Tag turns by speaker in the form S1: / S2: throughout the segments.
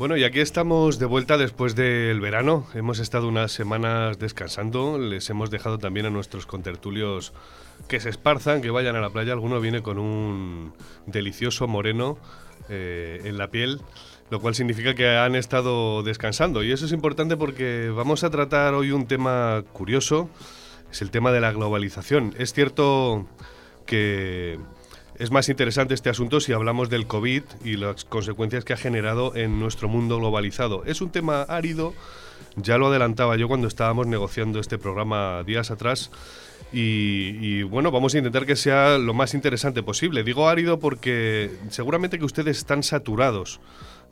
S1: Bueno, y aquí estamos de vuelta después del verano. Hemos estado unas semanas descansando. Les hemos dejado también a nuestros contertulios que se esparzan, que vayan a la playa. Alguno viene con un delicioso moreno eh, en la piel, lo cual significa que han estado descansando. Y eso es importante porque vamos a tratar hoy un tema curioso. Es el tema de la globalización. Es cierto que es más interesante este asunto si hablamos del COVID y las consecuencias que ha generado en nuestro mundo globalizado. Es un tema árido, ya lo adelantaba yo cuando estábamos negociando este programa días atrás. Y, bueno, vamos a intentar que sea lo más interesante posible. Digo árido porque seguramente que ustedes están saturados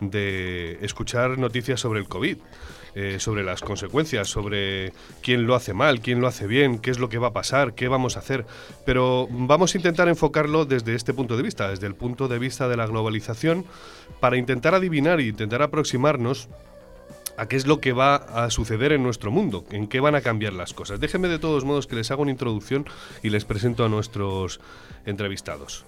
S1: de escuchar noticias sobre el COVID. Eh, sobre las consecuencias, sobre quién lo hace mal, quién lo hace bien, qué es lo que va a pasar, qué vamos a hacer. Pero vamos a intentar enfocarlo desde este punto de vista, desde el punto de vista de la globalización, para intentar adivinar e intentar aproximarnos a qué es lo que va a suceder en nuestro mundo, en qué van a cambiar las cosas. Déjenme de todos modos que les haga una introducción y les presento a nuestros entrevistados.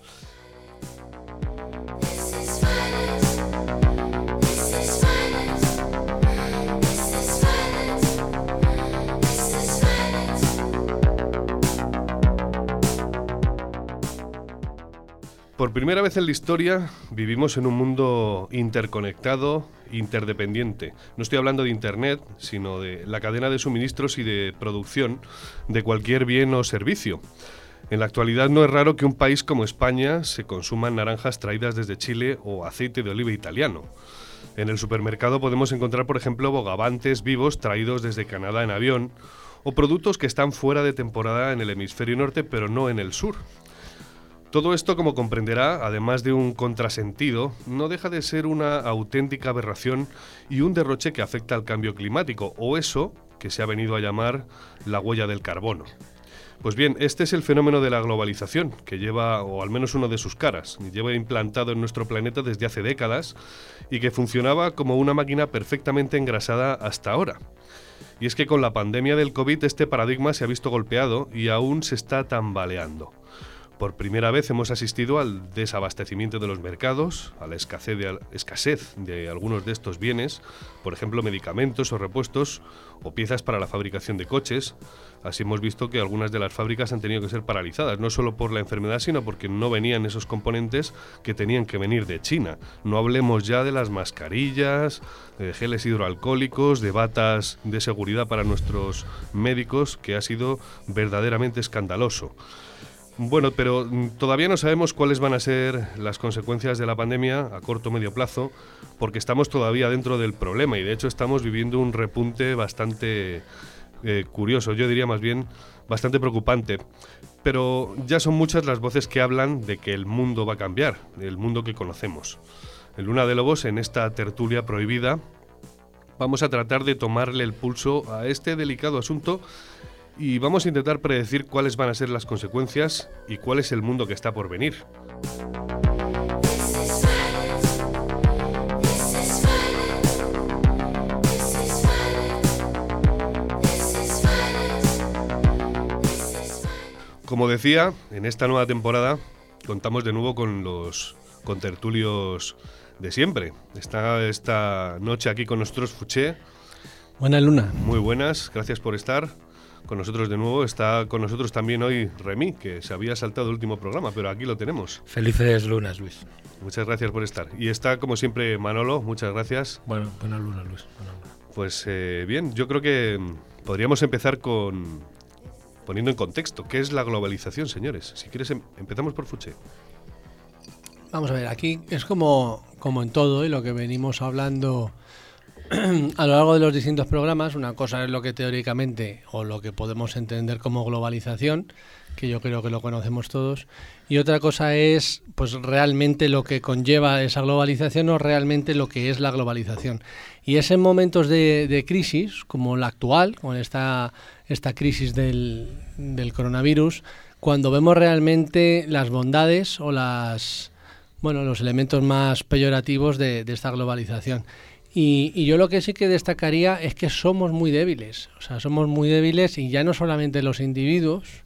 S1: Por primera vez en la historia vivimos en un mundo interconectado, interdependiente. No estoy hablando de Internet, sino de la cadena de suministros y de producción de cualquier bien o servicio. En la actualidad no es raro que un país como España se consuman naranjas traídas desde Chile o aceite de oliva italiano. En el supermercado podemos encontrar, por ejemplo, bogavantes vivos traídos desde Canadá en avión o productos que están fuera de temporada en el hemisferio norte pero no en el sur. Todo esto, como comprenderá, además de un contrasentido, no deja de ser una auténtica aberración y un derroche que afecta al cambio climático, o eso que se ha venido a llamar la huella del carbono. Pues bien, este es el fenómeno de la globalización, que lleva, o al menos una de sus caras, lleva implantado en nuestro planeta desde hace décadas y que funcionaba como una máquina perfectamente engrasada hasta ahora. Y es que con la pandemia del COVID este paradigma se ha visto golpeado y aún se está tambaleando. Por primera vez hemos asistido al desabastecimiento de los mercados, a la escasez de, escasez de algunos de estos bienes, por ejemplo medicamentos o repuestos o piezas para la fabricación de coches. Así hemos visto que algunas de las fábricas han tenido que ser paralizadas, no solo por la enfermedad, sino porque no venían esos componentes que tenían que venir de China. No hablemos ya de las mascarillas, de geles hidroalcohólicos, de batas de seguridad para nuestros médicos, que ha sido verdaderamente escandaloso. Bueno, pero mm, todavía no sabemos cuáles van a ser las consecuencias de la pandemia a corto o medio plazo, porque estamos todavía dentro del problema y de hecho estamos viviendo un repunte bastante eh, curioso, yo diría más bien bastante preocupante. Pero ya son muchas las voces que hablan de que el mundo va a cambiar, el mundo que conocemos. En Luna de Lobos, en esta tertulia prohibida, vamos a tratar de tomarle el pulso a este delicado asunto y vamos a intentar predecir cuáles van a ser las consecuencias y cuál es el mundo que está por venir. Como decía, en esta nueva temporada contamos de nuevo con los contertulios de siempre. Está esta noche aquí con nosotros Fuché.
S2: Buena luna.
S1: Muy buenas, gracias por estar con nosotros de nuevo. Está con nosotros también hoy Remy, que se había saltado el último programa, pero aquí lo tenemos.
S2: Felices lunas, Luis.
S1: Muchas gracias por estar. Y está, como siempre, Manolo. Muchas gracias.
S2: Bueno, buena luna, Luis.
S1: Pues eh, bien, yo creo que mm, podríamos empezar con poniendo en contexto qué es la globalización, señores. Si quieres, em, empezamos por Fuche.
S2: Vamos a ver, aquí es como, como en todo, y lo que venimos hablando a lo largo de los distintos programas, una cosa es lo que teóricamente o lo que podemos entender como globalización, que yo creo que lo conocemos todos, y otra cosa es pues realmente lo que conlleva esa globalización o realmente lo que es la globalización. Y es en momentos de, crisis, como la actual, con esta, esta crisis del, coronavirus, cuando vemos realmente las bondades o las bueno, los elementos más peyorativos de esta globalización. Y, yo lo que sí que destacaría es que somos muy débiles, o sea, somos muy débiles y ya no solamente los individuos,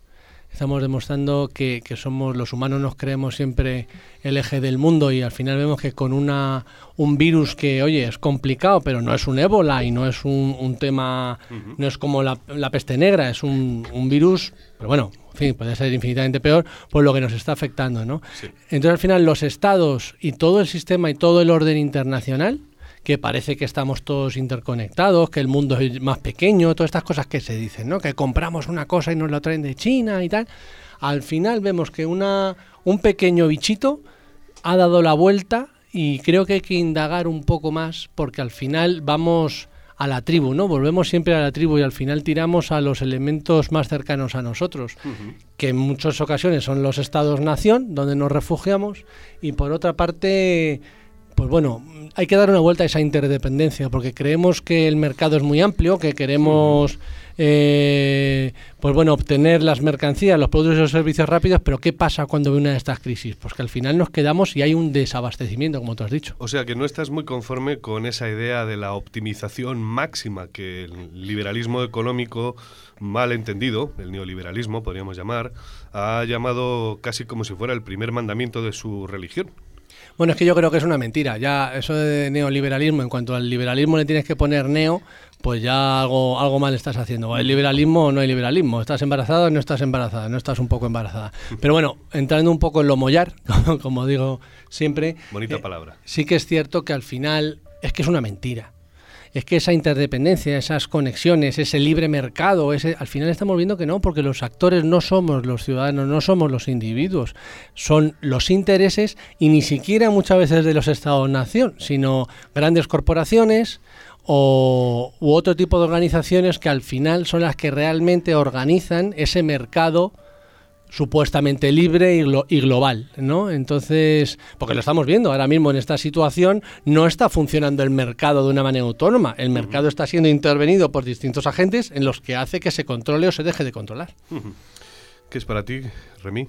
S2: estamos demostrando que, que, somos los humanos nos creemos siempre el eje del mundo y al final vemos que con una un virus que oye es complicado pero no es un ébola y no es un, un tema no es como la, la, peste negra es un, un virus pero bueno en fin, puede ser infinitamente peor por lo que nos está afectando, ¿no? Sí. Entonces, al final, los estados y todo el sistema y todo el orden internacional que parece que estamos todos interconectados, que el mundo es más pequeño, todas estas cosas que se dicen, ¿no? Que compramos una cosa y nos la traen de China y tal. Al final vemos que una, un pequeño bichito ha dado la vuelta y creo que hay que indagar un poco más porque al final vamos a la tribu, ¿no? Volvemos siempre a la tribu y al final tiramos a los elementos más cercanos a nosotros, uh -huh. que en muchas ocasiones son los estados-nación, donde nos refugiamos, y por otra parte pues bueno, hay que dar una vuelta a esa interdependencia, porque creemos que el mercado es muy amplio, que queremos, eh, pues bueno, obtener las mercancías, los productos y los servicios rápidos, pero ¿qué pasa cuando hay una de estas crisis? Pues que al final nos quedamos y hay un desabastecimiento, como tú has dicho.
S1: O sea, que no estás muy conforme con esa idea de la optimización máxima que el liberalismo económico mal entendido, el neoliberalismo podríamos llamar, ha llamado casi como si fuera el primer mandamiento de su religión.
S2: Bueno, es que yo creo que es una mentira. Ya eso de neoliberalismo, en cuanto al liberalismo le tienes que poner neo, pues ya algo, algo mal estás haciendo. ¿Hay liberalismo o no hay liberalismo? ¿Estás embarazada o no estás embarazada? No estás un poco embarazada. Pero bueno, entrando un poco en lo mollar, como digo siempre.
S1: Bonita eh, palabra.
S2: Sí que es cierto que al final es que es una mentira es que esa interdependencia, esas conexiones, ese libre mercado, ese, al final estamos viendo que no, porque los actores no somos los ciudadanos, no somos los individuos, son los intereses y ni siquiera muchas veces de los estados-nación, sino grandes corporaciones o, u otro tipo de organizaciones que al final son las que realmente organizan ese mercado supuestamente libre y, glo y, global, ¿no? Entonces, porque lo estamos viendo ahora mismo en esta situación, no está funcionando el mercado de una manera autónoma. El mercado está siendo intervenido por distintos agentes en los que hace que se controle o se deje de controlar.
S1: ¿Qué es para ti, Remy?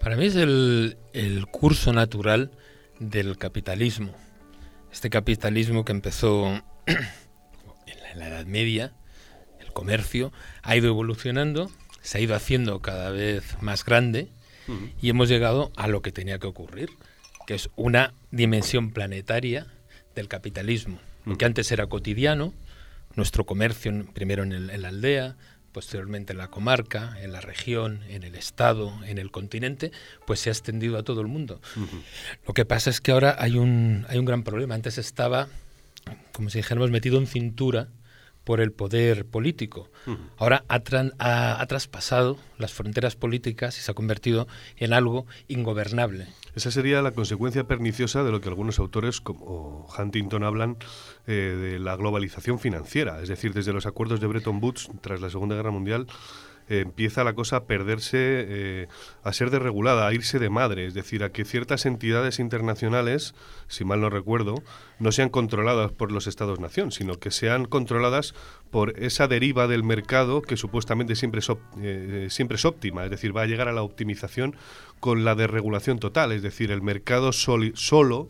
S3: Para mí es el, el curso natural del capitalismo. Este capitalismo que empezó en la Edad Media, el comercio, ha ido evolucionando se ha ido haciendo cada vez más grande uh -huh. y hemos llegado a lo que tenía que ocurrir, que es una dimensión planetaria del capitalismo. Uh -huh. Lo que antes era cotidiano, nuestro comercio primero en, el, en, la aldea, posteriormente en la comarca, en la región, en el estado, en el continente, pues se ha extendido a todo el mundo. Uh -huh. Lo que pasa es que ahora hay un, hay un gran problema. Antes estaba, como si dijéramos, metido en cintura por el poder político. Uh -huh. Ahora ha, ha, ha, traspasado las fronteras políticas y se ha convertido en algo ingobernable.
S1: Esa sería la consecuencia perniciosa de lo que algunos autores como Huntington hablan eh, de la globalización financiera, es decir, desde los acuerdos de Bretton Woods tras la Segunda Guerra Mundial eh, empieza la cosa a perderse, eh, a ser desregulada, a irse de madre, es decir, a que ciertas entidades internacionales, si mal no recuerdo, no sean controladas por los Estados-nación, sino que sean controladas por esa deriva del mercado que supuestamente siempre es, eh, siempre es óptima, es decir, va a llegar a la optimización con la desregulación total, es decir, el mercado solo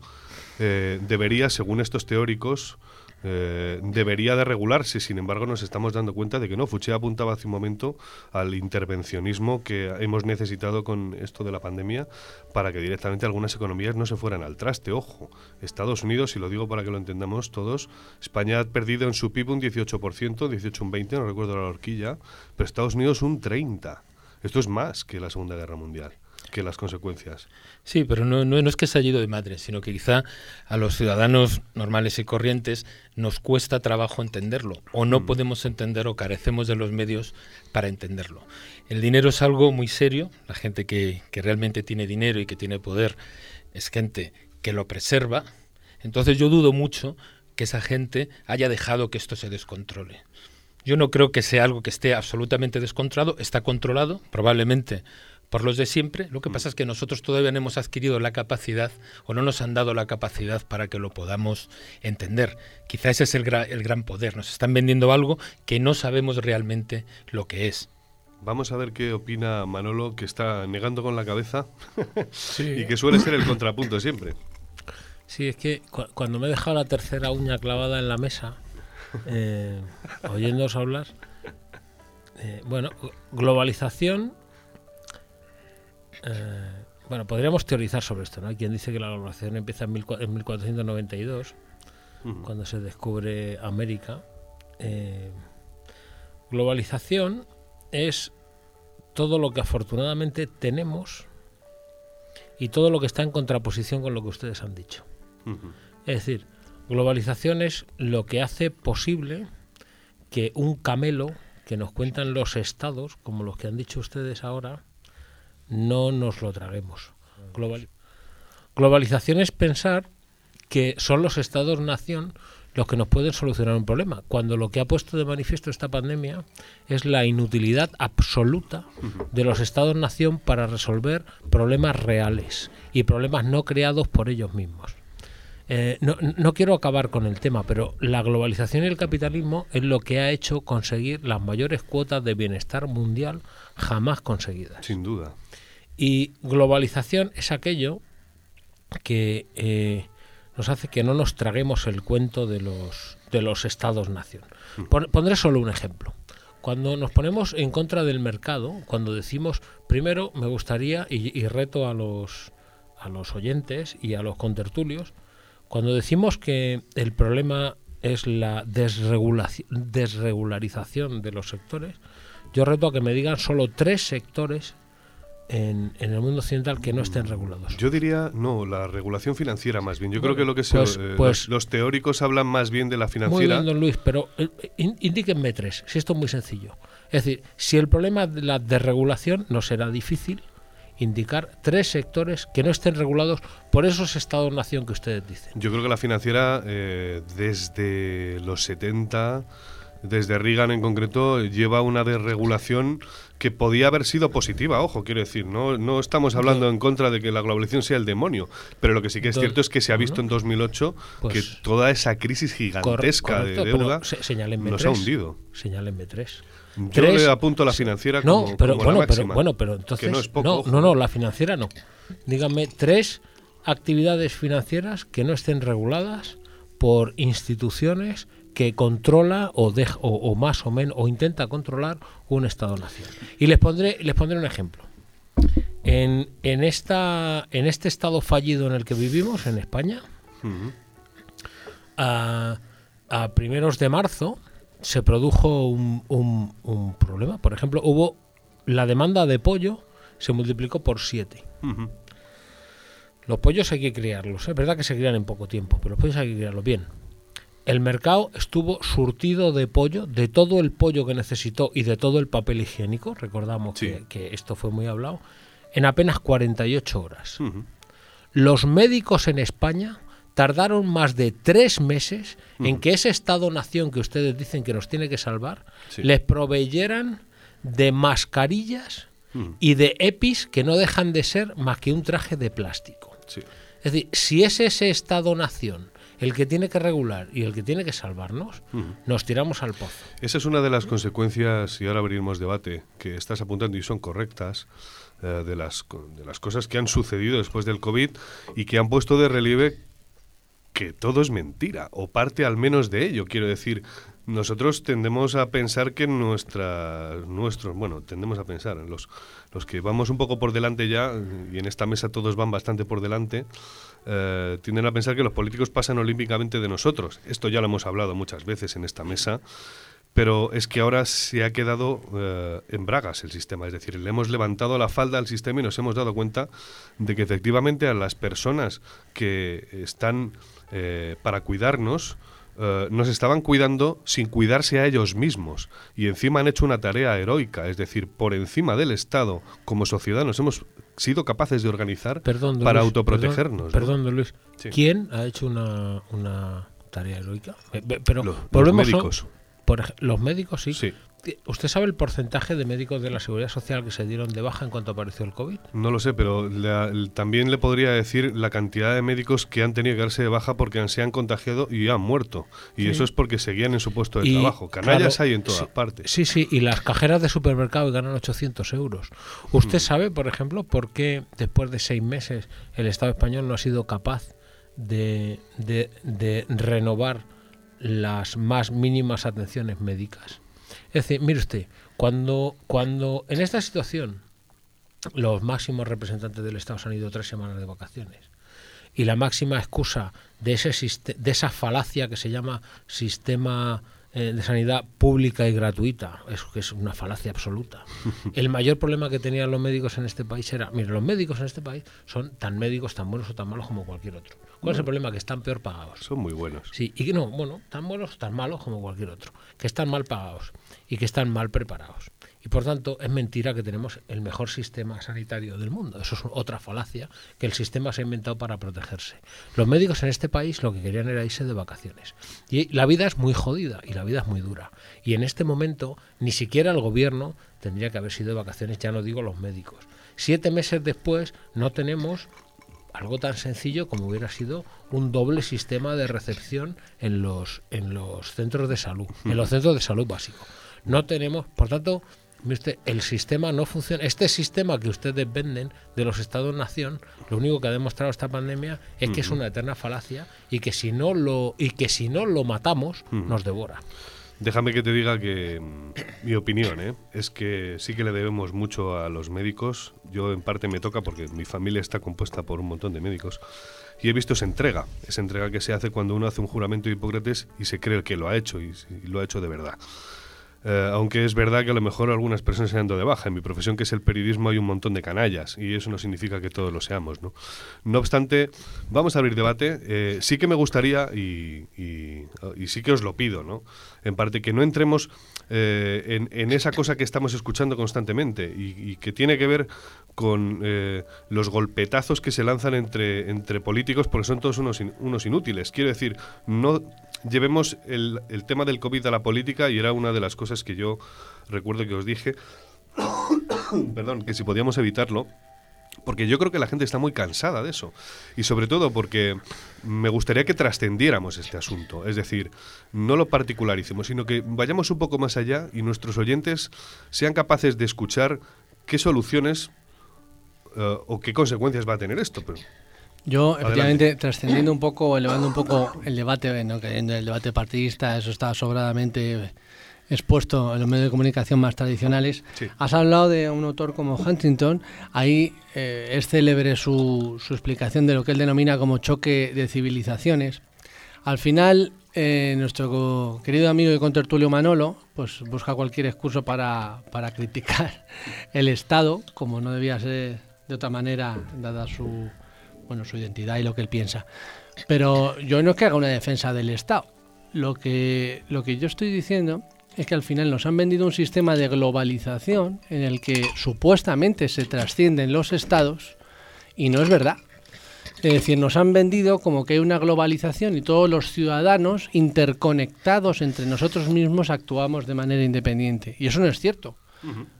S1: eh, debería, según estos teóricos, eh, debería de regularse, sin embargo nos estamos dando cuenta de que no. Fuché apuntaba hace un momento al intervencionismo que hemos necesitado con esto de la pandemia para que directamente algunas economías no se fueran al traste. Ojo, Estados Unidos, y lo digo para que lo entendamos todos, España ha perdido en su PIB un 18%, 18 un 20, no recuerdo la horquilla, pero Estados Unidos un 30. Esto es más que la Segunda Guerra Mundial que las consecuencias.
S3: Sí, pero no, no, no, es que se haya ido de madre, sino que quizá a los ciudadanos normales y corrientes nos cuesta trabajo entenderlo, o no mm. podemos entender o carecemos de los medios para entenderlo. El dinero es algo muy serio, la gente que, que realmente tiene dinero y que tiene poder es gente que lo preserva, entonces yo dudo mucho que esa gente haya dejado que esto se descontrole. Yo no creo que sea algo que esté absolutamente descontrolado, está controlado, probablemente por los de siempre. Lo que pasa es que nosotros todavía no hemos adquirido la capacidad o no nos han dado la capacidad para que lo podamos entender. Quizá ese es el, gra el gran poder. Nos están vendiendo algo que no sabemos realmente lo que es.
S1: Vamos a ver qué opina Manolo, que está negando con la cabeza sí. y que suele ser el contrapunto siempre.
S4: Sí, es que cu cuando me he dejado la tercera uña clavada en la mesa, eh, oyéndoos hablar, eh, bueno, globalización eh, bueno, podríamos teorizar sobre esto, ¿no? Hay quien dice que la globalización empieza en, 1492, cuando se descubre América. Eh, globalización es todo lo que afortunadamente tenemos y todo lo que está en contraposición con lo que ustedes han dicho. Es decir, globalización es lo que hace posible que un camelo que nos cuentan los estados, como los que han dicho ustedes ahora, no nos lo traguemos. globalización es pensar que son los estados-nación los que nos pueden solucionar un problema, cuando lo que ha puesto de manifiesto esta pandemia es la inutilidad absoluta de los estados-nación para resolver problemas reales y problemas no creados por ellos mismos. Eh, no, no, quiero acabar con el tema, pero la globalización y el capitalismo es lo que ha hecho conseguir las mayores cuotas de bienestar mundial jamás conseguidas.
S1: Sin duda.
S4: Y globalización es aquello que eh, nos hace que no nos traguemos el cuento de los, de los estados-nación. Pondré solo un ejemplo. Cuando nos ponemos en contra del mercado, cuando decimos, primero me gustaría, y, reto a los, a los oyentes y a los contertulios, cuando decimos que el problema es la desregularización de los sectores, yo reto a que me digan solo tres sectores en, el mundo occidental que no estén regulados.
S1: Yo diría, no, la regulación financiera más bien. Yo creo que lo que se, pues, eh, pues los, teóricos hablan más bien de la financiera.
S4: Muy bien, don Luis, pero eh, indíquenme tres, si esto es muy sencillo. Es decir, si el problema de la desregulación no será difícil, indicar tres sectores que no estén regulados por esos estados-nación que ustedes dicen.
S1: Yo creo que la financiera, eh, desde los 70 desde Reagan en concreto, lleva una desregulación que podía haber sido positiva, ojo, quiero decir, no, no estamos hablando en contra de que la globalización sea el demonio, pero lo que sí que es cierto es que se ha visto en 2008 pues que toda esa crisis gigantesca de deuda nos ha hundido.
S4: Señálenme tres.
S1: Yo le apunto a la financiera
S4: no,
S1: como,
S4: pero,
S1: bueno,
S4: pero, bueno, pero entonces no, no, no, la financiera no. Díganme tres actividades financieras que no estén reguladas por instituciones que controla o, deja, o, más o menos o intenta controlar un Estado-nación. Y les pondré, les pondré un ejemplo. En, en, esta, en este estado fallido en el que vivimos, en España, a, primeros de marzo se produjo un, un, problema. Por ejemplo, hubo la demanda de pollo se multiplicó por siete. Los pollos hay que criarlos. Es verdad que se crían en poco tiempo, pero los pollos hay que criarlos bien el mercado estuvo surtido de pollo, de todo el pollo que necesitó y de todo el papel higiénico, recordamos que, esto fue muy hablado, en apenas 48 horas. Los médicos en España tardaron más de tres meses en que ese Estado-nación que ustedes dicen que nos tiene que salvar, les proveyeran de mascarillas y de EPIs que no dejan de ser más que un traje de plástico. Es decir, si es ese Estado-nación el que tiene que regular y el que tiene que salvarnos, nos tiramos al pozo.
S1: Esa es una de las consecuencias, y ahora abrimos debate, que estás apuntando y son correctas, eh, de, las, de las cosas que han sucedido después del COVID y que han puesto de relieve que todo es mentira, o parte al menos de ello. Quiero decir, nosotros tendemos a pensar que nuestra, nuestros, bueno, tendemos a pensar, los, los que vamos un poco por delante ya, y en esta mesa todos van bastante por delante, eh, tienden a pensar que los políticos pasan olímpicamente de nosotros. Esto ya lo hemos hablado muchas veces en esta mesa, pero es que ahora se ha quedado eh, en bragas el sistema. Es decir, le hemos levantado la falda al sistema y nos hemos dado cuenta de que efectivamente a las personas que están eh, para cuidarnos, nos estaban cuidando sin cuidarse a ellos mismos y encima han hecho una tarea heroica, es decir, por encima del Estado, como sociedad nos hemos sido capaces de organizar para autoprotegernos.
S4: Perdón, Luis. ¿Quién ha hecho una, una tarea heroica? Pero los,
S1: médicos.
S4: por, los médicos, sí. sí. ¿Usted sabe el porcentaje de médicos de la Seguridad Social que se dieron de baja en cuanto apareció el COVID?
S1: No lo sé, pero también le podría decir la cantidad de médicos que han tenido que darse de baja porque se han contagiado y han muerto. Y eso es porque seguían en su puesto de trabajo. Canallas hay en todas partes.
S4: Sí, sí, y las cajeras de supermercado ganan 800 euros. ¿Usted hmm. sabe, por ejemplo, por qué después de seis meses el Estado español no ha sido capaz de, de renovar las más mínimas atenciones médicas? Es decir, mire usted, cuando, cuando en esta situación los máximos representantes del Estado se han ido tres semanas de vacaciones. Y la máxima excusa de, ese de esa falacia que se llama sistema eh, de sanidad pública y gratuita. Es que es una falacia absoluta. El mayor problema que tenían los médicos en este país era, mire, los médicos en este país son tan médicos, tan buenos o tan malos como cualquier otro. ¿Cuál es el problema? Que están peor pagados.
S1: Son muy buenos.
S4: Sí, y que no, bueno, tan buenos, tan malos como cualquier otro. Que están mal pagados y que están mal preparados. Y por tanto, es mentira que tenemos el mejor sistema sanitario del mundo. Eso es otra falacia, que el sistema se ha inventado para protegerse. Los médicos en este país lo que querían era irse de vacaciones. Y la vida es muy jodida y la vida es muy dura. Y en este momento, ni siquiera el gobierno tendría que haber sido de vacaciones, ya no digo los médicos. Siete meses después, no tenemos algo tan sencillo como hubiera sido un doble sistema de recepción en los, en los centros de salud, en los centros de salud básicos. No tenemos, por tanto, el sistema no funciona. Este sistema que ustedes venden de los Estados-nación, lo único que ha demostrado esta pandemia es que es una eterna falacia y que si no lo, y que si no lo matamos, nos devora.
S1: Déjame que te diga que mm, mi opinión ¿eh? es que sí que le debemos mucho a los médicos. Yo en parte me toca porque mi familia está compuesta por un montón de médicos. Y he visto esa entrega, esa entrega que se hace cuando uno hace un juramento de Hipócrates y se cree que lo ha hecho y lo ha hecho de verdad. Eh, aunque es verdad que a lo mejor algunas personas se han de baja. En mi profesión, que es el periodismo, hay un montón de canallas y eso no significa que todos lo seamos. No, no obstante, vamos a abrir debate. Eh, sí que me gustaría, y, y, sí que os lo pido, ¿no? En parte, que no entremos eh, en, esa cosa que estamos escuchando constantemente y, que tiene que ver con los golpetazos que se lanzan entre, entre políticos porque son todos unos, unos inútiles. Quiero decir, no llevemos el, tema del COVID a la política y era una de las cosas que yo recuerdo que os dije, perdón, que si podíamos evitarlo, porque yo creo que la gente está muy cansada de eso. Y sobre todo porque me gustaría que trascendiéramos este asunto. Es decir, no lo particularicemos, sino que vayamos un poco más allá y nuestros oyentes sean capaces de escuchar qué soluciones eh, o qué consecuencias va a tener esto. Pero
S2: yo, efectivamente, trascendiendo un poco, elevando un poco el debate, ¿no? cayendo el debate partidista, eso está sobradamente expuesto en los medios de comunicación más tradicionales. Has hablado de un autor como Huntington, ahí eh, es célebre su, su, explicación de lo que él denomina como choque de civilizaciones. Al final, eh, nuestro querido amigo y contertulio Manolo pues busca cualquier excuso para, para criticar el Estado, como no debía ser de otra manera, dada su bueno, su identidad y lo que él piensa. Pero yo no es que haga una defensa del Estado. Lo que, lo que yo estoy diciendo es que al final nos han vendido un sistema de globalización en el que supuestamente se trascienden los estados y no es verdad. Es decir, nos han vendido como que hay una globalización y todos los ciudadanos interconectados entre nosotros mismos actuamos de manera independiente. Y eso no es cierto.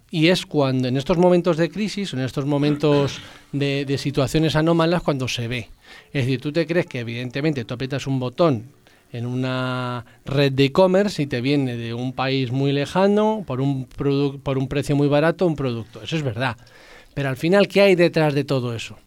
S2: Y es cuando, en estos momentos de crisis, en estos momentos de, situaciones anómalas, cuando se ve. Es decir, tú te crees que evidentemente tú aprietas un botón en una red de e-commerce y te viene de un país muy lejano por un, por un precio muy barato un producto. Eso es verdad. Pero al final, ¿qué hay detrás de todo eso?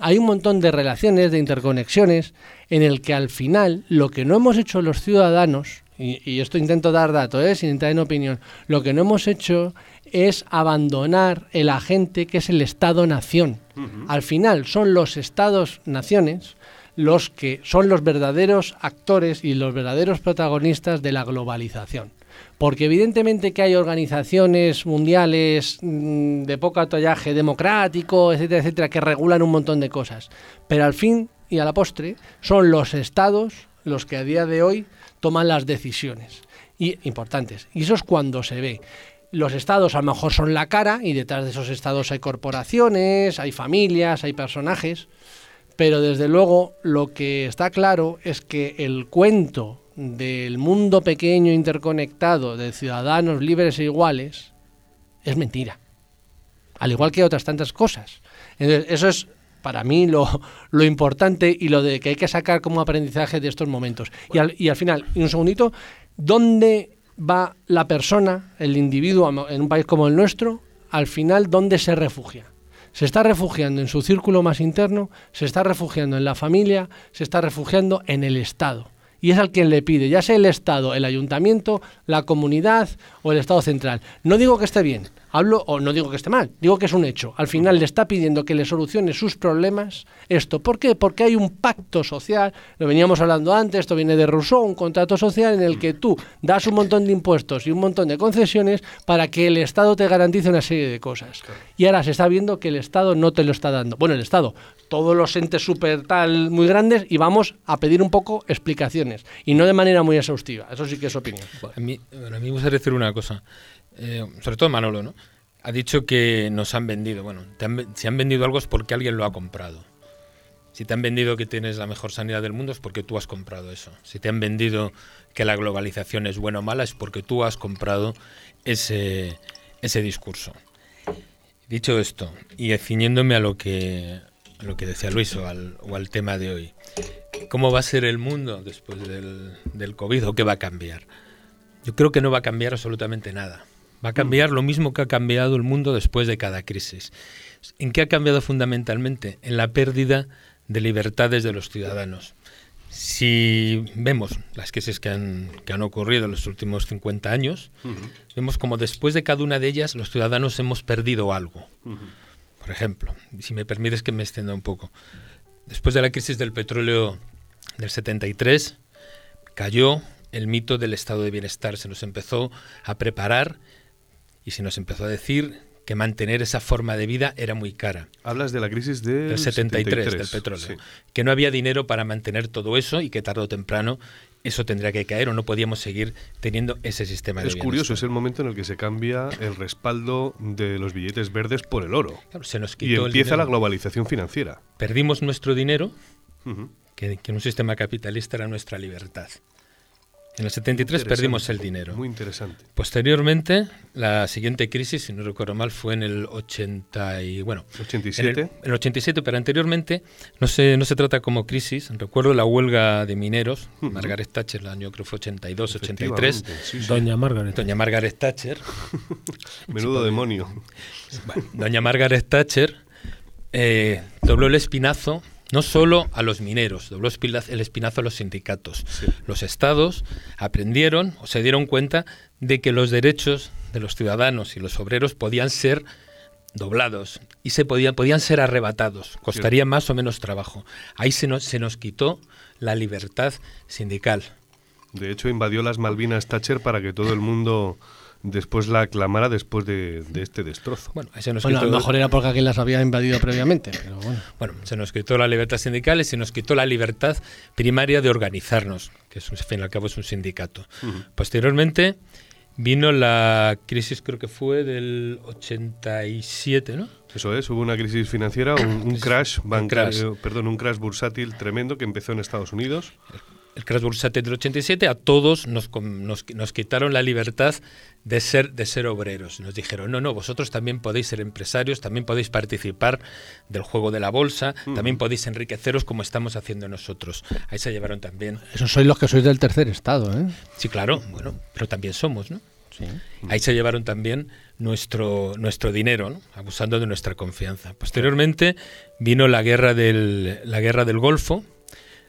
S2: Hay un montón de relaciones, de interconexiones, en el que al final lo que no hemos hecho los ciudadanos, y, esto intento dar datos, ¿eh? sin entrar en opinión, lo que no hemos hecho es abandonar el agente que es el Estado-nación. Al final son los Estados-naciones los que son los verdaderos actores y los verdaderos protagonistas de la globalización. Porque evidentemente que hay organizaciones mundiales mm, de poco atollaje democrático, etcétera, etcétera, que regulan un montón de cosas. Pero al fin y a la postre son los estados los que a día de hoy toman las decisiones y importantes. Y eso es cuando se ve los estados a lo mejor son la cara y detrás de esos estados hay corporaciones, hay familias, hay personajes, pero desde luego lo que está claro es que el cuento del mundo pequeño interconectado de ciudadanos libres e iguales es mentira, al igual que otras tantas cosas. eso es para mí lo, lo, importante y lo de que hay que sacar como aprendizaje de estos momentos. Y, al, y al final, y un segundito, ¿dónde va la persona, el individuo en un país como el nuestro, al final, ¿dónde se refugia? Se está refugiando en su círculo más interno, se está refugiando en la familia, se está refugiando en el Estado. Y es al quien le pide, ya sea el Estado, el ayuntamiento, la comunidad el Estado central. No digo que esté bien, Hablo, o no digo que esté mal, digo que es un hecho. Al final le está pidiendo que le solucione sus problemas esto. ¿Por qué? Porque hay un pacto social, lo veníamos hablando antes, esto viene de Rousseau, un contrato social en el que tú das un montón de impuestos y un montón de concesiones para que el Estado te garantice una serie de cosas. Y ahora se está viendo que el Estado no te lo está dando. Bueno, el Estado, todos los entes súper tal, muy grandes, y vamos a pedir un poco explicaciones. Y no de manera muy exhaustiva. Eso sí que es opinión.
S3: A mí, a mí me gustaría decir una cosa. Eh, sobre todo Manolo, ¿no? Ha dicho que nos han vendido. Bueno, si han vendido algo es porque alguien lo ha comprado. Si te han vendido que tienes la mejor sanidad del mundo es porque tú has comprado eso. Si te han vendido que la globalización es buena o mala es porque tú has comprado ese, ese discurso. Dicho esto, y ciñéndome a lo que, lo que decía Luis o al, o al, tema de hoy, ¿cómo va a ser el mundo después del, del COVID o qué va a cambiar? Yo creo que no va a cambiar absolutamente nada. Va a cambiar lo mismo que ha cambiado el mundo después de cada crisis. ¿En qué ha cambiado fundamentalmente? En la pérdida de libertades de los ciudadanos. Si vemos las crisis que han, que han ocurrido en los últimos 50 años, vemos como después de cada una de ellas los ciudadanos hemos perdido algo. Por ejemplo, si me permites que me extienda un poco, después de la crisis del petróleo del 73, cayó el mito del estado de bienestar, se nos empezó a preparar y se nos empezó a decir que mantener esa forma de vida era muy cara.
S1: Hablas de la crisis del,
S3: 73, del petróleo. Que no había dinero para mantener todo eso y que tarde o temprano eso tendría que caer o no podíamos seguir teniendo ese sistema
S1: es de Es curioso, es el momento en el que se cambia el respaldo de los billetes verdes por el oro.
S3: se nos
S1: y empieza la globalización financiera.
S3: Perdimos nuestro dinero, que en un sistema capitalista era nuestra libertad. En el 73 perdimos el dinero.
S1: Muy interesante.
S3: Posteriormente, la siguiente crisis, si no recuerdo mal, fue en el 80 y bueno,
S1: 87.
S3: En el, 87, pero anteriormente no se no se trata como crisis. Recuerdo la huelga de mineros, Margaret Thatcher, el año creo fue 82, 83.
S4: Doña Margaret.
S3: Doña Margaret Thatcher.
S1: Menudo demonio.
S3: Doña Margaret Thatcher eh, dobló el espinazo no solo a los mineros, dobló el espinazo a los sindicatos. Los estados aprendieron o se dieron cuenta de que los derechos de los ciudadanos y los obreros podían ser doblados y se podían, podían ser arrebatados, costaría más o menos trabajo. Ahí se nos, se nos quitó la libertad sindical.
S1: De hecho, invadió las Malvinas Thatcher para que todo el mundo después la aclamara después de, este destrozo.
S2: Bueno, a lo mejor era porque alguien las había invadido previamente.
S3: bueno. se nos quitó la libertad sindical y se nos quitó la libertad primaria de organizarnos, que es, al fin y al cabo es un sindicato. Posteriormente vino la crisis, creo que fue del 87, ¿no?
S1: Eso es, hubo una crisis financiera, un, crash, bancario, perdón, un crash bursátil tremendo que empezó en Estados Unidos
S3: el crash bursátil del 87, a todos nos, nos, quitaron la libertad de ser, de ser obreros. Nos dijeron, no, no, vosotros también podéis ser empresarios, también podéis participar del juego de la bolsa, también podéis enriqueceros como estamos haciendo nosotros. Ahí se llevaron también...
S2: Esos sois los que sois del tercer estado, ¿eh?
S3: Sí, claro, bueno, pero también somos, ¿no? Sí. Ahí se llevaron también nuestro, nuestro dinero, ¿no? abusando de nuestra confianza. Posteriormente vino la guerra del, la guerra del Golfo.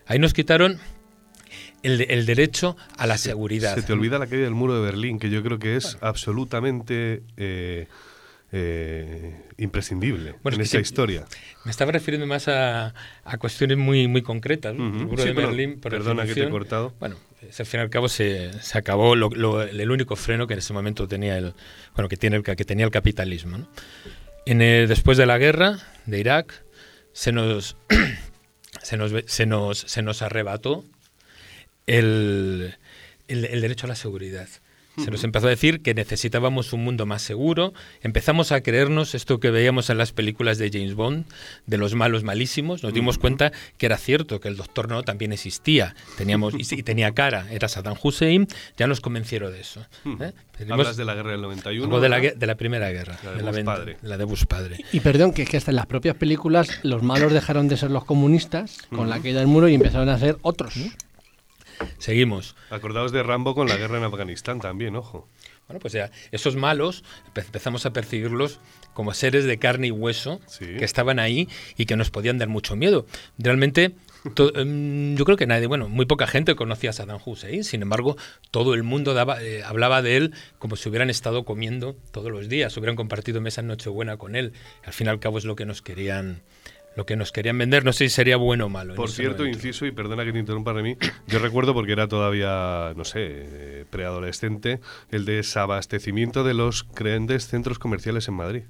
S3: Ahí nos quitaron el, derecho a la seguridad.
S1: Se te olvida la caída del muro de Berlín, que yo creo que es absolutamente eh, eh, imprescindible en esa historia.
S3: Me estaba refiriendo más a, cuestiones muy, muy concretas. El
S1: muro de Berlín, perdona que te he cortado.
S3: Bueno, al fin y al cabo se, se acabó el único freno que en ese momento tenía el, bueno, que, tiene el, que tenía el capitalismo. En después de la guerra de Irak, se nos, se nos, se nos, se nos arrebató el, el, derecho a la seguridad. Se nos empezó a decir que necesitábamos un mundo más seguro. Empezamos a creernos esto que veíamos en las películas de James Bond, de los malos malísimos. Nos dimos cuenta que era cierto, que el Doctor No también existía. Teníamos y, tenía cara. Era Saddam Hussein. Ya nos convencieron de eso.
S1: ¿eh? Hablas de la guerra del 91.
S3: de la, de la primera guerra. La de, Bush padre. La de Bush padre.
S2: Y perdón, que es que hasta en las propias películas los malos dejaron de ser los comunistas con la caída del muro y empezaron a ser otros.
S3: Seguimos.
S1: Acordaos de Rambo con la guerra en Afganistán también, ojo.
S3: Bueno, pues ya, esos malos empezamos a percibirlos como seres de carne y hueso que estaban ahí y que nos podían dar mucho miedo. Realmente Em, yo creo que nadie, bueno, muy poca gente conocía a Saddam Hussein, sin embargo, todo el mundo daba, eh, hablaba de él como si hubieran estado comiendo todos los días, hubieran compartido mesa en Nochebuena con él. Al fin y al cabo es lo que nos querían lo que nos querían vender, no sé si sería bueno o malo.
S1: Por cierto, inciso, y perdona que te interrumpa de mí, yo recuerdo porque era todavía, no sé, preadolescente, el desabastecimiento de los grandes centros comerciales en Madrid,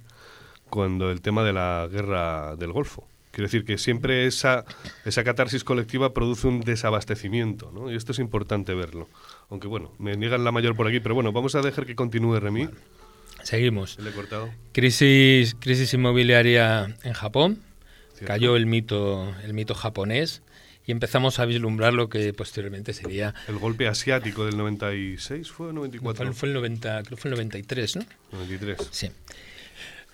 S1: cuando el tema de la guerra del Golfo. Quiero decir que siempre esa, esa catarsis colectiva produce un desabastecimiento, ¿no? Y esto es importante verlo. Aunque bueno, me niegan la mayor por aquí, pero bueno, vamos a dejar que continúe Remy.
S3: Seguimos.
S1: Le he cortado.
S3: Crisis, crisis inmobiliaria en Japón. Cayó el mito, el mito japonés y empezamos a vislumbrar lo que posteriormente sería...
S1: El golpe asiático del 96, ¿fue o 94?
S3: Fue, fue el 90, creo que fue el 93, ¿no?
S1: 93.
S3: Sí.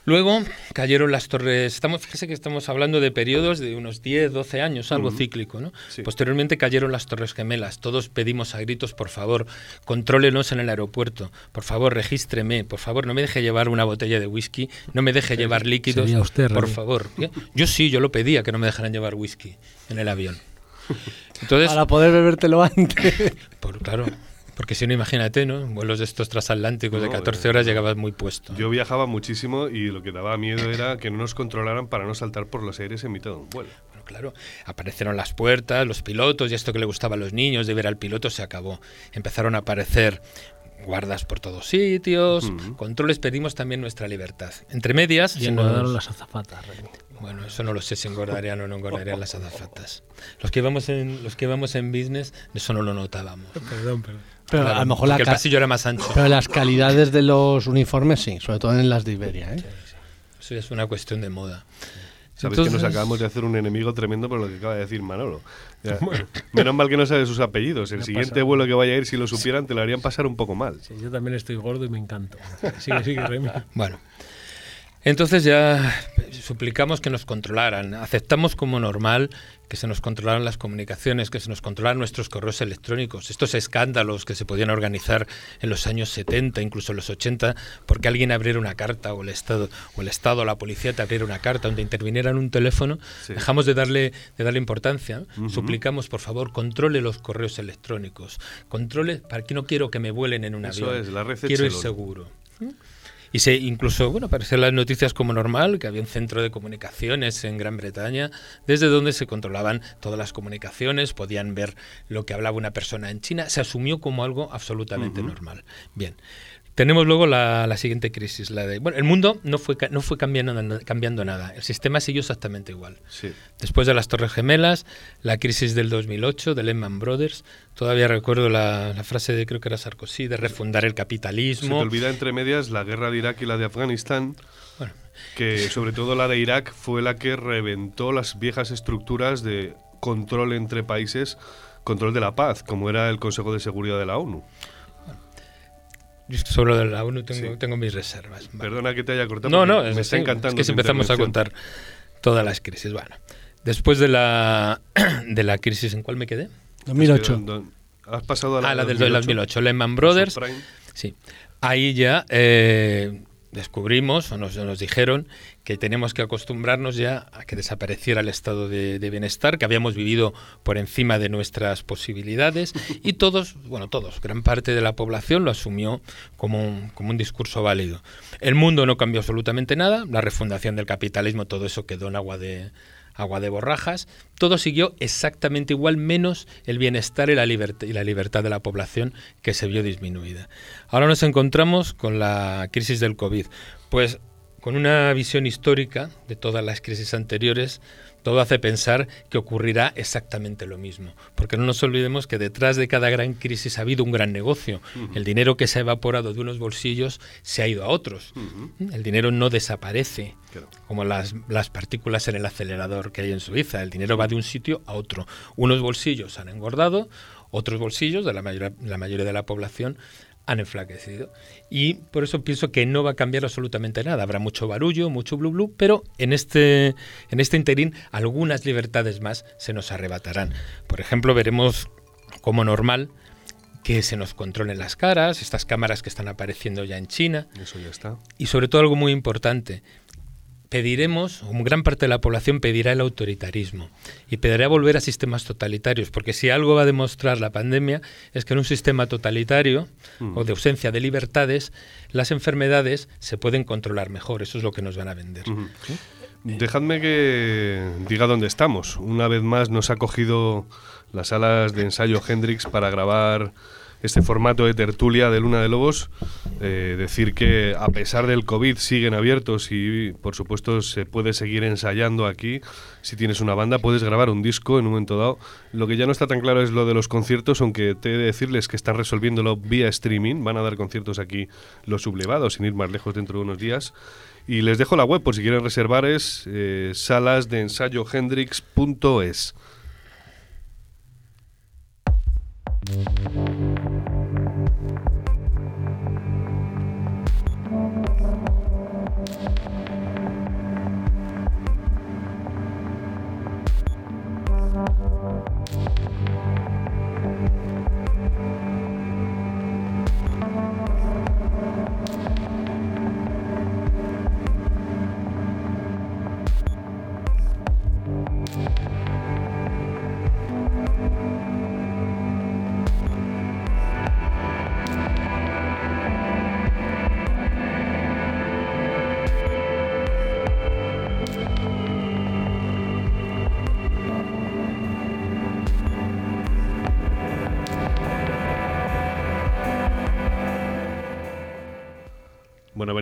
S3: Luego cayeron las torres. Estamos, fíjese que estamos hablando de periodos de unos 10, 12 años, algo cíclico. ¿no? Posteriormente cayeron las torres gemelas. Todos pedimos a gritos, por favor, contrólenos en el aeropuerto. Por favor, regístreme. Por favor, no me deje llevar una botella de whisky. No me deje llevar líquidos.
S4: Usted,
S3: por favor. Yo sí, yo lo pedía que no me dejaran llevar whisky en el avión.
S2: Entonces, Para poder bebértelo antes.
S3: Por, claro. Porque si no, imagínate, ¿no? Vuelos de estos transatlánticos de 14 horas llegabas muy puesto.
S1: Yo viajaba muchísimo y lo que daba miedo era que no nos controlaran para no saltar por los aires en mitad de un vuelo.
S3: Bueno, claro, aparecieron las puertas, los pilotos y esto que le gustaba a los niños de ver al piloto se acabó. Empezaron a aparecer guardas por todos sitios, controles, pedimos también nuestra libertad. Entre medias...
S4: Y engordaron las azafatas.
S3: Bueno, eso no lo sé si engordarían o no engordarían las azafatas. Los que íbamos en, los que íbamos en business, eso no lo notábamos.
S4: Perdón, perdón.
S2: Pero a lo mejor la
S3: el pasillo era más ancho.
S2: Pero las calidades de los uniformes sí, sobre todo en las de Iberia. ¿eh?
S3: Eso es una cuestión de moda.
S1: Sabes que nos acabamos de hacer un enemigo tremendo por lo que acaba de decir Manolo. menos mal que no sabes sus apellidos. El siguiente vuelo que vaya a ir, si lo supieran, te lo harían pasar un poco mal.
S4: Sí, yo también estoy gordo y me encanto. Sigue, sigue, Remy.
S3: Bueno. Entonces ya suplicamos que nos controlaran. Aceptamos como normal que se nos controlaran las comunicaciones, que se nos controlaran nuestros correos electrónicos. Estos escándalos que se podían organizar en los años 70, incluso en los 80, porque alguien abriera una carta o el Estado o el Estado o la policía te abriera una carta donde interviniera en un teléfono, dejamos de darle de darle importancia. Suplicamos, por favor, controle los correos electrónicos. Controle, para que no quiero que me vuelen en un
S1: Eso
S3: avión.
S1: Es, la
S3: quiero ir seguro. Y se incluso, bueno, aparecen las noticias como normal, que había un centro de comunicaciones en Gran Bretaña, desde donde se controlaban todas las comunicaciones, podían ver lo que hablaba una persona en China, se asumió como algo absolutamente normal. Bien. Tenemos luego la, siguiente crisis, la de... Bueno, el mundo no fue, no fue cambiando, cambiando nada, el sistema siguió exactamente igual. Después de las Torres Gemelas, la crisis del 2008, de Lehman Brothers, todavía recuerdo la, frase de, creo que era Sarkozy, de refundar el capitalismo.
S1: Se te olvida entre medias la guerra de Irak y la de Afganistán. que sobre todo la de Irak fue la que reventó las viejas estructuras de control entre países, control de la paz, como era el Consejo de Seguridad de la ONU.
S3: Yo sobre lo de la ONU tengo, mis reservas.
S1: Perdona que te haya cortado.
S3: No, no, me está encantando. Es que si empezamos a contar todas las crisis. Bueno, después de la, de la crisis, ¿en cuál me quedé?
S2: 2008.
S1: Has pasado a la,
S3: ah, la del 2008. Lehman Brothers. Sí. Ahí ya eh, descubrimos o nos, nos, dijeron que tenemos que acostumbrarnos ya a que desapareciera el estado de, bienestar, que habíamos vivido por encima de nuestras posibilidades y todos, bueno, todos, gran parte de la población lo asumió como un, como un discurso válido. El mundo no cambió absolutamente nada, la refundación del capitalismo, todo eso quedó en agua de, agua de borrajas, todo siguió exactamente igual, menos el bienestar y la, y la libertad de la población que se vio disminuida. Ahora nos encontramos con la crisis del COVID. Pues con una visión histórica de todas las crisis anteriores, todo hace pensar que ocurrirá exactamente lo mismo. Porque no nos olvidemos que detrás de cada gran crisis ha habido un gran negocio. El dinero que se ha evaporado de unos bolsillos se ha ido a otros. El dinero no desaparece, como las, las, partículas en el acelerador que hay en Suiza. El dinero va de un sitio a otro. Unos bolsillos han engordado, otros bolsillos de la, la mayoría de la población han enflaquecido. Y por eso pienso que no va a cambiar absolutamente nada. Habrá mucho barullo, mucho blu blu, pero en este, en este interín algunas libertades más se nos arrebatarán. Por ejemplo, veremos como normal que se nos controlen las caras, estas cámaras que están apareciendo ya en China.
S1: Eso ya está.
S3: Y sobre todo algo muy importante, pediremos, un gran parte de la población pedirá el autoritarismo y pedirá volver a sistemas totalitarios, porque si algo va a demostrar la pandemia es que en un sistema totalitario o de ausencia de libertades, las enfermedades se pueden controlar mejor, eso es lo que nos van a vender.
S1: Dejadme que diga dónde estamos. Una vez más nos ha cogido las salas de ensayo Hendrix para grabar este formato de tertulia de Luna de Lobos. Eh, decir que a pesar del COVID siguen abiertos y por supuesto se puede seguir ensayando aquí. Si tienes una banda puedes grabar un disco en un momento dado. Lo que ya no está tan claro es lo de los conciertos, aunque te he de decirles que están resolviéndolo vía streaming. Van a dar conciertos aquí los sublevados sin ir más lejos dentro de unos días. Y les dejo la web por si quieren reservar es eh, hendrix.es.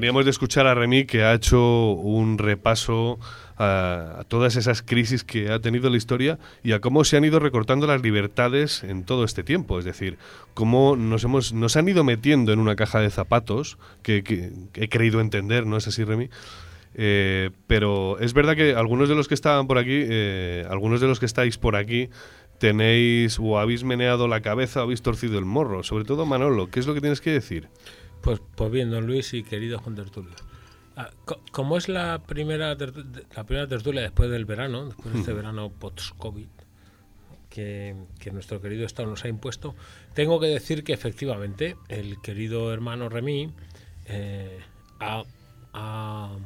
S1: veníamos de escuchar a Remy que ha hecho un repaso a, todas esas crisis que ha tenido la historia y a cómo se han ido recortando las libertades en todo este tiempo. Es decir, cómo nos, hemos, nos han ido metiendo en una caja de zapatos que he creído entender, ¿no es así, Remy? Eh, pero es verdad que algunos de los que estaban por aquí, eh, algunos de los que estáis por aquí, tenéis o habéis meneado la cabeza o habéis torcido el morro. Sobre todo Manolo, ¿qué es lo que tienes que decir?
S4: Pues, pues bien, don Luis y queridos contertulios. Ah, co como es la primera, la primera tertulia después del verano, después de este verano post-COVID, que, que, nuestro querido Estado nos ha impuesto, tengo que decir que efectivamente el querido hermano Remy eh, ha, ha,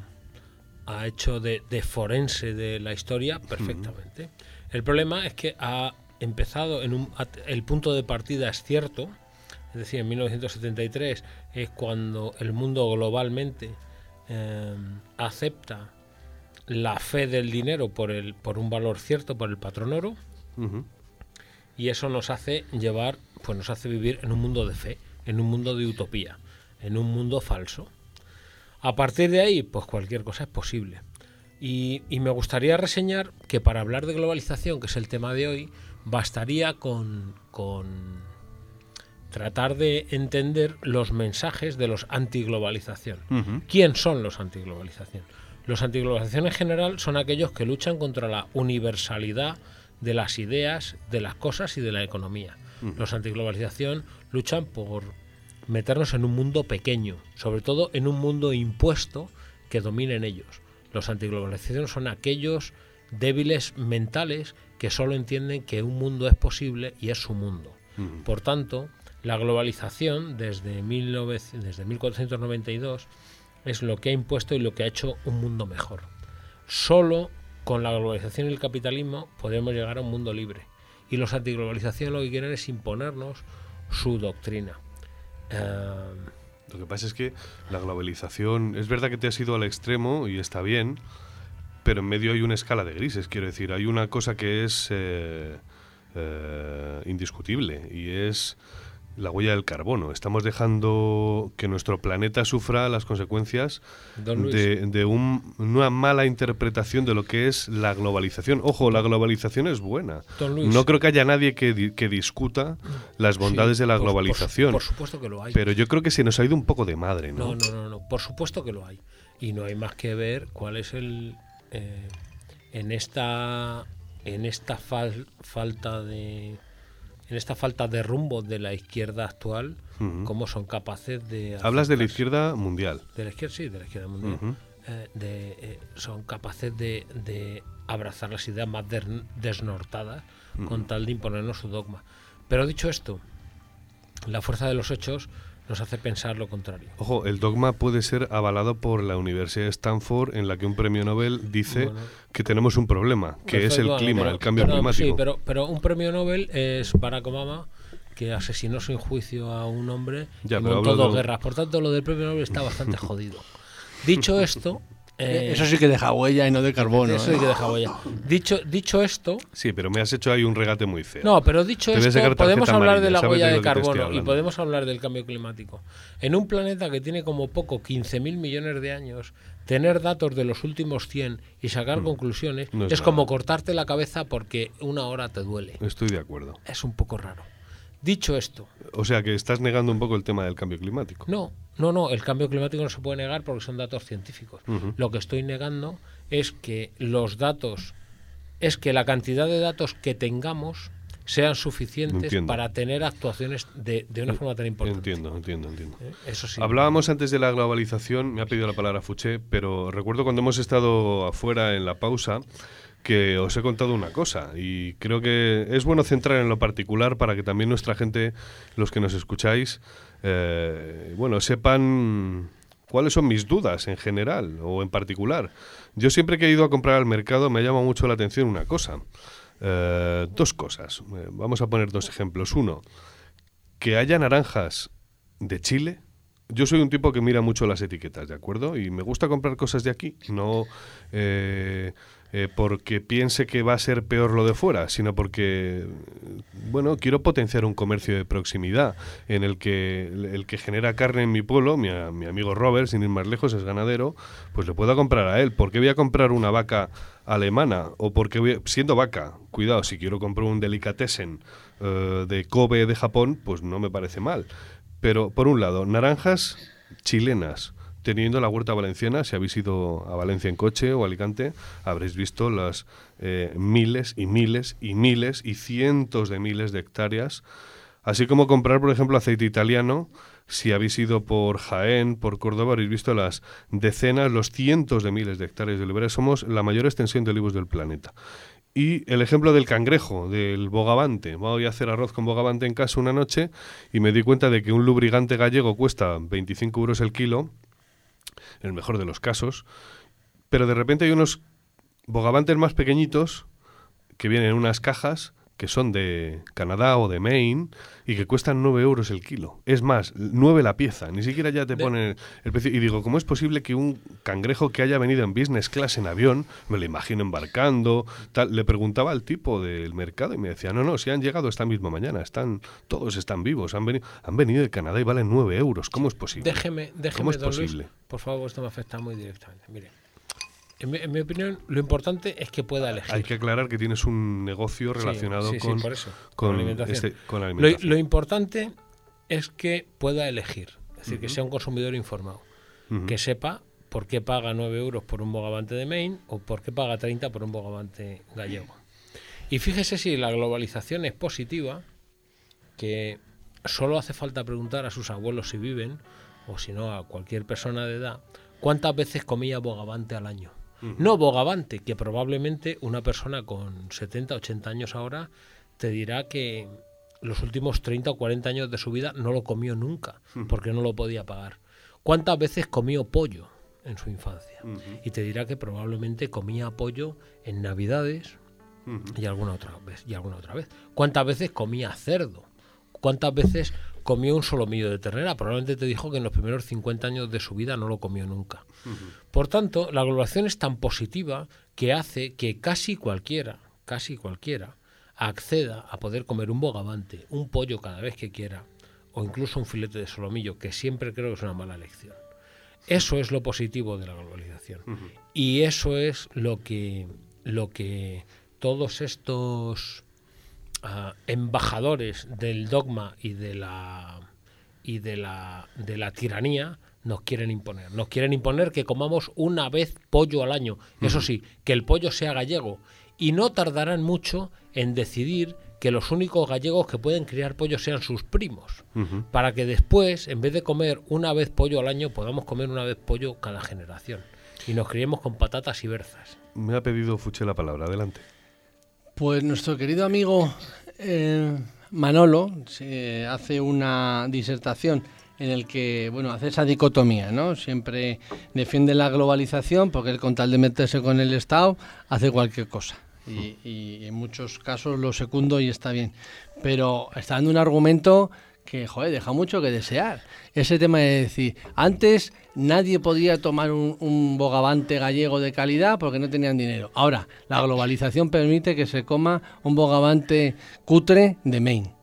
S4: ha, hecho de, de, forense de la historia perfectamente. El problema es que ha empezado en un, el punto de partida es cierto, es decir, en 1973 es cuando el mundo globalmente eh, acepta la fe del dinero por, el, por un valor cierto, por el patrón oro, uh -huh. y eso nos hace llevar, pues nos hace vivir en un mundo de fe, en un mundo de utopía, en un mundo falso. A partir de ahí, pues cualquier cosa es posible. Y, y me gustaría reseñar que para hablar de globalización, que es el tema de hoy, bastaría con, con tratar de entender los mensajes de los antiglobalización. Uh -huh. ¿Quién son los antiglobalización? Los antiglobalización en general son aquellos que luchan contra la universalidad de las ideas, de las cosas y de la economía. Uh -huh. Los antiglobalización luchan por meternos en un mundo pequeño, sobre todo en un mundo impuesto que dominen ellos. Los antiglobalización son aquellos débiles mentales que solo entienden que un mundo es posible y es su mundo. Uh -huh. Por tanto, la globalización desde, 19, desde 1492 es lo que ha impuesto y lo que ha hecho un mundo mejor. Solo con la globalización y el capitalismo podemos llegar a un mundo libre. Y los antiglobalización lo que quieren es imponernos su doctrina.
S1: Uh... Lo que pasa es que la globalización, es verdad que te has ido al extremo y está bien, pero en medio hay una escala de grises, quiero decir, hay una cosa que es eh, eh, indiscutible y es la huella del carbono. Estamos dejando que nuestro planeta sufra las consecuencias de, de un, una mala interpretación de lo que es la globalización. Ojo, la globalización es buena. No creo que haya nadie que, que discuta las bondades sí, de la por, globalización.
S4: Por, por, supuesto que lo hay.
S1: Pero yo creo que se nos ha ido un poco de madre, ¿no?
S4: No, no, no, no. por supuesto que lo hay. Y no hay más que ver cuál es el... Eh, en esta, en esta fal, falta de en esta falta de rumbo de la izquierda actual, uh -huh. cómo son capaces de...
S1: Hablas de la izquierda mundial.
S4: De la izquierda, sí, de la izquierda mundial. Uh -huh. eh, de, eh, son capaces de, de, abrazar las ideas más desnortadas uh -huh. con tal de imponernos su dogma. Pero dicho esto, la fuerza de los hechos nos hace pensar lo contrario.
S1: Ojo, el dogma puede ser avalado por la Universidad de Stanford, en la que un premio Nobel dice
S4: Bueno.
S1: que tenemos un problema, que es el clima,
S4: pero-
S1: el cambio
S4: pero-
S1: climático.
S4: Sí, pero, pero un premio Nobel es Barack Obama que asesinó sin juicio a un hombre
S1: Ya,
S4: y montó dos
S1: de-
S4: guerras. Por tanto, lo del premio Nobel está bastante jodido. Dicho esto... eh,
S2: Eso sí que deja huella y no de carbono.
S4: eso
S2: ¿eh?
S4: sí que deja huella. Dicho, dicho esto,
S1: Sí, pero me has hecho ahí un regate muy feo.
S4: no, pero dicho esto, podemos hablar de la huella
S1: de
S4: carbono y podemos hablar del cambio climático. En un planeta que tiene como poco 15.000 millones de años, tener datos de los últimos 100 y sacar conclusiones
S1: Mm. No es
S4: es, como cortarte la cabeza porque una hora te duele.
S1: Estoy de acuerdo.
S4: Es un poco raro. Dicho esto,
S1: O sea que estás negando un poco el tema del cambio climático.
S4: no, no, no, el cambio climático no se puede negar porque son datos científicos. Lo que estoy negando es que los datos, es que la cantidad de datos que tengamos sean suficientes
S1: Entiendo.
S4: para tener actuaciones de, de una forma tan importante.
S1: Entiendo, entiendo, entiendo.
S4: ¿eh? Eso sí.
S1: Hablábamos antes de la globalización, me ha pedido la palabra Fuché, pero recuerdo cuando hemos estado afuera en la pausa que os he contado una cosa y creo que es bueno centrar en lo particular para que también nuestra gente, los que nos escucháis, eh, bueno, sepan cuáles son mis dudas en general o en particular. Yo siempre que he ido a comprar al mercado me llama mucho la atención una cosa. Eh, dos cosas. Eh, vamos a poner dos ejemplos. Uno, que haya naranjas de Chile. Yo soy un tipo que mira mucho las etiquetas, ¿de acuerdo? Y me gusta comprar cosas de aquí, no eh, porque piense que va a ser peor lo de fuera, sino porque, bueno, quiero potenciar un comercio de proximidad en el que el que genera carne en mi pueblo, mi, amigo Robert, sin ir más lejos, es ganadero, pues le puedo comprar a él. ¿Por qué voy a comprar una vaca alemana? O porque voy, siendo vaca, cuidado, si quiero comprar un delicatessen eh, de Kobe de Japón, pues no me parece mal. Pero, por un lado, naranjas chilenas. Teniendo la huerta valenciana, si habéis ido a Valencia en coche o Alicante, habréis visto las eh, miles y miles y miles y cientos de miles de hectáreas. Así como comprar, por ejemplo, aceite italiano. Si habéis ido por Jaén, por Córdoba, habréis visto las decenas, los cientos de miles de hectáreas de olivares. Somos la mayor extensión de olivos del planeta. Y el ejemplo del cangrejo, del bogavante. Voy a hacer arroz con bogavante en casa una noche y me di cuenta de que un lubricante gallego cuesta 25 euros el kilo, en el mejor de los casos, pero de repente hay unos bogavantes más pequeñitos que vienen en unas cajas que son de Canadá o de Maine y que cuestan 9 euros el kilo. Es más, 9 la pieza, ni siquiera ya te ponen el precio. Y digo, ¿cómo es posible que un cangrejo que haya venido en business class en avión, me lo imagino embarcando, tal? Le preguntaba al tipo del mercado y me decía, no, no, si han llegado esta misma mañana, están todos están vivos, han, veni- han venido de Canadá y valen 9 euros. ¿Cómo es posible?
S4: Déjeme, déjeme,
S1: ¿Cómo es
S4: don Luis,
S1: posible?
S4: por favor, esto me afecta muy directamente. Mire, en mi, en mi opinión, lo importante es que pueda elegir.
S1: Hay que aclarar que tienes un negocio
S4: Sí,
S1: relacionado
S4: sí, sí,
S1: con,
S4: por eso,
S1: con,
S4: con alimentación.
S1: este- con la
S4: Lo,
S1: alimentación.
S4: lo importante es que pueda elegir, es decir, que sea un consumidor informado, que sepa por qué paga 9 euros por un bogavante de Maine o por qué paga 30 por un bogavante gallego. Y fíjese si la globalización es positiva, que solo hace falta preguntar a sus abuelos si viven, o si no a cualquier persona de edad, cuántas veces comía bogavante al año. No bogavante, que probablemente una persona con 70, 80 años ahora te dirá que los últimos 30 o 40 años de su vida no lo comió nunca, porque no lo podía pagar. ¿Cuántas veces comió pollo en su infancia? Y te dirá que probablemente comía pollo en Navidades, y alguna otra vez y alguna otra vez. ¿Cuántas veces comía cerdo? ¿Cuántas veces comió un solomillo de ternera? Probablemente te dijo que en los primeros 50 años de su vida no lo comió nunca. Por tanto, la globalización es tan positiva que hace que casi cualquiera, casi cualquiera, acceda a poder comer un bogavante, un pollo cada vez que quiera, o incluso un filete de solomillo, que siempre creo que es una mala elección. Eso es lo positivo de la globalización. Y eso es lo que, lo que todos estos ah, embajadores del dogma y de la y de la de la tiranía nos quieren imponer. Nos quieren imponer que comamos una vez pollo al año. Eso sí, que el pollo sea gallego. Y no tardarán mucho en decidir que los únicos gallegos que pueden criar pollo sean sus primos. Para que después, en vez de comer una vez pollo al año, podamos comer una vez pollo cada generación. Y nos criemos con patatas y berzas.
S1: Me ha pedido Fuche la palabra, adelante.
S2: Pues nuestro querido amigo eh, Manolo se hace una disertación en el que, bueno, hace esa dicotomía, ¿no? Siempre defiende la globalización porque él con tal de meterse con el Estado hace cualquier cosa. Y, y en muchos casos lo segundo y está bien. Pero está dando un argumento que, joder, deja mucho que desear. Ese tema de decir, antes nadie podía tomar un, bogavante gallego de calidad porque no tenían dinero. Ahora, la globalización permite que se coma un bogavante cutre de Maine.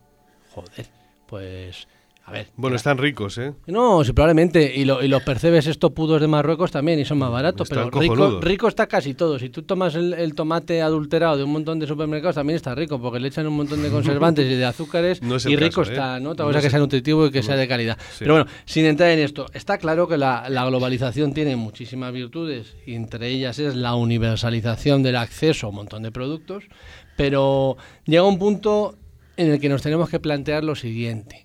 S2: Joder, pues a ver.
S1: Bueno, están ricos, ¿eh?
S2: No, sí, probablemente. Y, los percebes estos pudos de Marruecos también y son más baratos. pero rico, rico, está casi todo. Si tú tomas el, tomate adulterado de un montón de supermercados, también está rico, porque le echan un montón de conservantes y de azúcares. y rico ¿eh? está, ¿no? Otra cosa que sea nutritivo y que sea de calidad. Pero bueno, sin entrar en esto, está claro que la, la globalización tiene muchísimas virtudes, y entre ellas es la universalización del acceso a un montón de productos. Pero llega un punto en el que nos tenemos que plantear lo siguiente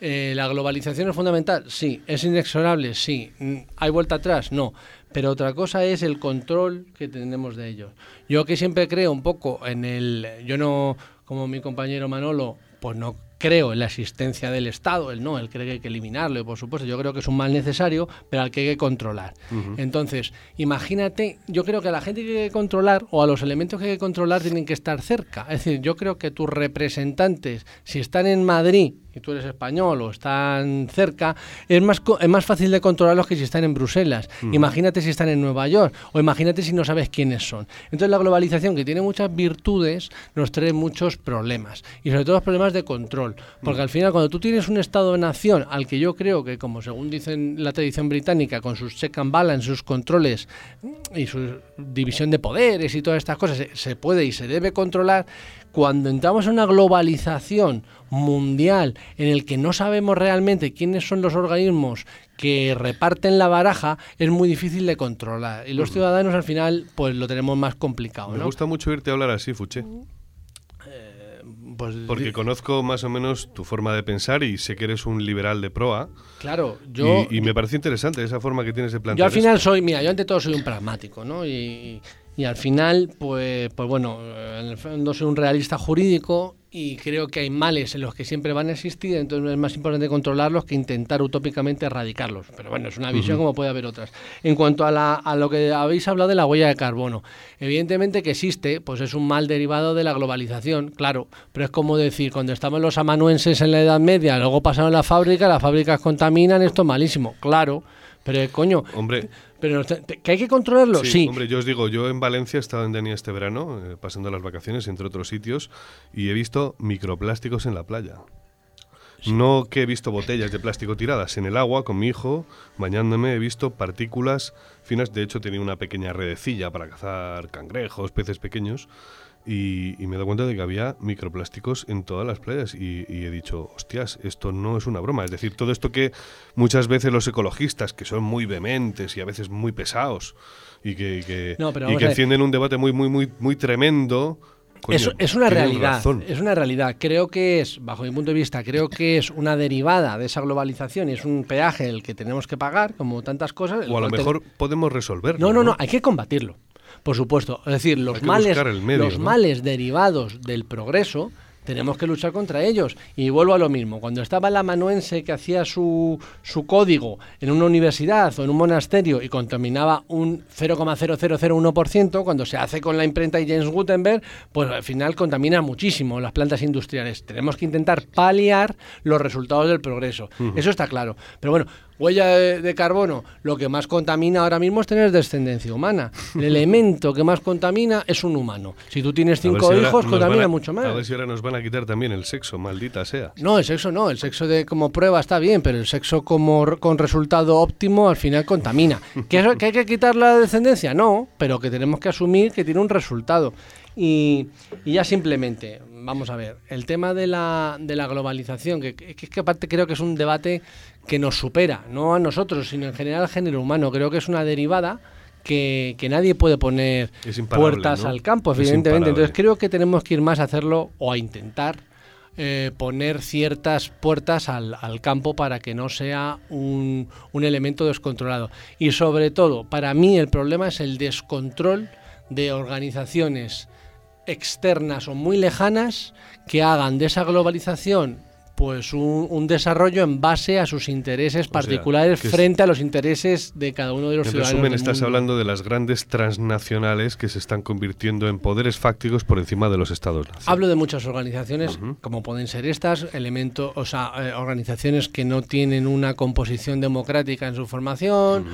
S2: eh, ¿La globalización es fundamental? Sí. ¿Es inexorable? Sí. Mm, ¿Hay vuelta atrás? No. Pero otra cosa es el control que tenemos de ellos. Yo que siempre creo un poco en el... Yo no, como mi compañero Manolo, pues no creo en la existencia del Estado, él no, él cree que hay que eliminarlo, y por supuesto, yo creo que es un mal necesario, pero al que hay que controlar. Entonces, imagínate, yo creo que a la gente que hay que controlar, o a los elementos que hay que controlar, tienen que estar cerca. Es decir, yo creo que tus representantes, si están en Madrid y tú eres español o están cerca, es más, es más fácil de controlarlos que si están en Bruselas. Imagínate si están en Nueva York o imagínate si no sabes quiénes son. Entonces la globalización, que tiene muchas virtudes, nos trae muchos problemas y sobre todo los problemas de control. Porque al final cuando tú tienes un Estado-nación al que yo creo que, como según dicen la tradición británica, con sus check and balance, sus controles y su división de poderes y todas estas cosas, se puede y se debe controlar, cuando entramos en una globalización mundial en el que no sabemos realmente quiénes son los organismos que reparten la baraja, es muy difícil de controlar. Y los ciudadanos al final pues lo tenemos más complicado.
S1: Me gusta mucho irte a hablar así, Fuché. Eh, pues, Porque conozco más o menos tu forma de pensar y sé que eres un liberal de proa.
S2: Claro, yo...
S1: Y, me parece interesante esa forma que tienes de plantear
S2: Yo al final soy, mira, yo ante todo soy un pragmático, ¿no? Y, y al final, pues, pues bueno, en el fondo soy un realista jurídico y creo que hay males en los que siempre van a existir, entonces es más importante controlarlos que intentar utópicamente erradicarlos. Pero bueno, es una visión como puede haber otras. En cuanto a, la, a lo que habéis hablado de la huella de carbono, evidentemente que existe, pues es un mal derivado de la globalización, claro, pero es como decir, cuando estamos los amanuenses en la Edad Media, luego pasaron a la fábrica, las fábricas contaminan, esto es malísimo, claro. Pero coño,
S1: hombre,
S2: pero que hay que controlarlo, sí,
S1: Hombre, yo os digo, yo en Valencia he estado en Denia este verano, eh, pasando las vacaciones entre otros sitios, y he visto microplásticos en la playa. No que he visto botellas de plástico tiradas en el agua con mi hijo, bañándome, he visto partículas finas. De hecho, tenía una pequeña redecilla para cazar cangrejos, peces pequeños. Y, me he dado cuenta de que había microplásticos en todas las playas y, he dicho, hostias, esto no es una broma. Es decir, todo esto que muchas veces los ecologistas, que son muy vehementes y a veces muy pesados y que, y que encienden un debate muy, muy, muy, muy tremendo,
S2: es, una realidad. Es una realidad. Creo que es, bajo mi punto de vista, creo que es una derivada de esa globalización y es un peaje el que tenemos que pagar, como tantas cosas.
S1: O a lo mejor podemos resolverlo.
S2: No, no, no, hay que combatirlo. Por supuesto. Es decir, los males, los males derivados del progreso tenemos que luchar contra ellos. Y vuelvo a lo mismo, cuando estaba el amanuense que hacía su, su código en una universidad o en un monasterio y contaminaba un 0,0001%, cuando se hace con la imprenta y James Gutenberg, pues al final contamina muchísimo las plantas industriales. Tenemos que intentar paliar los resultados del progreso. Eso está claro. Pero bueno, Huella de, carbono, lo que más contamina ahora mismo es tener descendencia humana. El elemento que más contamina es un humano. Si tú tienes cinco hijos, contamina mucho más.
S1: A ver si ahora nos van a quitar también el sexo, maldita sea.
S2: No, el sexo no. El sexo de como prueba está bien, pero el sexo como con resultado óptimo al final contamina. ¿Que, que hay que quitar la descendencia? No, pero que tenemos que asumir que tiene un resultado. Y, ya simplemente, vamos a ver, el tema de la, de la globalización, que, que, que aparte creo que es un debate que nos supera, no a nosotros, sino en general al género humano. Creo que es una derivada que, nadie puede poner puertas al campo, evidentemente. Entonces creo que tenemos que ir más a hacerlo o a intentar eh, poner ciertas puertas al, al, campo para que no sea un, un elemento descontrolado. Y sobre todo, para mí el problema es el descontrol de organizaciones externas o muy lejanas que hagan de esa globalización pues un, un desarrollo en base a sus intereses particulares
S1: que es-
S2: frente a los intereses de cada uno de los
S1: En
S2: ciudadanos.
S1: resumen,
S2: del
S1: estás
S2: mundo.
S1: hablando de las grandes transnacionales que se están convirtiendo en poderes fácticos por encima de los estados.
S2: Hablo de muchas organizaciones, como pueden ser estas, elementos, o sea, eh, organizaciones que no tienen una composición democrática en su formación,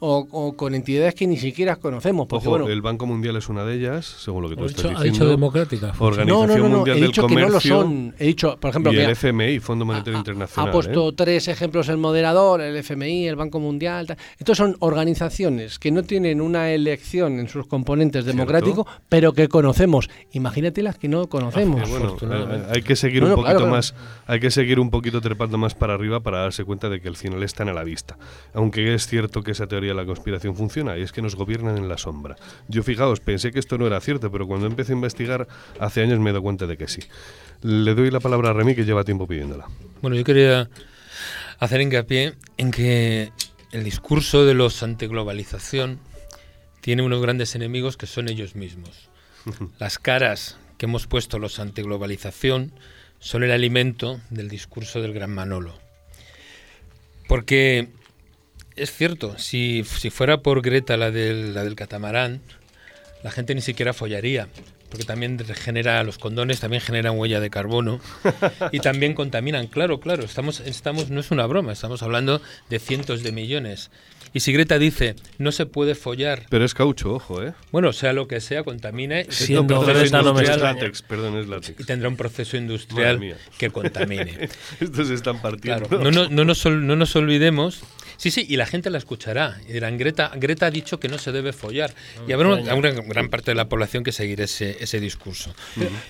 S2: o, o con entidades que ni siquiera conocemos. Porque,
S1: Ojo,
S2: bueno,
S1: el Banco Mundial es una de ellas, según lo que tú estás
S4: dicho, ha
S1: diciendo.
S4: dicho democrática.
S1: Organización
S2: no, no, no, no,
S1: Mundial
S2: he
S1: del
S2: dicho que no lo
S1: Comercio
S2: son. He dicho, por ejemplo,
S1: y
S2: que
S1: el
S2: ha-
S1: FMI, Fondo Monetario
S2: ha-
S1: Internacional.
S2: Ha puesto
S1: ¿eh?
S2: tres ejemplos el moderador, el FMI, el Banco Mundial. tal. Estos son organizaciones que no tienen una elección en sus componentes democráticos, pero que conocemos. Imagínate las que no conocemos.
S1: Bueno,
S4: afortunadamente.
S1: eh, hay que seguir
S2: No,
S1: un poquito
S2: claro.
S1: más, hay que seguir un poquito trepando más para arriba para darse cuenta de que el final está a la vista. Aunque es cierto que esa teoría de la conspiración funciona y es que nos gobiernan en la sombra. Yo fijaos, pensé que esto no era cierto, pero cuando empecé a investigar hace años me he dado cuenta de que sí. Le doy la palabra a Remy que lleva tiempo
S3: Bueno, yo quería hacer hincapié en que el discurso de los antiglobalización tiene unos grandes enemigos que son ellos mismos. Las caras que hemos puesto los antiglobalización son el alimento del discurso del gran Manolo. Porque es cierto, si, si fuera por Greta la del, la del catamarán, la gente ni siquiera follaría. Porque también genera, los condones también generan huella de carbono y también contaminan. Claro, claro, estamos, estamos, no es una broma, estamos hablando de cientos de millones. Y si Greta dice, no se puede follar,
S1: Pero es caucho, ojo, ¿eh?
S3: bueno, sea lo que sea, contamine
S4: Siendo
S1: No, perdón,
S4: Greta
S1: es
S4: no me
S1: industrial,
S4: extraña.
S1: látex, perdón, es
S3: y tendrá un proceso industrial que contamine.
S1: Estos están partiendo.
S3: Claro, no, no, no nos, ol- no nos olvidemos. Sí, sí, y la gente la escuchará. Y dirán, Greta, Greta ha dicho que no se debe follar. y habrá una, una gran parte de la población que seguirá ese, ese discurso.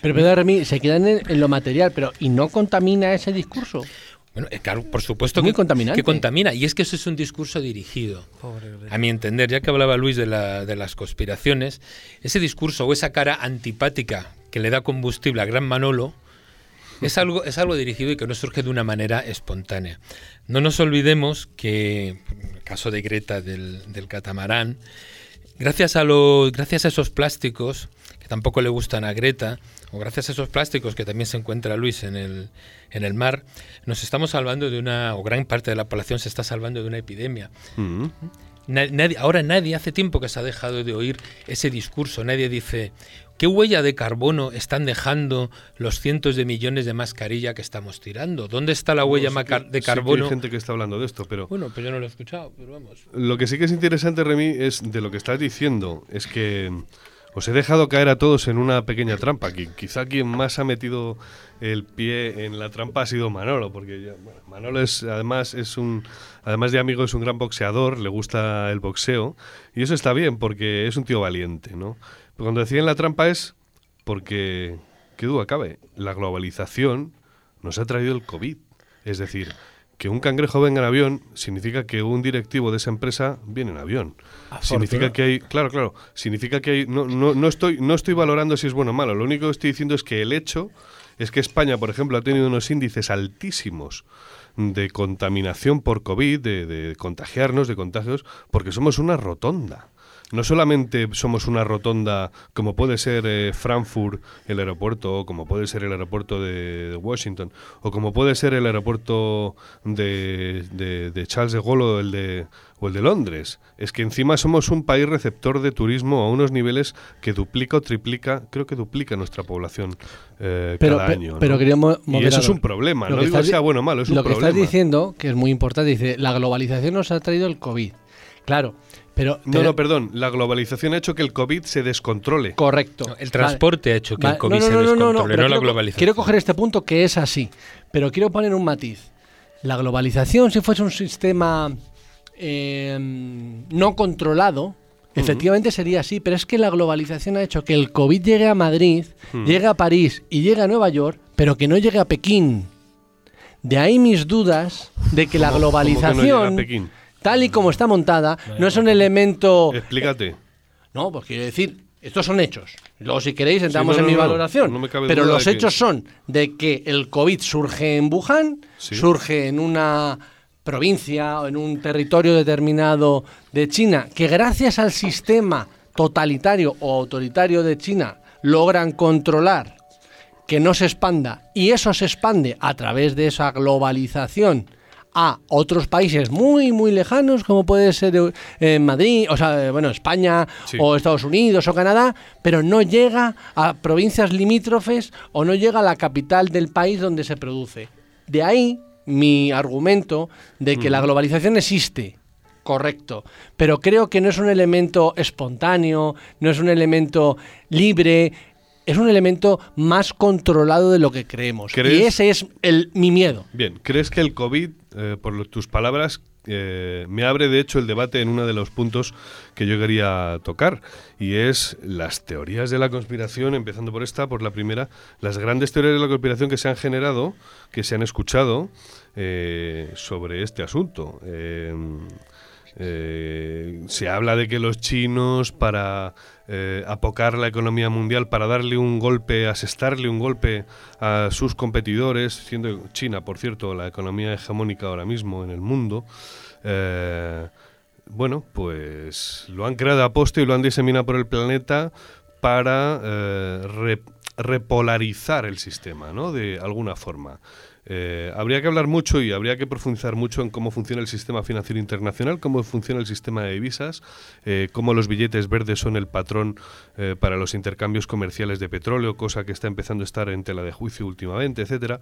S2: Pero, Remy, se quedan en, en lo material, pero ¿y no contamina ese discurso?
S3: Bueno, claro, por supuesto
S2: Muy
S3: que, que contamina. Y es que eso es un discurso dirigido. A mi entender, ya que hablaba Luis de, la- de las conspiraciones, ese discurso o esa cara antipática que le da combustible a Gran Manolo es algo, es algo dirigido y que no surge de una manera espontánea. No nos olvidemos que, en el caso de Greta del, del catamarán, gracias a, los, gracias a esos plásticos que tampoco le gustan a Greta, o gracias a esos plásticos que también se encuentra Luis en el, en el mar, nos estamos salvando de una, o gran parte de la población se está salvando de una epidemia.
S1: Mm.
S3: Na- nadie- ahora nadie, hace tiempo que se ha dejado de oír ese discurso, nadie dice, ¿qué huella de carbono están dejando los cientos de millones de mascarilla que estamos tirando? ¿Dónde está la huella
S1: Sí que-
S3: de
S1: sí
S3: carbono?
S1: hay gente que está hablando de esto, pero
S3: Bueno, pues yo no lo he escuchado, pero vamos.
S1: Lo que sí que es interesante, Remy, es de lo que estás diciendo, es que os he dejado caer a todos en una pequeña trampa. Quizá quien más ha metido el pie en la trampa ha sido Manolo, porque Manolo es además es un además de amigo es un gran boxeador, le gusta el boxeo y eso está bien porque es un tío valiente, ¿no? Pero cuando decían la trampa es porque qué duda cabe, la globalización nos ha traído el COVID, es decir, que un cangrejo venga en avión significa que un directivo de esa empresa viene en avión. Significa que hay, claro, claro, significa que hay, no, no, no estoy, no estoy valorando si es bueno o malo. Lo único que estoy diciendo es que el hecho es que España, por ejemplo, ha tenido unos índices altísimos de contaminación por COVID, de, de contagiarnos, de contagios, porque somos una rotonda. No solamente somos una rotonda como puede ser eh, Frankfurt, el aeropuerto, o como puede ser el aeropuerto de, de Washington, o como puede ser el aeropuerto de, de- de Charles de Gaulle o el de, o el de Londres. Es que encima somos un país receptor de turismo a unos niveles que duplica o triplica, creo que duplica nuestra población eh,
S2: Pero,
S1: cada
S2: pe-
S1: año. ¿no?
S2: pero queríamos
S1: y eso es un problema.
S2: Lo
S1: No
S2: que
S1: digo
S2: estás
S1: que sea bueno o malo, es
S2: Lo
S1: un
S2: que
S1: problema.
S2: estás diciendo, que es muy importante, dice, la globalización nos ha traído el COVID. Claro, pero...
S1: No, no, perdón. La globalización ha hecho que el COVID se descontrole.
S2: Correcto.
S3: No, el
S2: Vale.
S3: transporte ha hecho que
S2: Vale,
S3: el COVID
S2: no, no,
S3: se
S2: no, no, no,
S3: descontrole, no, la
S2: quiero,
S3: globalización.
S2: Quiero coger este punto que es así, pero quiero poner un matiz. La globalización, si fuese un sistema eh, no controlado, efectivamente sería así, pero es que la globalización ha hecho que el COVID llegue a Madrid, llegue a París y llegue a Nueva York, pero que no llegue a Pekín. De ahí mis dudas de que la
S1: ¿Cómo- cómo que no llega a
S2: globalización,
S1: Pekín?
S2: Tal y como está montada, no es un elemento...
S1: Explícate.
S2: No, pues quiero decir, estos son hechos. Luego, si queréis, entramos
S1: no,
S2: en mi
S1: no,
S2: valoración.
S1: No me cabe
S2: Pero los
S1: que-
S2: hechos son de que el COVID surge en Wuhan,
S1: Sí.
S2: surge en una provincia o en un territorio determinado de China, que gracias al sistema totalitario o autoritario de China logran controlar que no se expanda y eso se expande a través de esa globalización a otros países muy muy lejanos como puede ser eh, Madrid, o sea, eh, bueno, España o Estados Unidos o Canadá, pero no llega a provincias limítrofes o no llega a la capital del país donde se produce. De ahí mi argumento de que la globalización existe, correcto, pero creo que no es un elemento espontáneo, no es un elemento libre, es un elemento más controlado de lo que creemos. Y ese es el, mi miedo.
S1: Bien, ¿crees que el COVID, eh, por tus palabras, eh, me abre de hecho el debate en uno de los puntos que yo quería tocar y es las teorías de la conspiración, empezando por esta, por la primera, las grandes teorías de la conspiración que se han generado, que se han escuchado eh, sobre este asunto. Eh, se habla de que los chinos, para eh, apocar la economía mundial, para darle un golpe, asestarle un golpe a sus competidores, siendo China, por cierto, la economía hegemónica ahora mismo en el mundo, eh, bueno, pues lo han creado a poste y lo han diseminado por el planeta para repolarizar el sistema, ¿no? De alguna forma. Eh, habría que hablar mucho y habría que profundizar mucho en cómo funciona el sistema financiero internacional, cómo funciona el sistema de divisas, eh, cómo los billetes verdes son el patrón eh, para los intercambios comerciales de petróleo, cosa que está empezando a estar en tela de juicio últimamente, etcétera.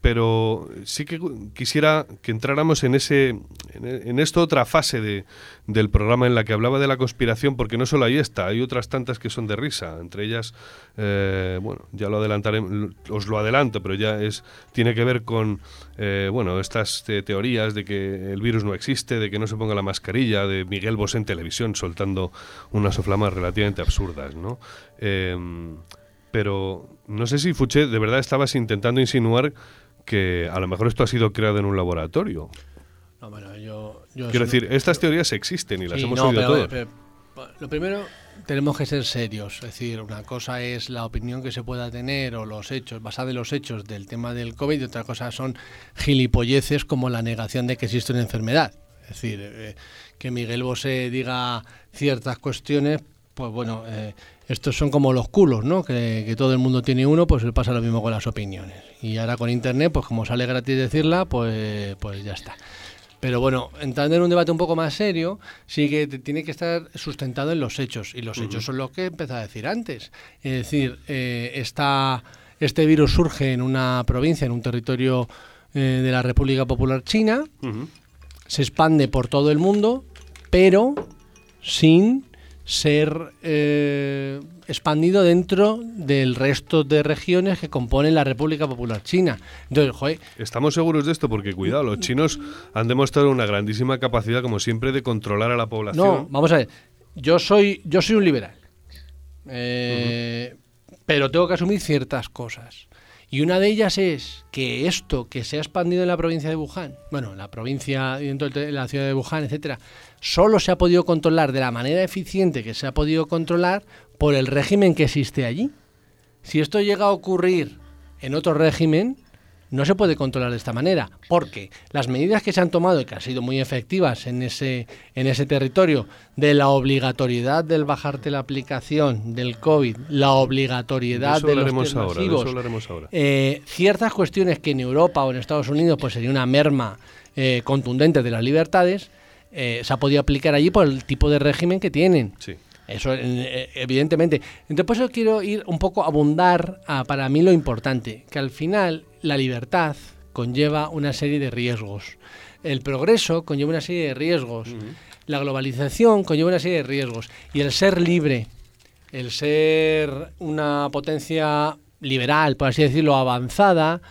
S1: Pero sí que quisiera que entráramos en ese, en, esta otra fase de, del programa en la que hablaba de la conspiración, porque no solo ahí está, hay otras tantas que son de risa, entre ellas, bueno, ya lo adelantaré, os lo adelanto, pero ya es tiene que ver con eh, bueno, estas teorías de que el virus no existe, de que no se ponga la mascarilla, de Miguel Bosé en televisión soltando unas soflamas relativamente absurdas, ¿no? Em, pero no sé si Fuché de verdad estabas intentando insinuar que a lo mejor esto ha sido creado en un laboratorio.
S2: No, bueno, yo,
S1: Quiero decir, estas teorías existen y las hemos oído todos.
S2: lo primero, tenemos que ser serios. Es decir, una cosa es la opinión que se pueda tener o los hechos, basada en los hechos del tema del COVID, y otra cosa son gilipolleces como la negación de que existe una enfermedad. Es decir, eh, que Miguel Bosé diga ciertas cuestiones, pues bueno, eh, estos son como los culos, ¿no? Que, que, todo el mundo tiene uno, pues pasa lo mismo con las opiniones. Y ahora con Internet, pues como sale gratis decirla, pues, pues ya está. Pero bueno, entrando en un debate un poco más serio, sí que tiene que estar sustentado en los hechos. Y los hechos son lo que he empezado a decir antes. Es decir, eh, este virus surge en una provincia, en un territorio eh, de la República Popular China, se expande por todo el mundo, pero sin ser eh, expandido dentro del resto de regiones que componen la República Popular China. Entonces,
S1: Estamos seguros de esto porque, cuidado, los chinos han demostrado una grandísima capacidad, como siempre, de controlar a la población.
S2: No, vamos a ver. Yo soy, yo soy un liberal. Eh, pero tengo que asumir ciertas cosas. Y una de ellas es que esto que se ha expandido en la provincia de Wuhan, bueno, en la provincia, dentro de la ciudad de Wuhan, etcétera, solo se ha podido controlar de la manera eficiente que se ha podido controlar por el régimen que existe allí. Si esto llega a ocurrir en otro régimen, no se puede controlar de esta manera, porque las medidas que se han tomado y que han sido muy efectivas en ese, en ese territorio, de la obligatoriedad del bajarte la aplicación del COVID, la obligatoriedad de, los ahora, eh, ciertas cuestiones que en Europa o en Estados Unidos pues sería una merma eh, contundente de las libertades, eh, se ha podido aplicar allí por el tipo de régimen que tienen.
S1: Sí.
S2: Eso, evidentemente. Entonces, por eso quiero ir un poco a abundar a, para mí lo importante, que al final la libertad conlleva una serie de riesgos. El progreso conlleva una serie de riesgos. La globalización conlleva una serie de riesgos. Y el ser libre, el ser una potencia liberal, por así decirlo, avanzada,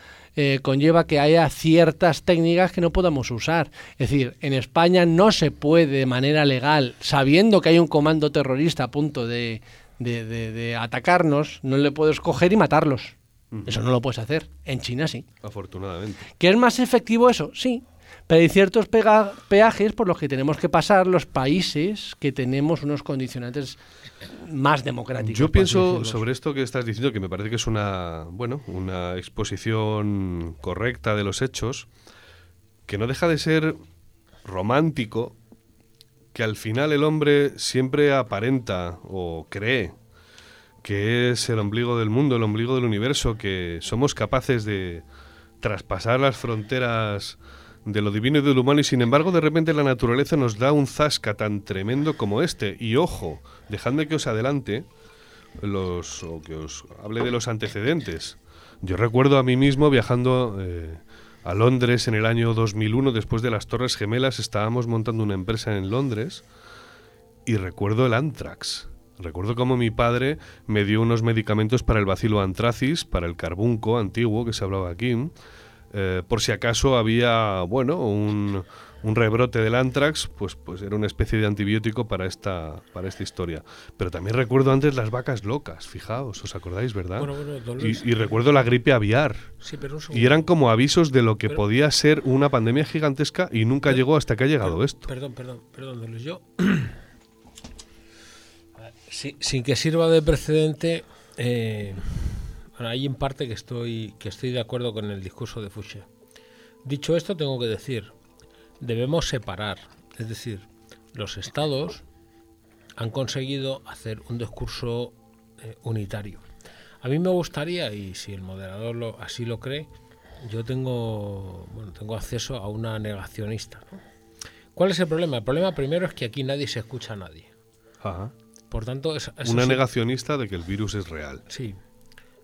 S2: eh, conlleva que haya ciertas técnicas que no podamos usar. Es decir, en España no se puede de manera legal, sabiendo que hay un comando terrorista a punto de, de atacarnos, no le puedes coger y matarlos. Eso no lo puedes hacer. En China sí.
S1: Afortunadamente.
S2: ¿Que es más efectivo eso? Sí. Pero hay ciertos peajes por los que tenemos que pasar los países que tenemos unos condicionantes más democráticos.
S1: Yo pienso sobre esto que estás diciendo, que me parece que es una, bueno, una exposición correcta de los hechos, que no deja de ser romántico que al final el hombre siempre aparenta o cree que es el ombligo del mundo, el ombligo del universo, que somos capaces de traspasar las fronteras de lo divino y de lo humano y sin embargo de repente la naturaleza nos da un zasca tan tremendo como este. Y ojo, dejadme que os adelante los, o que os hable de los antecedentes. Yo recuerdo a mí mismo viajando eh, a Londres en el año 2001 después de las Torres Gemelas, estábamos montando una empresa en Londres y recuerdo el anthrax. Recuerdo cómo mi padre me dio unos medicamentos para el bacilo antracis, para el carbunco antiguo que se hablaba aquí, eh, por si acaso había, bueno, un, un rebrote del anthrax, pues, pues era una especie de antibiótico para esta, para esta historia. Pero también recuerdo antes las vacas locas, fijaos, ¿os acordáis, verdad?
S4: Bueno, bueno,
S1: y, y recuerdo la gripe aviar.
S4: Sí, pero un
S1: Y eran como avisos de lo que
S4: Pero-
S1: podía ser una pandemia gigantesca y nunca
S4: Pero-
S1: llegó hasta que ha llegado
S4: Per-
S1: esto.
S4: Perdón, perdón, perdón, don Luis. Yo, Sí, sin que sirva de precedente, eh, hay en parte que estoy, que estoy de acuerdo con el discurso de Fouché. Dicho esto, tengo que decir, debemos separar, es decir, los estados han conseguido hacer un discurso eh, unitario. A mí me gustaría, y si el moderador lo, así lo cree, yo tengo, bueno, tengo acceso a una negacionista. ¿no? ¿Cuál es el problema? El problema primero es que aquí nadie se escucha a nadie.
S1: Ajá.
S4: Por tanto, es,
S1: Una negacionista de que el virus es real.
S4: Sí,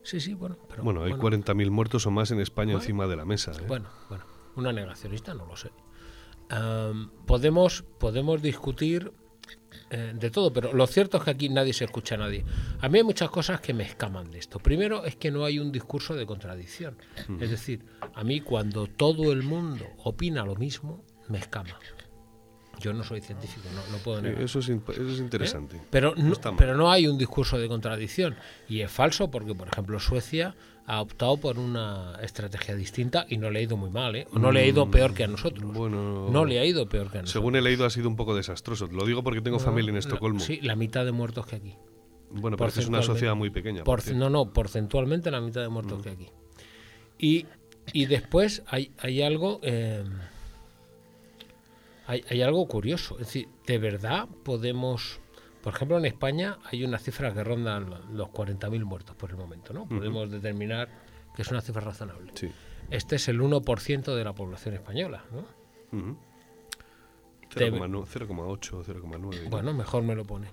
S4: sí, sí, bueno. Pero,
S1: Bueno, hay
S4: bueno,
S1: 40.000 muertos o más en España
S4: Bueno.
S1: encima de la mesa. ¿eh?
S4: Bueno, bueno, una negacionista no lo sé. Podemos, podemos discutir eh, de todo, pero lo cierto es que aquí nadie se escucha a nadie. A mí hay muchas cosas que me escaman de esto. Primero es que no hay un discurso de contradicción. Es decir, a mí cuando todo el mundo opina lo mismo, me escama. Yo no soy científico, no, no puedo negar.
S1: eso, es, eso es interesante.
S4: Pero no, pero no hay un discurso de contradicción. Y es falso porque, por ejemplo, Suecia ha optado por una estrategia distinta y no le ha ido muy mal, ¿eh? O no le ha ido peor que a nosotros.
S1: Mm, Bueno,
S4: No le ha ido peor que a nosotros.
S1: según he leído ha sido un poco desastroso. Lo digo porque tengo
S4: No,
S1: familia en Estocolmo.
S4: Sí, la mitad de muertos que aquí.
S1: Bueno, pero es una sociedad muy pequeña. por
S4: no, no, porcentualmente la mitad de
S1: Mm.
S4: muertos que aquí. Y, y después hay, hay algo... eh, hay, hay algo curioso. Es decir, de verdad podemos... Por ejemplo, en España hay unas cifras que rondan los 40.000 muertos por el momento, ¿no? Podemos determinar que es una cifra razonable.
S1: Sí.
S4: Este es el 1% de la población española, ¿no? Debe-
S1: 0,9, 0,8, 0,9.
S4: Bueno, mejor me lo pone.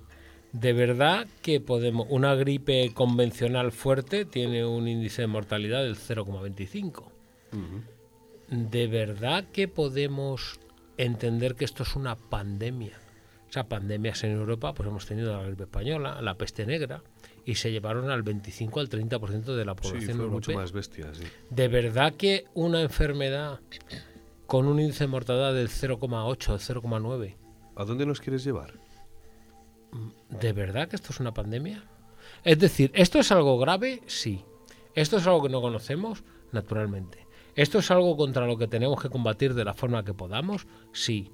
S4: De verdad que podemos. Una gripe convencional fuerte tiene un índice de mortalidad del 0,25.
S1: Ujú.
S4: De verdad que podemos entender que esto es una pandemia. O sea, pandemias en Europa, pues hemos tenido la gripe española, la peste negra, y se llevaron al 25 al 30% de la
S1: Sí,
S4: población
S1: fue mucho
S4: europea.
S1: más bestia, sí.
S4: ¿De verdad que una enfermedad con un índice de mortalidad del 0,8 o 0,9
S1: ¿A dónde nos quieres llevar?
S4: ¿De verdad que esto es una pandemia? Es decir, ¿esto es algo grave? Sí. ¿Esto es algo que no conocemos? Naturalmente. ¿Esto es algo contra lo que tenemos que combatir de la forma que podamos? Sí.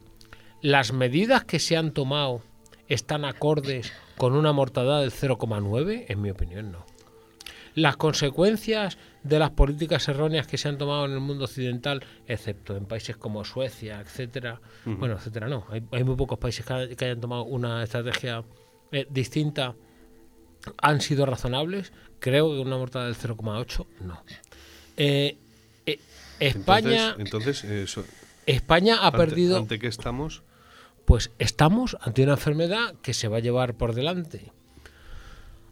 S4: ¿Las medidas que se han tomado están acordes con una mortalidad del 0,9? En mi opinión, no. Las consecuencias de las políticas erróneas que se han tomado en el mundo occidental, excepto en países como Suecia, etcétera, bueno, etcétera, no, hay, hay muy pocos países que, ha- que hayan tomado una estrategia eh, distinta, han sido razonables. Creo que una mortalidad del 0,8, no. Eh, España,
S1: Entonces, entonces eh,
S4: España ha
S1: ante-
S4: perdido
S1: ¿Ante qué estamos?
S4: pues estamos ante una enfermedad que se va a llevar por delante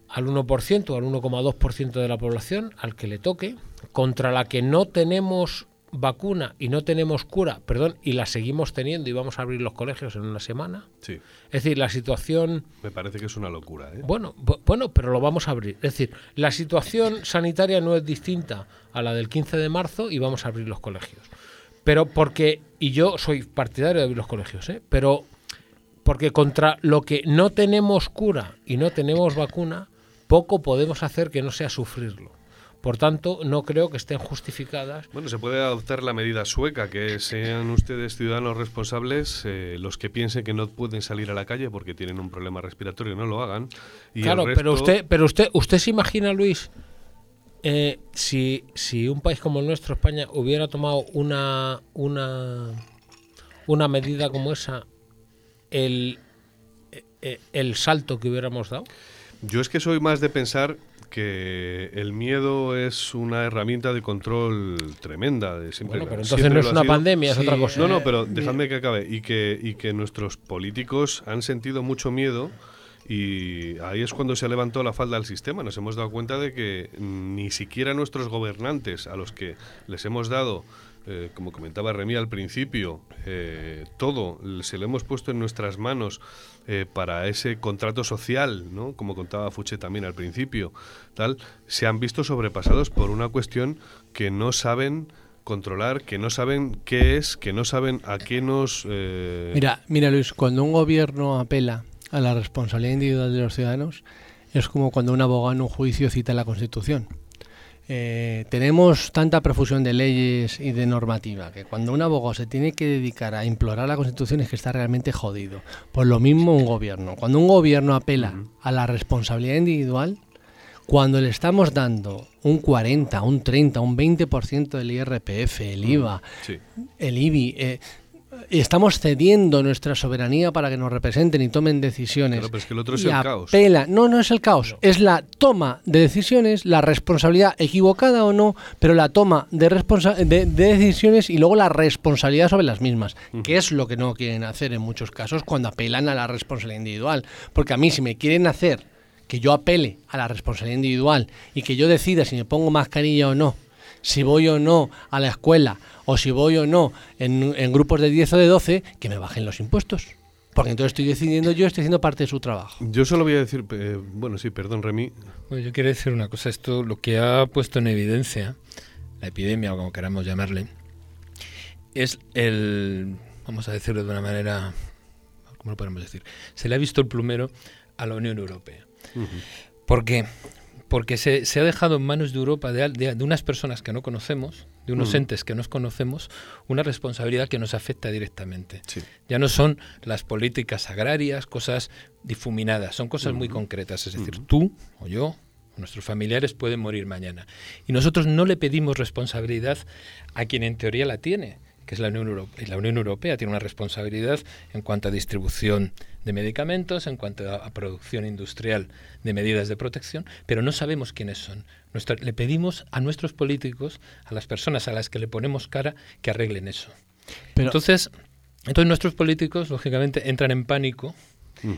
S4: al 1% o al 1,2% de la población, al que le toque, contra la que no tenemos vacuna y no tenemos cura, perdón, y la seguimos teniendo y vamos a abrir los colegios en una semana.
S1: Sí,
S4: Es decir, la situación
S1: me parece que es una locura. ¿eh?
S4: bueno, bu- bueno, pero lo vamos a abrir. Es decir, la situación sanitaria no es distinta a la del 15 de marzo y vamos a abrir los colegios. Pero porque, y yo soy partidario de abrir los colegios, ¿eh? pero porque contra lo que no tenemos cura y no tenemos vacuna, poco podemos hacer que no sea sufrirlo. Por tanto, no creo que estén justificadas
S1: Bueno, se puede adoptar la medida sueca, que sean ustedes ciudadanos responsables, eh, los que piensen que no pueden salir a la calle porque tienen un problema respiratorio, no lo hagan. Y
S4: claro, pero usted, pero usted, usted se imagina, Luis, eh, si, si un país como el nuestro, España, hubiera tomado una, una, una medida como esa, el, eh, el salto que hubiéramos dado.
S1: Yo es que soy más de pensar que el miedo es una herramienta de control tremenda. De siempre,
S4: bueno, pero entonces no es una pandemia, es otra cosa.
S1: No, no, pero dejadme que acabe. Y que, y que nuestros políticos han sentido mucho miedo y ahí es cuando se levantó la falda del sistema. Nos hemos dado cuenta de que ni siquiera nuestros gobernantes, a los que les hemos dado, eh, como comentaba Remy al principio, eh, todo se lo hemos puesto en nuestras manos eh, para ese contrato social, ¿no? como contaba Fuche también al principio, tal, se han visto sobrepasados por una cuestión que no saben controlar, que no saben qué es, que no saben a qué nos...
S2: Mira, mira Luis, cuando un gobierno apela a la responsabilidad individual de los ciudadanos es como cuando un abogado en un juicio cita la Constitución. Eh, tenemos tanta profusión de leyes y de normativa que cuando un abogado se tiene que dedicar a implorar la Constitución es que está realmente jodido. Por lo mismo un gobierno. Cuando un gobierno apela a la responsabilidad individual, cuando le estamos dando un 40, un 30, un 20% del IRPF, el IVA, el IBI, eh, estamos cediendo nuestra soberanía para que nos representen y tomen decisiones.
S1: pero es que el otro es el caos.
S2: No, no es el caos. Es la toma de decisiones, la responsabilidad equivocada o no, pero la toma de, de, decisiones y luego la responsabilidad sobre las mismas, que es lo que no quieren hacer en muchos casos cuando apelan a la responsabilidad individual. Porque a mí, si me quieren hacer que yo apele a la responsabilidad individual y que yo decida si me pongo mascarilla o no, si voy o no a la escuela o si voy o no en, grupos de 10 o de 12, que me bajen los impuestos. Porque entonces estoy decidiendo yo, estoy haciendo parte de su trabajo.
S1: Yo solo voy a decir, eh, bueno, sí, perdón, Remy.
S3: Bueno, yo quiero decir una cosa. Esto lo que ha puesto en evidencia la epidemia, o como queramos llamarle, es el, vamos a decirlo de una manera, ¿cómo lo podemos decir? Se le ha visto el plumero a la Unión Europea. ¿Por qué? Porque se, ha dejado en manos de Europa, de, unas personas que no conocemos, de unos mm. entes que no conocemos, una responsabilidad que nos afecta directamente. Ya no son las políticas agrarias, cosas difuminadas, son cosas muy concretas. Es decir, tú o yo, o nuestros familiares pueden morir mañana. Y nosotros no le pedimos responsabilidad a quien en teoría la tiene que es la Unión Europea. La Unión Europea tiene una responsabilidad en cuanto a distribución de medicamentos, en cuanto a, producción industrial de medidas de protección, pero no sabemos quiénes son. le pedimos a nuestros políticos, a las personas a las que le ponemos cara, que arreglen eso. entonces, entonces nuestros políticos, lógicamente, entran en pánico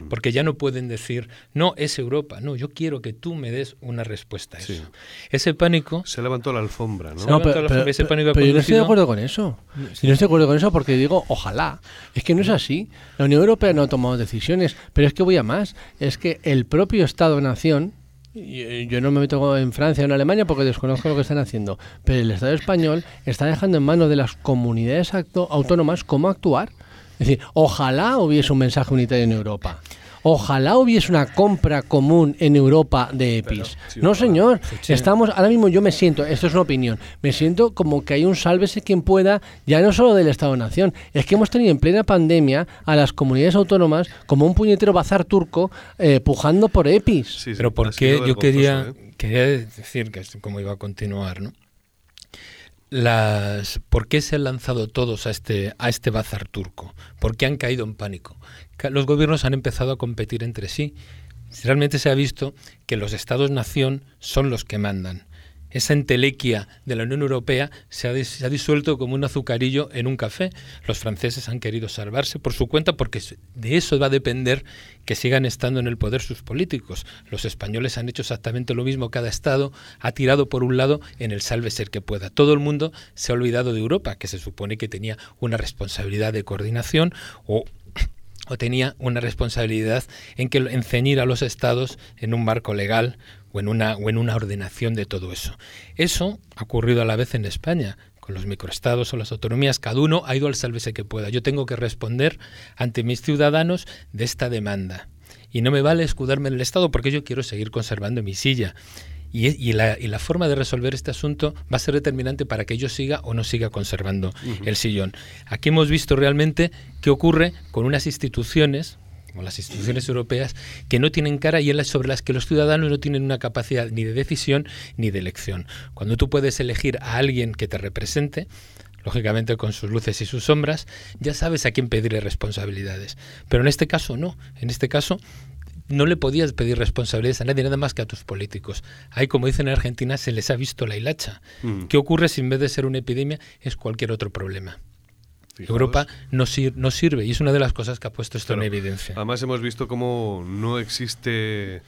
S3: porque ya no pueden decir, no, es Europa, no, yo quiero que tú me des una respuesta a eso. Ese pánico...
S1: Se levantó la alfombra, ¿no?
S2: no pero, yo no estoy de acuerdo con eso. no estoy de acuerdo con eso porque digo, ojalá. Es que no es así. La Unión Europea no ha tomado decisiones, pero es que voy a más. Es que el propio Estado-Nación, yo no me meto en Francia o en Alemania porque desconozco lo que están haciendo, pero el Estado español está dejando en manos de las comunidades autónomas cómo actuar. Es decir, ojalá hubiese un mensaje unitario en Europa. Ojalá hubiese una compra común en Europa de EPIs. no, señor. Estamos, ahora mismo yo me siento, esto es una opinión, me siento como que hay un sálvese quien pueda, ya no solo del Estado-Nación, es que hemos tenido en plena pandemia a las comunidades autónomas como un puñetero bazar turco eh, pujando por EPIs.
S3: Pero ¿por qué yo quería, ¿eh? quería decir que cómo iba a continuar, ¿no? Las ¿por qué se han lanzado todos a este a este bazar turco? ¿Por qué han caído en pánico? Los gobiernos han empezado a competir entre sí. Realmente se ha visto que los estados nación son los que mandan esa entelequia de la Unión Europea se ha, disuelto como un azucarillo en un café. Los franceses han querido salvarse por su cuenta porque de eso va a depender que sigan estando en el poder sus políticos. Los españoles han hecho exactamente lo mismo. Cada Estado ha tirado por un lado en el salve ser que pueda. Todo el mundo se ha olvidado de Europa, que se supone que tenía una responsabilidad de coordinación o tenía una responsabilidad en que en ceñir a los estados en un marco legal o en una, o en una ordenación de todo eso. Eso ha ocurrido a la vez en España con los microestados o las autonomías, cada uno ha ido al sálvese que pueda. Yo tengo que responder ante mis ciudadanos de esta demanda. Y no me vale escudarme en el Estado porque yo quiero seguir conservando mi silla. Y, la, y, la, forma de resolver este asunto va a ser determinante para que yo siga o no siga conservando el sillón. Aquí hemos visto realmente qué ocurre con unas instituciones, como las instituciones europeas, que no tienen cara y sobre las que los ciudadanos no tienen una capacidad ni de decisión ni de elección. Cuando tú puedes elegir a alguien que te represente, lógicamente con sus luces y sus sombras, ya sabes a quién pedirle responsabilidades. Pero en este caso no. En este caso no le podías pedir responsabilidades a nadie, nada más que a tus políticos. Ahí, como dicen en Argentina, se les ha visto la hilacha.
S1: Mm.
S3: ¿Qué ocurre si en vez de ser una epidemia es cualquier otro problema?
S1: Fijaos.
S3: Europa no, sir- no sirve y es una de las cosas que ha puesto esto
S1: Claro.
S3: en evidencia.
S1: Además hemos visto cómo no existe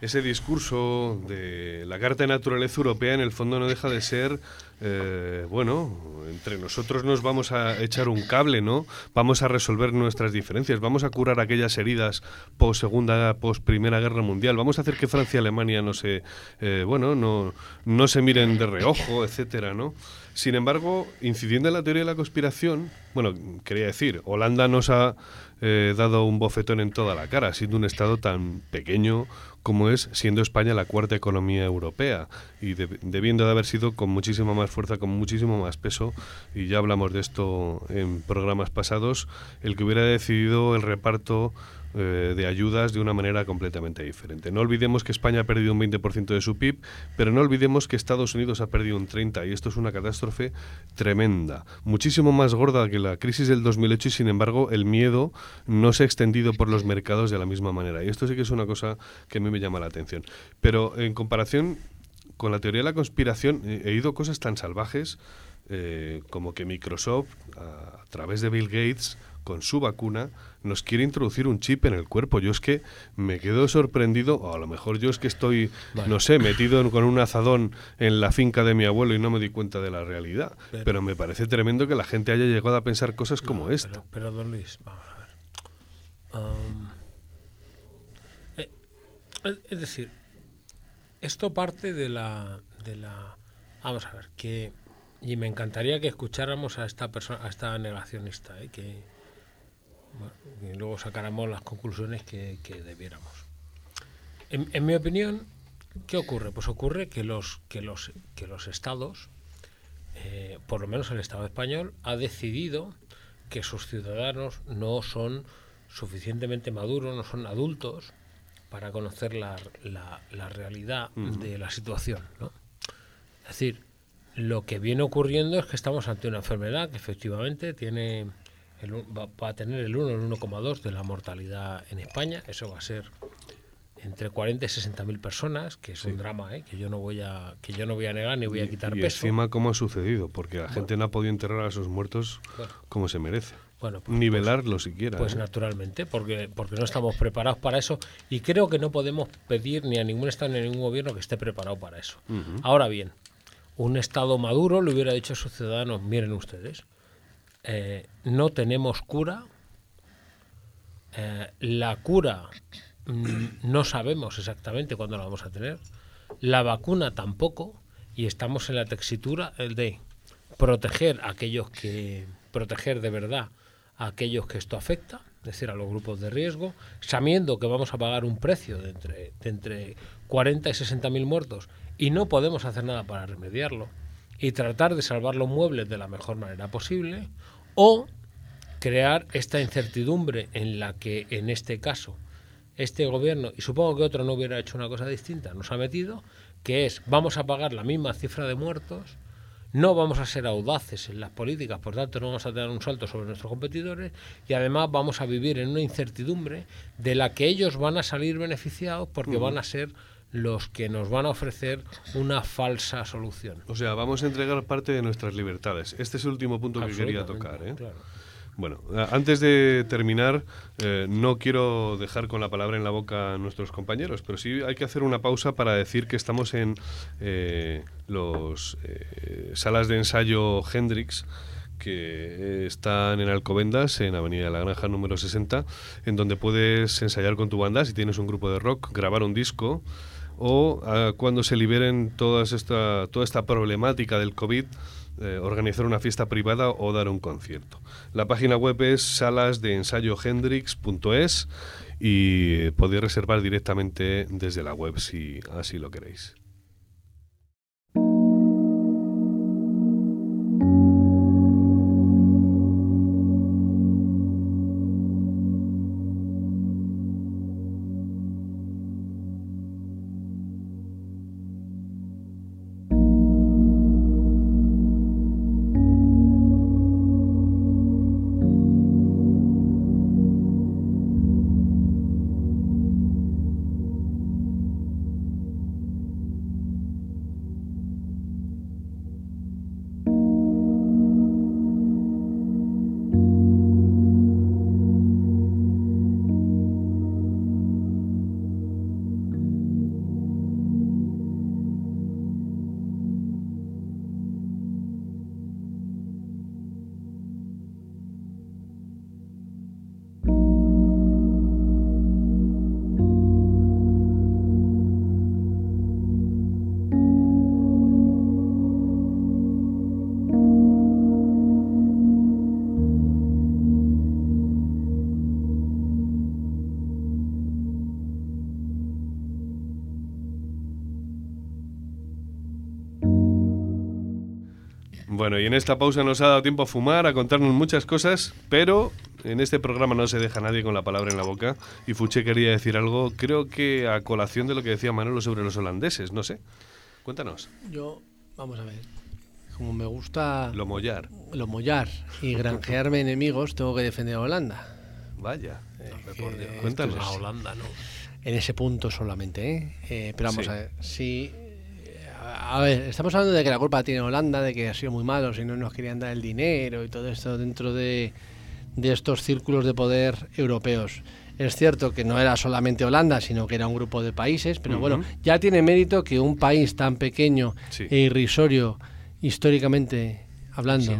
S1: ese discurso de la Carta de Naturaleza Europea, en el fondo no deja de ser, eh, bueno, entre nosotros nos vamos a echar un cable, ¿no? Vamos a resolver nuestras diferencias, vamos a curar aquellas heridas post Segunda, post Primera Guerra Mundial, vamos a hacer que Francia y Alemania no se, eh, bueno, no, no se miren de reojo, etcétera, ¿no? Sin embargo, incidiendo en la teoría de la conspiración, bueno, quería decir, Holanda nos ha eh, dado un bofetón en toda la cara, siendo un Estado tan pequeño como es, siendo España la cuarta economía europea. Y de- debiendo de haber sido con muchísima más fuerza, con muchísimo más peso, y ya hablamos de esto en programas pasados, el que hubiera decidido el reparto eh, de ayudas de una manera completamente diferente. No olvidemos que España ha perdido un 20% de su PIB, pero no olvidemos que Estados Unidos ha perdido un 30% y esto es una catástrofe tremenda, muchísimo más gorda que la crisis del 2008 y sin embargo el miedo no se ha extendido por los mercados de la misma manera y esto sí que es una cosa que a mí me llama la atención. Pero en comparación con la teoría de la conspiración he oído cosas tan salvajes eh, como que Microsoft, a través de Bill Gates, con su vacuna, nos quiere introducir un chip en el cuerpo. Yo es que me quedo sorprendido, o a lo mejor yo es que estoy, no sé, metido en- con un azadón en la finca de mi abuelo y no me di cuenta de la realidad. Pero,
S4: Pero-
S1: me parece tremendo que la gente haya llegado a pensar cosas como
S4: No,
S1: esta.
S4: Pero, pero, don Luis, vamos a ver. Am, eh, es- es decir, esto parte de la, de la. Vamos a ver, que. Y me encantaría que escucháramos a esta persona, a esta negacionista, ¿eh? que, bueno, y luego sacáramos las conclusiones que, que debiéramos. En, en mi opinión, ¿qué ocurre? Pues ocurre que los, que los, que los estados, eh, por lo menos el Estado español, ha decidido que sus ciudadanos no son suficientemente maduros, no son adultos para conocer la, la- la realidad de la situación. ¿no? Es decir, lo que viene ocurriendo es que estamos ante una enfermedad que efectivamente tiene el va, va a tener el 1 el 1,2 de la mortalidad en España. Eso va a ser entre 40 y 60 mil personas, que es un drama, ¿eh? que yo no voy a que yo no voy a negar ni voy a quitar
S1: y
S4: peso.
S1: encima cómo ha sucedido, porque la gente no ha podido enterrar a sus muertos
S4: Bueno.
S1: como se merece.
S4: Bueno, pues-
S1: Ni velarlo siquiera.
S4: Pues
S1: ¿eh?
S4: naturalmente, porque, porque no estamos preparados para eso y creo que no podemos pedir ni a ningún Estado ni a ningún gobierno que esté preparado para eso. Ahora bien, un Estado maduro le hubiera dicho a sus ciudadanos, miren ustedes, eh, no tenemos cura, eh, la cura mm, no sabemos exactamente cuándo la vamos a tener, la vacuna tampoco, y estamos en la textura de proteger a aquellos que proteger de verdad a aquellos que esto afecta, es decir, a los grupos de riesgo, sabiendo que vamos a pagar un precio de entre, de entre 40 y 60 mil muertos y no podemos hacer nada para remediarlo, y tratar de salvar los muebles de la mejor manera posible, o crear esta incertidumbre en la que en este caso este gobierno, y supongo que otro no hubiera hecho una cosa distinta, nos ha metido, que es vamos a pagar la misma cifra de muertos, no vamos a ser audaces en las políticas, por tanto no vamos a tener un salto sobre nuestros competidores y además vamos a vivir en una incertidumbre de la que ellos van a salir beneficiados porque van a ser los que nos van a ofrecer una falsa solución.
S1: O sea, vamos a entregar parte de nuestras libertades. Este es el último punto que quería tocar. ¿eh?
S4: claro.
S1: Bueno, antes de terminar, eh, no quiero dejar con la palabra en la boca a nuestros compañeros, pero sí hay que hacer una pausa para decir que estamos en eh, los eh, salas de ensayo Hendrix que están en Alcobendas, en Avenida de la Granja número 60, en donde puedes ensayar con tu banda si tienes un grupo de rock, grabar un disco o ah, cuando se liberen todas esta, toda esta problemática del COVID, eh, organizar una fiesta privada o dar un concierto. La página web es salasdeensayohendrix.es y eh, podéis reservar directamente desde la web si así lo queréis. Y en esta pausa nos ha dado tiempo a fumar, a contarnos muchas cosas, pero en este programa no se deja nadie con la palabra en la boca. Y Fuche quería decir algo, creo que a colación de lo que decía Manolo sobre los holandeses, no sé. Cuéntanos.
S2: Yo, vamos a ver, como me gusta
S1: Lo mollar.
S2: lo mollar y granjearme enemigos, tengo que defender a Holanda.
S1: Vaya.
S2: que
S1: por Dios. Cuéntanos.
S4: A Holanda, ¿no?
S2: En ese punto solamente, ¿eh? Eh, pero vamos
S1: Sí.
S2: a ver, si... A ver, estamos hablando de que la culpa tiene Holanda, de que ha sido muy malo, si no nos querían dar el dinero y todo esto dentro de, de estos círculos de poder europeos. Es cierto que no era solamente Holanda, sino que era un grupo de países, pero bueno, ya tiene mérito que un país tan pequeño
S1: Sí.
S2: e irrisorio históricamente hablando,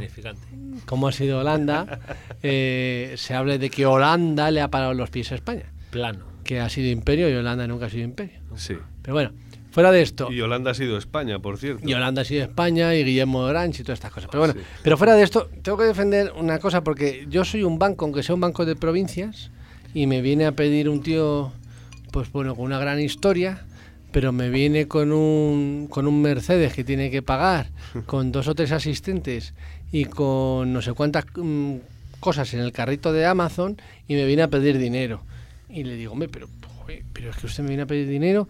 S2: como ha sido Holanda, eh, se hable de que Holanda le ha parado los pies a España,
S4: Plano.
S2: que ha sido imperio y Holanda nunca ha sido imperio.
S1: Sí.
S2: Pero bueno, fuera de esto,
S1: Y Holanda ha sido España, por cierto.
S2: y Holanda ha sido España y Guillermo Orange y todas estas cosas. Pero bueno,
S1: Sí.
S2: pero fuera de esto, tengo que defender una cosa porque yo soy un banco, aunque sea un banco de provincias, y me viene a pedir un tío, pues bueno, con una gran historia, pero me viene con un, con un Mercedes que tiene que pagar, con dos o tres asistentes y con no sé cuántas mm, cosas en el carrito de Amazon y me viene a pedir dinero. Y le digo, hombre, pero, pero es que usted me viene a pedir dinero.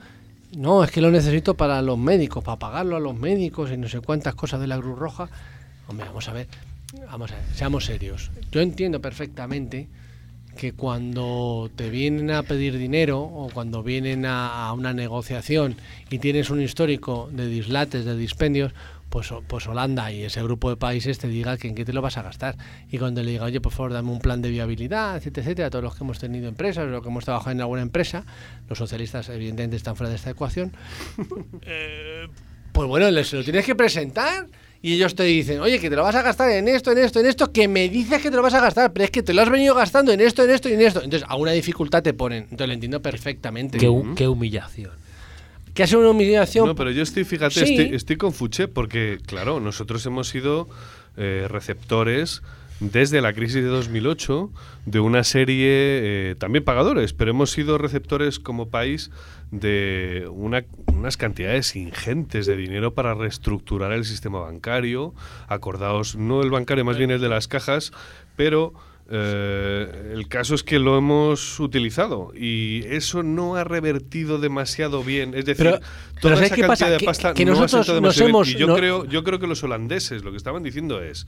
S2: No, es que lo necesito para los médicos, para pagarlo a los médicos y no sé cuántas cosas de la Cruz Roja. Hombre, vamos a ver, vamos a ver, seamos serios. Yo entiendo perfectamente que cuando te vienen a pedir dinero o cuando vienen a, a una negociación y tienes un histórico de dislates, de dispendios, pues, o- pues Holanda y ese grupo de países te diga que en qué te lo vas a gastar. Y cuando le diga, oye, por favor, dame un plan de viabilidad, etcétera, etcétera, todos los que hemos tenido empresas, los que hemos trabajado en alguna empresa, los socialistas evidentemente están fuera de esta ecuación, eh, pues bueno, les se lo tienes que presentar. Y ellos te dicen, oye, que te lo vas a gastar en esto, en esto, en esto, que me dices que te lo vas a gastar, pero es que te lo has venido gastando en esto, en esto y en esto. Entonces, alguna dificultad te ponen. Entonces, lo entiendo perfectamente.
S4: Qué humillación.
S2: Que ha sido una humillación.
S1: No, pero yo estoy, fíjate,
S2: Sí.
S1: estoy, estoy con Fuché porque, claro, nosotros hemos sido eh, receptores desde la crisis de 2008 de una serie, eh, también pagadores, pero hemos sido receptores como país de una- unas cantidades ingentes de dinero para reestructurar el sistema bancario. Acordaos, no el bancario, más bien el de las cajas, pero eh, el caso es que lo hemos utilizado y eso no ha revertido demasiado bien. Es decir,
S2: Pero-
S1: toda
S2: pero ¿sabes
S1: esa
S2: pasa?
S1: cantidad de
S2: Que-
S1: pasta
S2: que
S1: no ha sentado
S2: nos
S1: demasiado bien.
S2: hemos-
S1: Y yo
S2: no-
S1: creo, yo creo que los holandeses lo que estaban diciendo es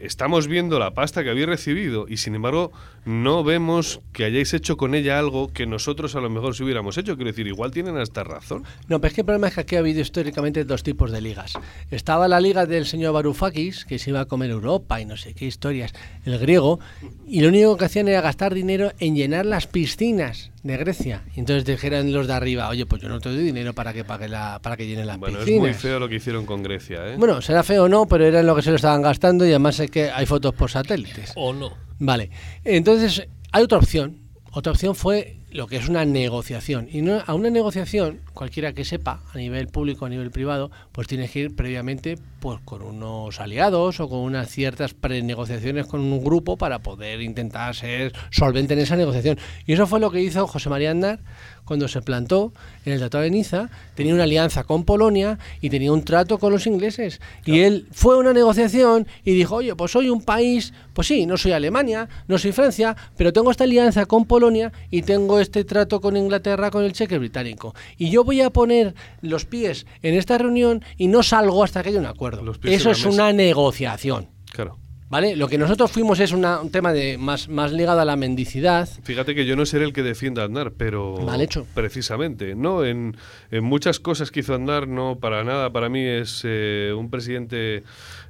S1: estamos viendo la pasta que habéis recibido y sin embargo no vemos que hayáis hecho con ella algo que nosotros a lo mejor si hubiéramos hecho. Quiero decir, igual tienen hasta razón.
S2: No, pero es que el problema es que aquí ha habido históricamente dos tipos de ligas. Estaba la liga del señor Varoufakis, que se iba a comer Europa y no sé qué historias, el griego, y lo único que hacían era gastar dinero en llenar las piscinas de Grecia. Y entonces dijeron los de arriba, oye, pues yo no te doy dinero para que pague la, para que llenen las
S1: Bueno, es
S2: piscinas.
S1: muy feo lo que hicieron con Grecia, ¿eh?
S2: Bueno, será feo o no, pero era en lo que se lo estaban gastando y además sé que hay fotos por satélites.
S4: ¿O no?
S2: Vale, entonces hay otra opción. Otra opción fue lo que es una negociación. Y no, a una negociación, cualquiera que sepa, a nivel público, a nivel privado, pues tienes que ir previamente pues, con unos aliados o con unas ciertas prenegociaciones con un grupo para poder intentar ser solvente en esa negociación. Y eso fue lo que hizo José María Aznar cuando se plantó en el Tratado de Niza, tenía una alianza con Polonia y tenía un trato con los ingleses. Y él fue a una negociación y dijo, oye, pues soy un país, pues sí, no soy Alemania, no soy Francia, pero tengo esta alianza con Polonia y tengo este trato con Inglaterra, con el cheque británico. Y yo voy a poner los pies en esta reunión y no salgo hasta que haya un acuerdo. Eso es una negociación.
S1: Claro.
S2: ¿Vale? Lo que nosotros fuimos es una- un tema de más, más ligado a la mendicidad.
S1: Fíjate que yo no seré el que defienda a Aznar, pero
S2: Mal hecho.
S1: precisamente, no en, en muchas cosas que hizo Aznar no para nada para mí es eh, un presidente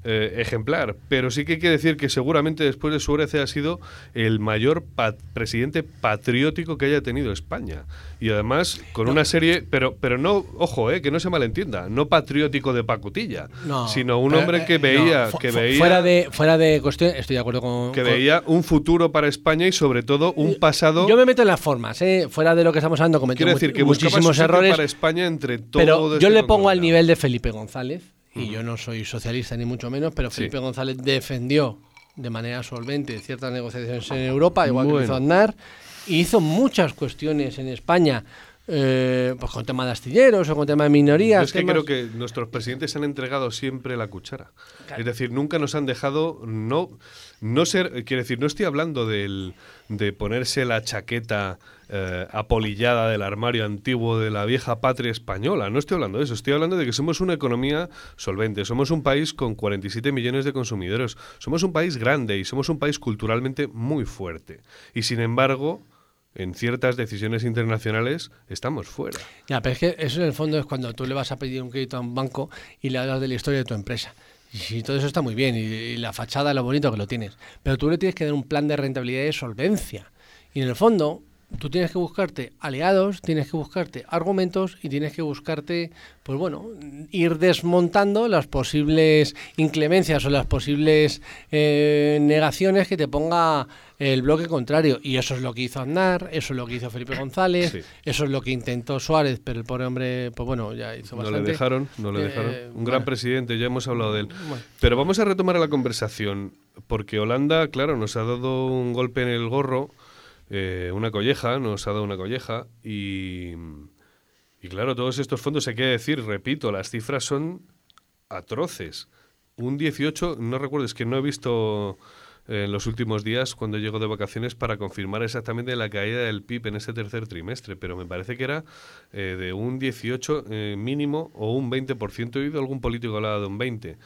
S1: eh, ejemplar, pero sí que hay que decir que seguramente después de su herencia ha sido el mayor presidente patriótico que haya tenido España y además con una serie, pero pero no, ojo, eh, que no se malentienda, no patriótico de pacotilla,
S2: No,
S1: sino un
S2: pero,
S1: hombre
S2: eh,
S1: que veía
S2: no, fu-
S1: que
S2: fu-
S1: veía
S2: Fuera de, fuera de cuestión, estoy de acuerdo con.
S1: que
S2: con-
S1: veía un futuro para España y sobre todo un pasado
S2: Yo me meto en las formas, ¿eh? fuera de lo que estamos hablando, mu-
S1: decir que
S2: muchísimos errores.
S1: para España entre todo
S2: Pero
S1: este
S2: yo le pongo al nivel de Felipe González, y yo no soy socialista ni mucho menos, pero
S1: Sí.
S2: Felipe González defendió de manera solvente ciertas negociaciones en Europa, igual que hizo Aznar, y hizo muchas cuestiones en España eh, pues con tema de astilleros o con tema de minorías.
S1: Yo es que creo que nuestros presidentes han entregado siempre la cuchara. Es decir, nunca nos han dejado no, no ser. Quiero decir, no estoy hablando del, de ponerse la chaqueta eh, apolillada del armario antiguo de la vieja patria española. No estoy hablando de eso. Estoy hablando de que somos una economía solvente. Somos un país con 47 millones de consumidores. Somos un país grande y somos un país culturalmente muy fuerte. Y sin embargo. En ciertas decisiones internacionales estamos fuera.
S2: Ya, pero es que eso en el fondo es cuando tú le vas a pedir un crédito a un banco y le hablas de la historia de tu empresa. Y sí, todo eso está muy bien y, y la fachada, lo bonito que lo tienes. Pero tú le tienes que dar un plan de rentabilidad y de solvencia. Y en el fondo, tú tienes que buscarte aliados, tienes que buscarte argumentos y tienes que buscarte, pues bueno, ir desmontando las posibles inclemencias o las posibles eh, negaciones que te ponga el bloque contrario. Y eso es lo que hizo Aznar, eso es lo que hizo Felipe González,
S1: Sí.
S2: eso es lo que intentó Suárez, pero el pobre hombre, pues bueno, ya hizo
S1: No
S2: bastante.
S1: le dejaron, no le
S2: Eh,
S1: dejaron. Un
S2: bueno.
S1: gran presidente, ya hemos hablado de él.
S2: Bueno.
S1: Pero vamos a retomar la conversación, porque Holanda, claro, nos ha dado un golpe en el gorro, eh, una colleja, nos ha dado una colleja, y, y claro, todos estos fondos, hay que decir, repito, las cifras son atroces. Un 18, no recuerdo, es que no he visto en los últimos días cuando llego de vacaciones para confirmar exactamente la caída del PIB en ese tercer trimestre, pero me parece que era eh, de un 18 eh, mínimo o un 20%. He oído algún político que hablaba de un 20%.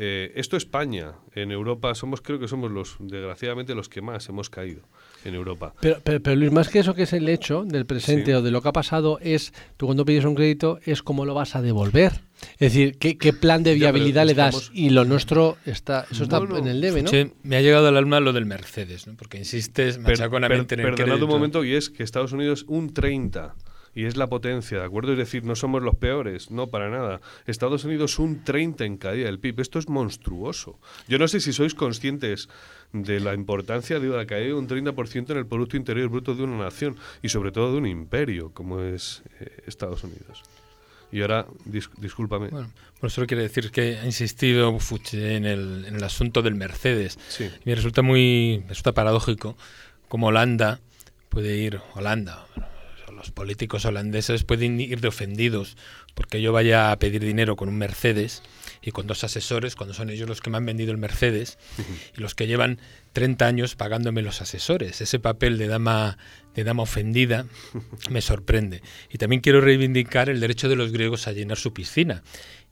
S1: Eh, esto España, en Europa somos, creo que somos los, desgraciadamente, los que más hemos caído en Europa.
S2: Pero, pero, pero, Luis, más que eso que es el hecho del presente
S1: Sí.
S2: o de lo que ha pasado, es tú cuando pides un crédito es cómo lo vas a devolver. Es decir, qué, qué plan de viabilidad le das.
S1: estamos-
S2: Y lo nuestro está, eso está
S1: Bueno,
S2: en el debe, ¿no?
S3: Me ha llegado al alma lo del Mercedes, ¿no? porque insistes
S1: Per-
S3: machaconamente
S1: per-
S3: en el
S1: perdonad un momento, y es que Estados Unidos un 30 y es la potencia, ¿de acuerdo? Es decir, no somos los peores, no para nada. Estados Unidos un 30 en caída del PIB, esto es monstruoso. Yo no sé si sois conscientes de la importancia de la caída de un 30% en el Producto Interior Bruto de una nación y sobre todo de un imperio como es eh, Estados Unidos. Y ahora, dis- discúlpame.
S3: Bueno, por eso quiere decir que ha insistido Fuche en el, en el asunto del Mercedes.
S1: Sí.
S3: Y me resulta muy resulta paradójico cómo Holanda puede ir, Holanda, los políticos holandeses pueden ir de ofendidos porque yo vaya a pedir dinero con un Mercedes y con dos asesores, cuando son ellos los que me han vendido el Mercedes y los que llevan 30 años pagándome los asesores. Ese papel de dama, de dama ofendida me sorprende. Y también quiero reivindicar el derecho de los griegos a llenar su piscina,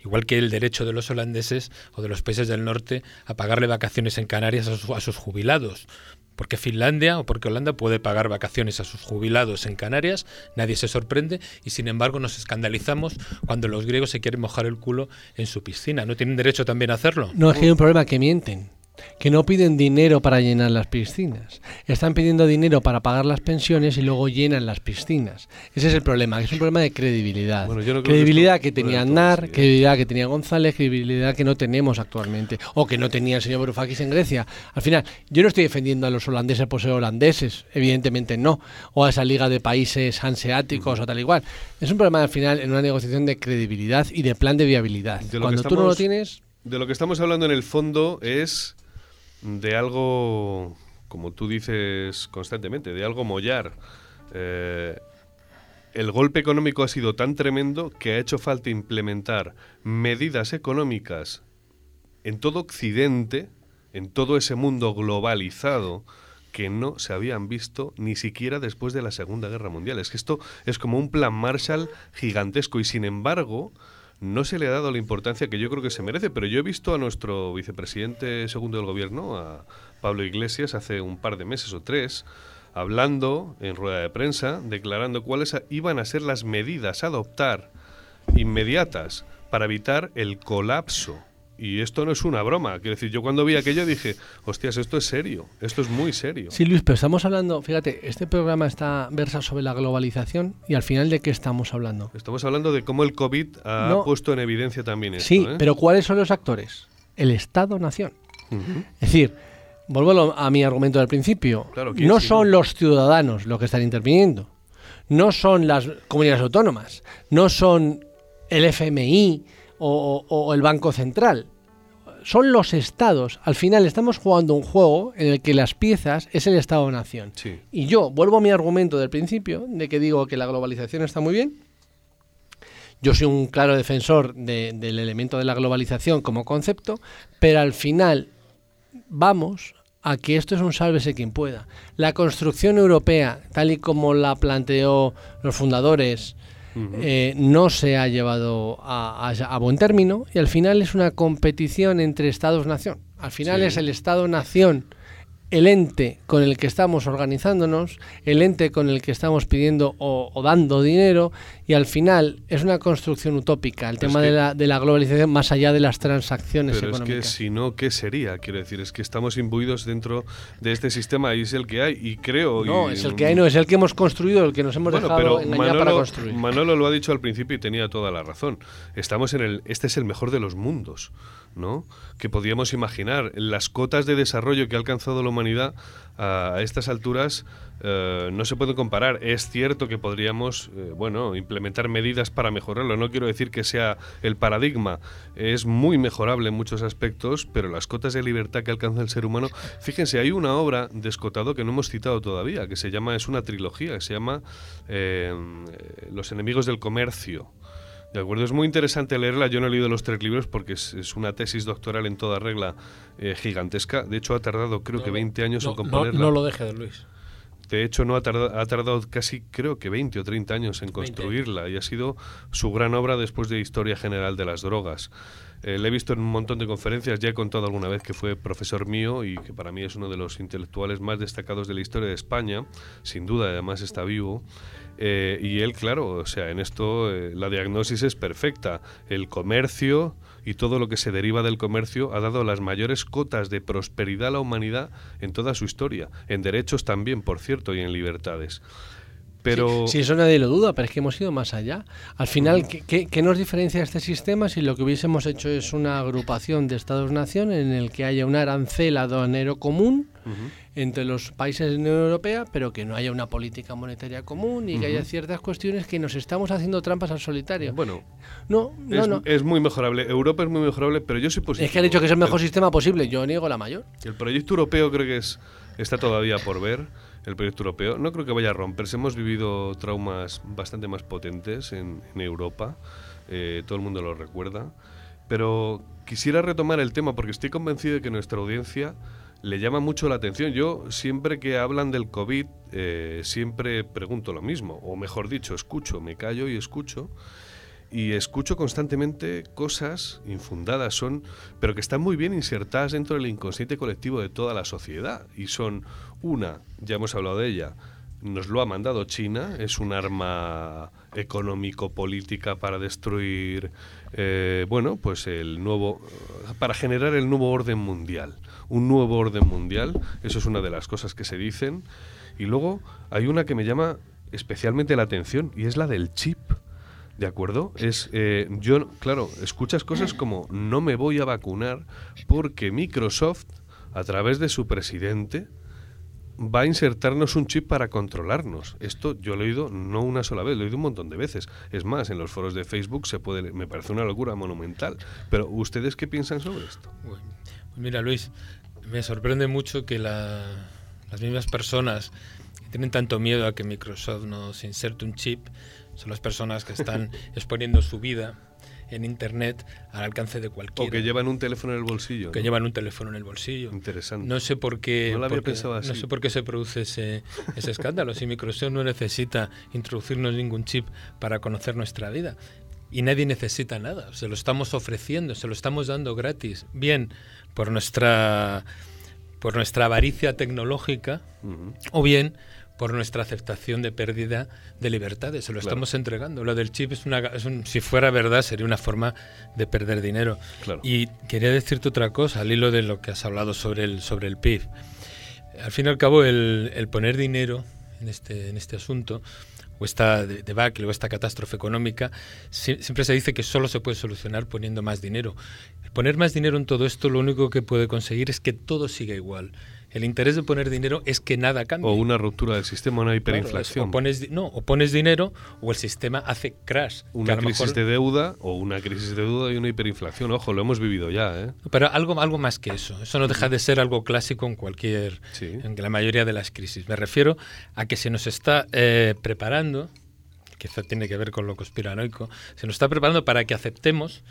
S3: igual que el derecho de los holandeses o de los países del norte a pagarle vacaciones en Canarias a sus, jubilados. Porque Finlandia o porque Holanda puede pagar vacaciones a sus jubilados en Canarias, nadie se sorprende y sin embargo nos escandalizamos cuando los griegos se quieren mojar el culo en su piscina. ¿No tienen derecho también a hacerlo?
S2: No, es que hay un problema que mienten. Que no piden dinero para llenar las piscinas. Están pidiendo dinero para pagar las pensiones y luego llenan las piscinas. Ese es el problema, que es un problema de credibilidad.
S1: Bueno, no que
S2: credibilidad
S1: esto
S2: que tenía
S1: todo así, ¿eh?
S2: credibilidad que tenía González, credibilidad que no tenemos actualmente. O que no tenía el señor Varoufakis en Grecia. Al final, yo no estoy defendiendo a los holandeses por ser holandeses, evidentemente no. O a esa liga de países hanseáticos o tal igual. Es un problema al final en una negociación de credibilidad y de plan de viabilidad.
S1: De
S2: Cuando tú no lo tienes,
S1: De lo que estamos hablando en el fondo es de algo, como tú dices constantemente, de algo mollar. Eh, el golpe económico ha sido tan tremendo que ha hecho falta implementar medidas económicas en todo Occidente, en todo ese mundo globalizado, que no se habían visto ni siquiera después de la Segunda Guerra Mundial. Es que esto es como un plan Marshall gigantesco y sin embargo no se le ha dado la importancia que yo creo que se merece. Pero yo he visto a nuestro vicepresidente segundo del gobierno, a Pablo Iglesias, hace un par de meses o tres, hablando en rueda de prensa, declarando cuáles iban a ser las medidas a adoptar inmediatas para evitar el colapso. Y esto no es una broma. Quiero decir, yo cuando vi aquello dije, hostias, esto es serio, esto es muy serio.
S2: Sí, Luis, pero estamos hablando, fíjate, este programa está versa sobre la globalización y al final de qué estamos hablando.
S1: Estamos hablando de cómo el COVID ha
S2: No.
S1: puesto en evidencia también esto.
S2: sí,
S1: ¿eh?
S2: pero ¿cuáles son los actores? El Estado-Nación. Es decir, vuelvo a, mi argumento del principio.
S1: Claro, ¿quién
S2: no
S1: sí,
S2: son
S1: no?
S2: los ciudadanos los que están interviniendo. No son las comunidades autónomas. No son el FMI o, el Banco Central. son los estados. Al final estamos jugando un juego en el que las piezas es el Estado-nación.
S1: Sí.
S2: Y yo vuelvo a mi argumento del principio, de que digo que la globalización está muy bien. Yo soy un claro defensor de- del elemento de la globalización como concepto, pero al final vamos a que esto es un sálvese quien pueda. La construcción europea, tal y como la planteó los fundadores, eh, no se ha llevado a, a- a buen término y al final es una competición entre Estados-nación. Al final
S1: Sí.
S2: es el Estado-nación el ente con el que estamos organizándonos, el ente con el que estamos pidiendo o, o dando dinero, y al final es una construcción utópica, el
S1: Pero
S2: tema de,
S1: que-
S2: la, de la globalización más allá de las transacciones
S1: Pero es que
S2: económicas.
S1: si no, ¿qué sería? Quiero decir, es que estamos imbuidos dentro de este sistema y es el que hay. Y creo.
S2: no,
S1: y-
S2: es el que hay, no, es el que hemos construido, el que nos hemos
S1: Bueno,
S2: dejado
S1: pero
S2: engañar
S1: Manolo,
S2: para construir.
S1: Manolo lo ha dicho al principio y tenía toda la razón. Estamos en el, este es el mejor de los mundos, ¿no? Que podíamos imaginar. Las cotas de desarrollo que ha alcanzado la humanidad a, estas alturas eh, no se pueden comparar. Es cierto que podríamos, eh, bueno, implementar medidas para mejorarlo. No quiero decir que sea el paradigma. Es muy mejorable en muchos aspectos, pero las cotas de libertad que alcanza el ser humano. Fíjense, hay una obra de Escotado que no hemos citado todavía, que se llama, es una trilogía, que se llama eh, Los enemigos del comercio. De acuerdo, es muy interesante leerla. Yo no he leído los tres libros porque es, es una tesis doctoral en toda regla eh, gigantesca. De hecho, ha tardado creo que 20 años
S4: no,
S1: en componerla.
S4: no lo deje de Luis.
S1: De hecho, no ha tardado, ha tardado casi, creo que 20 o 30 años en
S4: 20.
S1: construirla y ha sido su gran obra después de Historia General de las Drogas. Eh, le he visto en un montón de conferencias, ya he contado alguna vez que fue profesor mío y que para mí es uno de los intelectuales más destacados de la historia de España, sin duda, además está vivo. Eh, y él, claro, o sea, en esto eh, la diagnosis es perfecta. El comercio y todo lo que se deriva del comercio ha dado las mayores cotas de prosperidad a la humanidad en toda su historia, en derechos también, por cierto, y en libertades. Pero
S2: Sí, eso nadie lo duda, pero es que hemos ido más allá. Al final, ¿qué, qué, qué nos diferencia este sistema si lo que hubiésemos hecho es una agrupación de Estados-nación en el que haya un arancel aduanero común entre los países de la Unión Europea, pero que no haya una política monetaria común y que haya ciertas cuestiones que nos estamos haciendo trampas al solitario?
S1: bueno,
S2: no, no,
S1: es,
S2: no.
S1: es muy mejorable. Europa es muy mejorable, pero yo soy positivo.
S2: Es que ha dicho que es el mejor
S1: El-
S2: sistema posible. Yo niego la mayor.
S1: El proyecto europeo creo que es está todavía por ver. El proyecto europeo no creo que vaya a romperse. Hemos vivido traumas bastante más potentes en, Europa. eh, todo el mundo lo recuerda. Pero quisiera retomar el tema porque estoy convencido de que nuestra audiencia le llama mucho la atención. Yo siempre que hablan del COVID eh, siempre pregunto lo mismo, o mejor dicho, escucho, me callo y escucho y escucho constantemente cosas infundadas, son, pero que están muy bien insertadas dentro del inconsciente colectivo de toda la sociedad. Y son una, ya hemos hablado de ella, nos lo ha mandado China, es un arma económico-política para destruir, eh, bueno, pues el nuevo, para generar el nuevo orden mundial. Un nuevo orden mundial, eso es una de las cosas que se dicen. Y luego hay una que me llama especialmente la atención y es la del chip. ¿De acuerdo? Es, eh, yo, claro, escuchas cosas como no me voy a vacunar porque Microsoft, a través de su presidente, va a insertarnos un chip para controlarnos. Esto yo lo he oído no una sola vez, lo he oído un montón de veces. Es más, en los foros de Facebook se puede, me parece una locura monumental. Pero ¿ustedes qué piensan sobre esto?
S3: Pues mira, Luis, me sorprende mucho que la- las mismas personas que tienen tanto miedo a que Microsoft nos inserte un chip son las personas que están exponiendo su vida en Internet al alcance de cualquiera.
S1: O que llevan un teléfono en el bolsillo.
S3: que
S1: ¿no?
S3: llevan un teléfono en el bolsillo.
S1: Interesante.
S3: No sé por qué,
S1: No lo había
S3: por qué-
S1: pensado así.
S3: no sé por qué se produce ese, ese escándalo. Si Microsoft no necesita introducirnos ningún chip para conocer nuestra vida. Y nadie necesita nada. Se lo estamos ofreciendo, se lo estamos dando gratis. Bien por nuestra, por nuestra avaricia tecnológica o bien por nuestra aceptación de pérdida de libertades. Se lo
S1: Claro.
S3: estamos entregando. Lo del chip es una, es un- si fuera verdad, sería una forma de perder dinero.
S1: Claro.
S3: Y quería decirte otra cosa, al hilo de lo que has hablado sobre el, sobre el PIB. Al fin y al cabo, el, el poner dinero en este, en este asunto, o esta de- debacle, o esta catástrofe económica, si- siempre se dice que solo se puede solucionar poniendo más dinero. El poner más dinero en todo esto lo único que puede conseguir es que todo siga igual. El interés de poner dinero es que nada cambie.
S1: O una ruptura del sistema, una hiperinflación.
S3: o pones, no, o pones dinero o el sistema hace crash.
S1: Una crisis de deuda o una crisis de deuda y una hiperinflación. Ojo, lo hemos vivido ya. ¿eh?
S3: Pero algo, algo más que eso. Eso no deja de ser algo clásico en cualquier, en la mayoría de las crisis. Me refiero a que se nos está eh, preparando quizá tiene que ver con lo conspiranoico, se nos está preparando para que aceptemos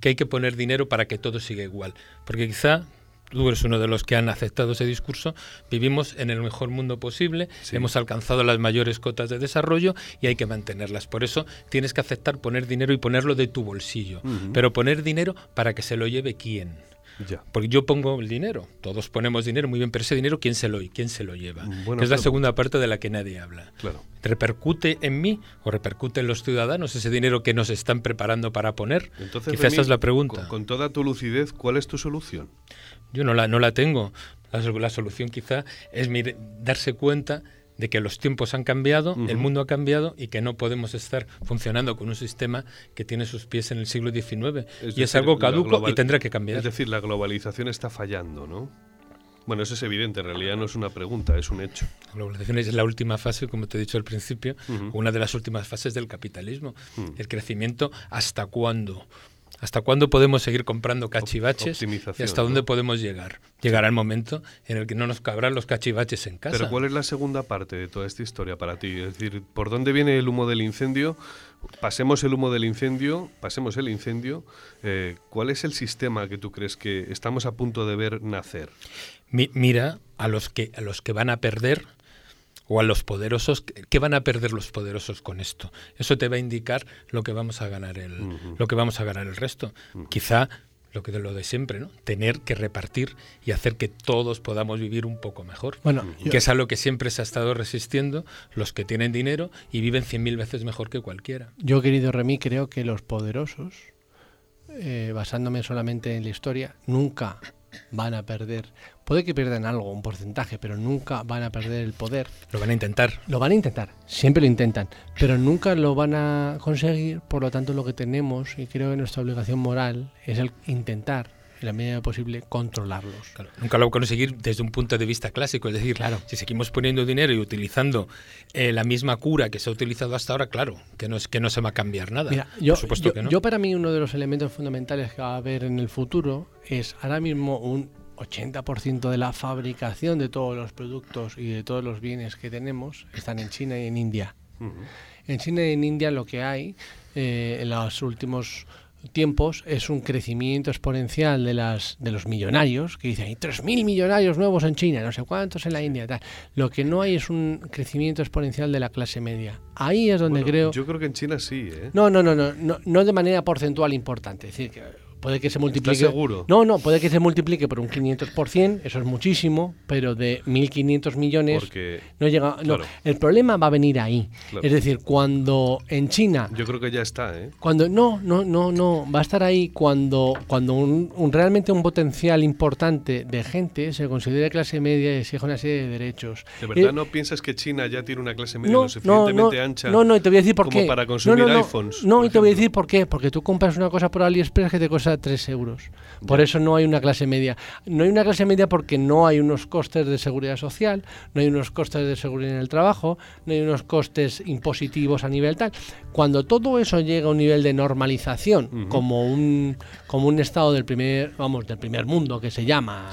S3: que hay que poner dinero para que todo siga igual. Porque quizá tú eres uno de los que han aceptado ese discurso, vivimos en el mejor mundo posible, hemos alcanzado las mayores cotas de desarrollo y hay que mantenerlas. Por eso tienes que aceptar poner dinero y ponerlo de tu bolsillo, pero poner dinero para que se lo lleve quién. Porque yo pongo el dinero, todos ponemos dinero, muy bien, pero ese dinero, ¿quién se lo, quién se lo lleva? Mm, es la segunda parte de la que nadie habla.
S1: Claro.
S3: ¿Repercute en mí o repercute en los ciudadanos ese dinero que nos están preparando para poner? Entonces, Quizás esa es la pregunta.
S1: con, toda tu lucidez, ¿cuál es tu solución?
S3: Yo no la, no la tengo. La, solución quizá es darse cuenta de que los tiempos han cambiado, el mundo ha cambiado y que no podemos estar funcionando con un sistema que tiene sus pies en el siglo XIX. y es algo caduco y tendrá que cambiar.
S1: Es decir, la globalización está fallando, ¿no? Bueno, eso es evidente, en realidad no es una pregunta, es un hecho.
S3: La globalización es la última fase, como te he dicho al principio, una de las últimas fases del capitalismo. El crecimiento, ¿hasta cuándo? ¿Hasta cuándo podemos seguir comprando cachivaches y hasta dónde podemos llegar? Llegará el momento en el que no nos cabrán los cachivaches en casa.
S1: Pero ¿cuál es la segunda parte de toda esta historia para ti? Es decir, ¿por dónde viene el humo del incendio? Pasemos el humo del incendio, pasemos el incendio. Eh, ¿Cuál es el sistema que tú crees que estamos a punto de ver nacer?
S3: mira a los que a los que van a perder o a los poderosos, ¿qué van a perder los poderosos con esto? Eso te va a indicar lo que vamos a ganar el, lo que vamos a ganar el resto. Quizá lo que de lo de siempre, ¿no? Tener que repartir y hacer que todos podamos vivir un poco mejor. Bueno, que es a lo que siempre se ha estado resistiendo los que tienen dinero y viven cien mil veces mejor que cualquiera.
S2: Yo, querido Remy, creo que los poderosos, eh, basándome solamente en la historia, nunca van a perder. Puede que pierdan algo, un porcentaje, pero nunca van a perder el poder.
S3: Lo van a intentar.
S2: Lo van a intentar, siempre lo intentan, pero nunca lo van a conseguir. Por lo tanto, lo que tenemos, y creo que nuestra obligación moral, es el intentar en la medida posible controlarlos.
S3: nunca lo van a conseguir desde un punto de vista clásico, es decir, claro. si seguimos poniendo dinero y utilizando eh, la misma cura que se ha utilizado hasta ahora, claro, que no, es, que no se va a cambiar nada.
S2: yo, Por supuesto que no. yo para mí uno de los elementos fundamentales que va a haber en el futuro es ahora mismo un 80% de la fabricación de todos los productos y de todos los bienes que tenemos están en China y en India. En China y en India lo que hay eh, en los últimos tiempos es un crecimiento exponencial de las de los millonarios que dicen hay 3.000 millonarios nuevos en China no sé cuántos en la India tal. lo que no hay es un crecimiento exponencial de la clase media ahí es donde creo
S1: yo creo que en China sí ¿eh?
S2: no no no no no no de manera porcentual importante es decir que Puede que se multiplique.
S1: seguro?
S2: No, no, puede que se multiplique por un 500%, eso es muchísimo, pero de 1.500 millones no llega. No, el problema va a venir ahí. Es decir, cuando en China.
S1: Yo creo que ya está, ¿eh?
S2: Cuando no, no, no, no, va a estar ahí cuando cuando un, realmente un potencial importante de gente se considere clase media y exige una serie de derechos.
S1: ¿De verdad eh, no piensas que China ya tiene una clase media lo suficientemente ancha?
S2: No, no, y te voy a decir por
S1: como
S2: qué.
S1: para consumir iPhones.
S2: No, y te voy a decir por qué. Porque tú compras una cosa por AliExpress que te cuesta 3 euros. Por eso no hay una clase media. No hay una clase media porque no hay unos costes de seguridad social, no hay unos costes de seguridad en el trabajo, no hay unos costes impositivos a nivel tal. Cuando todo eso llega a un nivel de normalización, como un como un estado del primer, vamos, del primer mundo que se llama,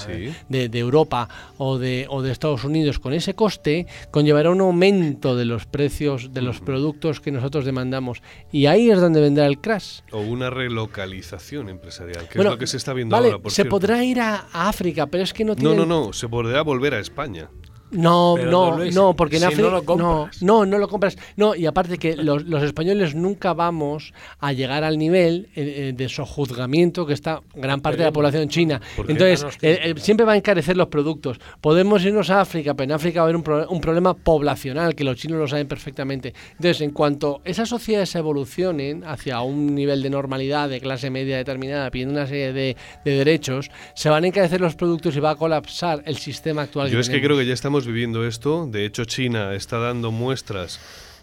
S2: de, Europa o de, o de Estados Unidos, con ese coste, conllevará un aumento de los precios de los productos que nosotros demandamos. Y ahí es donde vendrá el crash.
S1: O una relocalización empresarial que es lo que se está viendo ahora.
S2: se podrá ir a, África, pero es que no
S1: tiene. No, no, no, se podrá volver a España.
S2: No, no, no, porque en África no, no, no, lo compras. No, y aparte que los, españoles nunca vamos a llegar al nivel eh, eh, de sojuzgamiento que está gran parte de la población china. Entonces, eh, siempre va a encarecer los productos. Podemos irnos a África, pero en África va a haber un, problema poblacional, que los chinos lo saben perfectamente. Entonces, en cuanto esas sociedades evolucionen hacia un nivel de normalidad, de clase media determinada, pidiendo una serie de, derechos, se van a encarecer los productos y va a colapsar el sistema actual.
S1: Yo es que creo que ya estamos viviendo esto. De hecho, China está dando muestras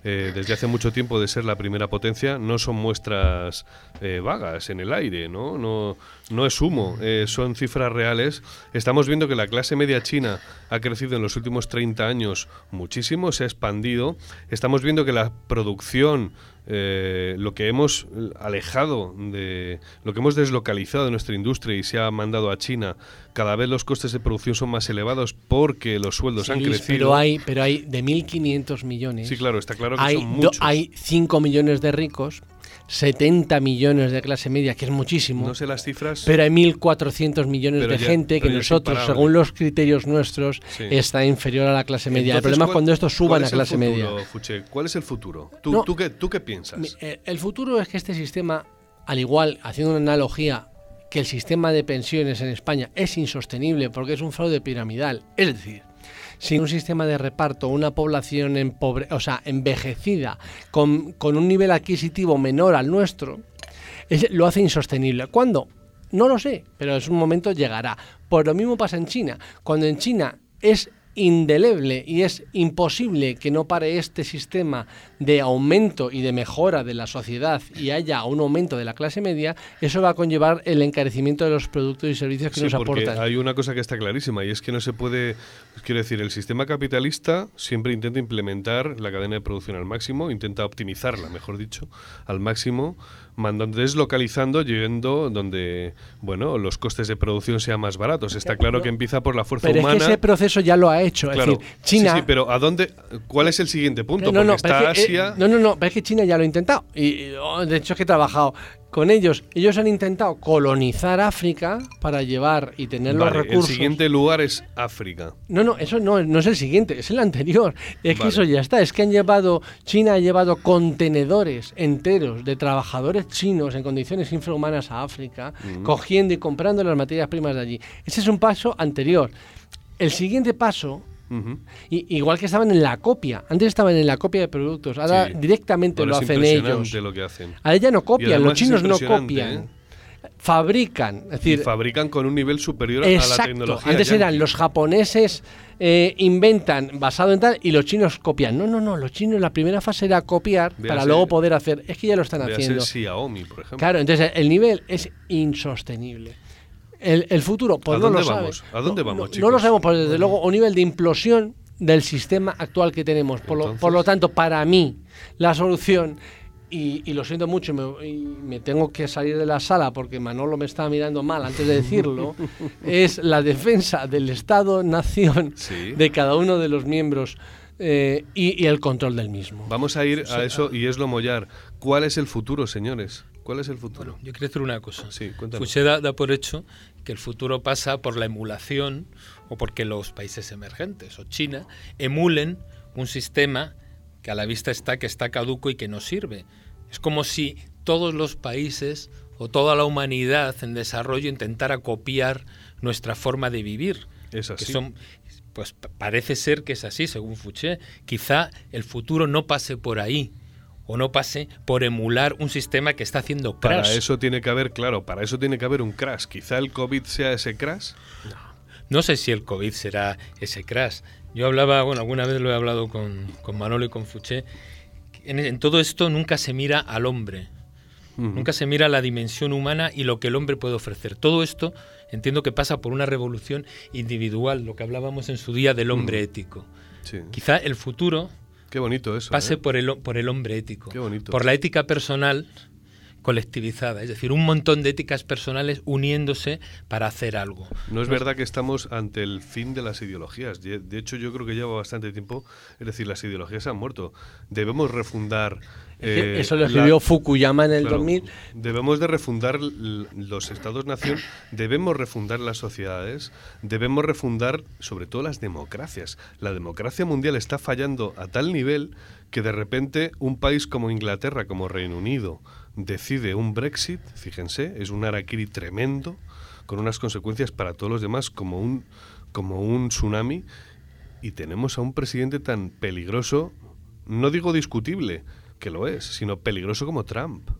S1: eh, desde hace mucho tiempo de ser la primera potencia, no son muestras eh, vagas en el aire, ¿no? No, no es humo, eh, son cifras reales. Estamos viendo que la clase media china ha crecido en los últimos 30 años muchísimo, se ha expandido. Estamos viendo que la producción eh, lo que hemos alejado de lo que hemos deslocalizado de nuestra industria y se ha mandado a China, cada vez los costes de producción son más elevados porque los sueldos han crecido.
S2: Pero hay, pero hay de 1.500 millones.
S1: Sí, claro, está claro que
S2: hay,
S1: son muchos.
S2: hay 5 millones de ricos 70 millones de clase media, que es muchísimo.
S1: No sé las cifras.
S2: Pero hay 1.400 millones
S1: Pero
S2: de
S1: ya-
S2: gente que nosotros, según los criterios nuestros,
S1: Sí.
S2: está inferior a la clase media.
S1: Entonces,
S2: el problema es
S1: ¿cuál-
S2: cuando estos suban a clase
S1: futuro,
S2: media.
S1: ¿Cuál es el futuro? ¿Tú,
S2: No.
S1: tú qué, ¿Tú qué piensas?
S2: Eh, El futuro es que este sistema, al igual, haciendo una analogía, que el sistema de pensiones en España es insostenible porque es un fraude piramidal. Es decir, sin un sistema de reparto, una población empobre, o sea, envejecida, con, con un nivel adquisitivo menor al nuestro, es- lo hace insostenible. ¿Cuándo? No lo sé, pero en un momento llegará. Por lo mismo pasa en China. Cuando en China es indeleble y es imposible que no pare este sistema de aumento y de mejora de la sociedad y haya un aumento de la clase media, eso va a conllevar el encarecimiento de los productos y servicios que
S1: Sí,
S2: nos
S1: porque
S2: aportan.
S1: hay una cosa que está clarísima y es que no se puede, quiero decir, el sistema capitalista siempre intenta implementar la cadena de producción al máximo, intenta optimizarla, mejor dicho, al máximo, mandando, deslocalizando, yendo donde, bueno, los costes de producción sean más baratos. Está claro que empieza por la fuerza
S2: Pero
S1: humana.
S2: es que ese proceso ya lo ha hecho.
S1: Claro.
S2: Es decir, China.
S1: Sí, sí, pero ¿a dónde? ¿Cuál es el siguiente punto?
S2: no, no,
S1: Porque
S2: pero
S1: está
S2: es que, eh,
S1: Asia.
S2: no, no, no, pero es que China ya lo ha intentado. Y, y, oh, de hecho es que he trabajado con ellos. Ellos han intentado colonizar África para llevar y tener los recursos.
S1: el siguiente lugar es África.
S2: No, no, eso no, no es el siguiente, es el anterior. Es que eso ya está. Es que han llevado, China ha llevado contenedores enteros de trabajadores chinos en condiciones infrahumanas a África, cogiendo y comprando las materias primas de allí. Ese es un paso anterior. El siguiente paso, I- igual que estaban en la copia, antes estaban en la copia de productos, ahora
S1: Sí.
S2: directamente
S1: Ahora
S2: lo hacen ellos.
S1: lo que hacen.
S2: Ahora ya no
S1: Y
S2: copian, los chinos no copian.
S1: ¿eh?
S2: Fabrican, es
S1: Y
S2: decir,
S1: fabrican con un nivel superior a la
S2: Exacto.
S1: tecnología.
S2: Antes eran los japoneses eh, inventan basado en tal y los chinos copian. No, no, no. Los chinos la primera fase era copiar para luego poder hacer. Es que ya lo están haciendo.
S1: Xiaomi, por ejemplo.
S2: Claro, entonces el nivel es insostenible. El, el futuro, pues
S1: ¿A
S2: no
S1: dónde
S2: lo sabe.
S1: vamos? ¿A dónde
S2: No,
S1: vamos,
S2: no,
S1: chicos?
S2: No lo sabemos, pues desde luego un nivel de implosión del sistema actual que tenemos. Por, lo, por lo tanto, para mí, la solución, y, y lo siento mucho, me, y me tengo que salir de la sala porque Manolo me estaba mirando mal antes de decirlo, es la defensa del Estado-nación
S1: Sí.
S2: de cada uno de los miembros eh, y, y el control del mismo.
S1: Vamos a ir a eso y es lo mollar. ¿Cuál es el futuro, señores? ¿Cuál es el futuro?
S3: Yo quiero decir una cosa.
S1: Sí.
S3: Fouché da, da por hecho que el futuro pasa por la emulación o porque los países emergentes o China emulen un sistema que a la vista está que está caduco y que no sirve. Es como si todos los países o toda la humanidad en desarrollo intentara copiar nuestra forma de vivir.
S1: Es
S3: que
S1: así.
S3: son pues pa- parece ser que es así según Fouché. Quizá el futuro no pase por ahí o no pase por emular un sistema que está haciendo crash.
S1: Para eso tiene que haber, claro, para eso tiene que haber un crash. Quizá el COVID sea ese crash.
S3: No sé si el COVID será ese crash. Yo hablaba, bueno, alguna vez lo he hablado con, con Manolo y con Fuché. En, en todo esto nunca se mira al hombre, nunca se mira la dimensión humana y lo que el hombre puede ofrecer. Todo esto entiendo que pasa por una revolución individual, lo que hablábamos en su día del hombre ético.
S1: Sí.
S3: Quizá el futuro
S1: Qué bonito eso.
S3: pase
S1: ¿eh?
S3: por el, por el hombre ético,
S1: Qué bonito.
S3: por la ética personal colectivizada, es decir, un montón de éticas personales uniéndose para hacer algo.
S1: No es verdad que estamos ante el fin de las ideologías. De hecho, yo creo que lleva bastante tiempo. Es decir, las ideologías han muerto. Debemos refundar. Eh,
S2: Eso lo
S1: la-
S2: escribió Fukuyama en el
S1: Claro,
S2: 2000.
S1: Debemos de refundar los estados-nación, debemos refundar las sociedades, debemos refundar sobre todo las democracias. La democracia mundial está fallando a tal nivel que de repente un país como Inglaterra, como Reino Unido, decide un Brexit, fíjense, es un araquiri tremendo, con unas consecuencias para todos los demás como un, como un tsunami, y tenemos a un presidente tan peligroso, no digo discutible, que lo es, sino peligroso como Trump.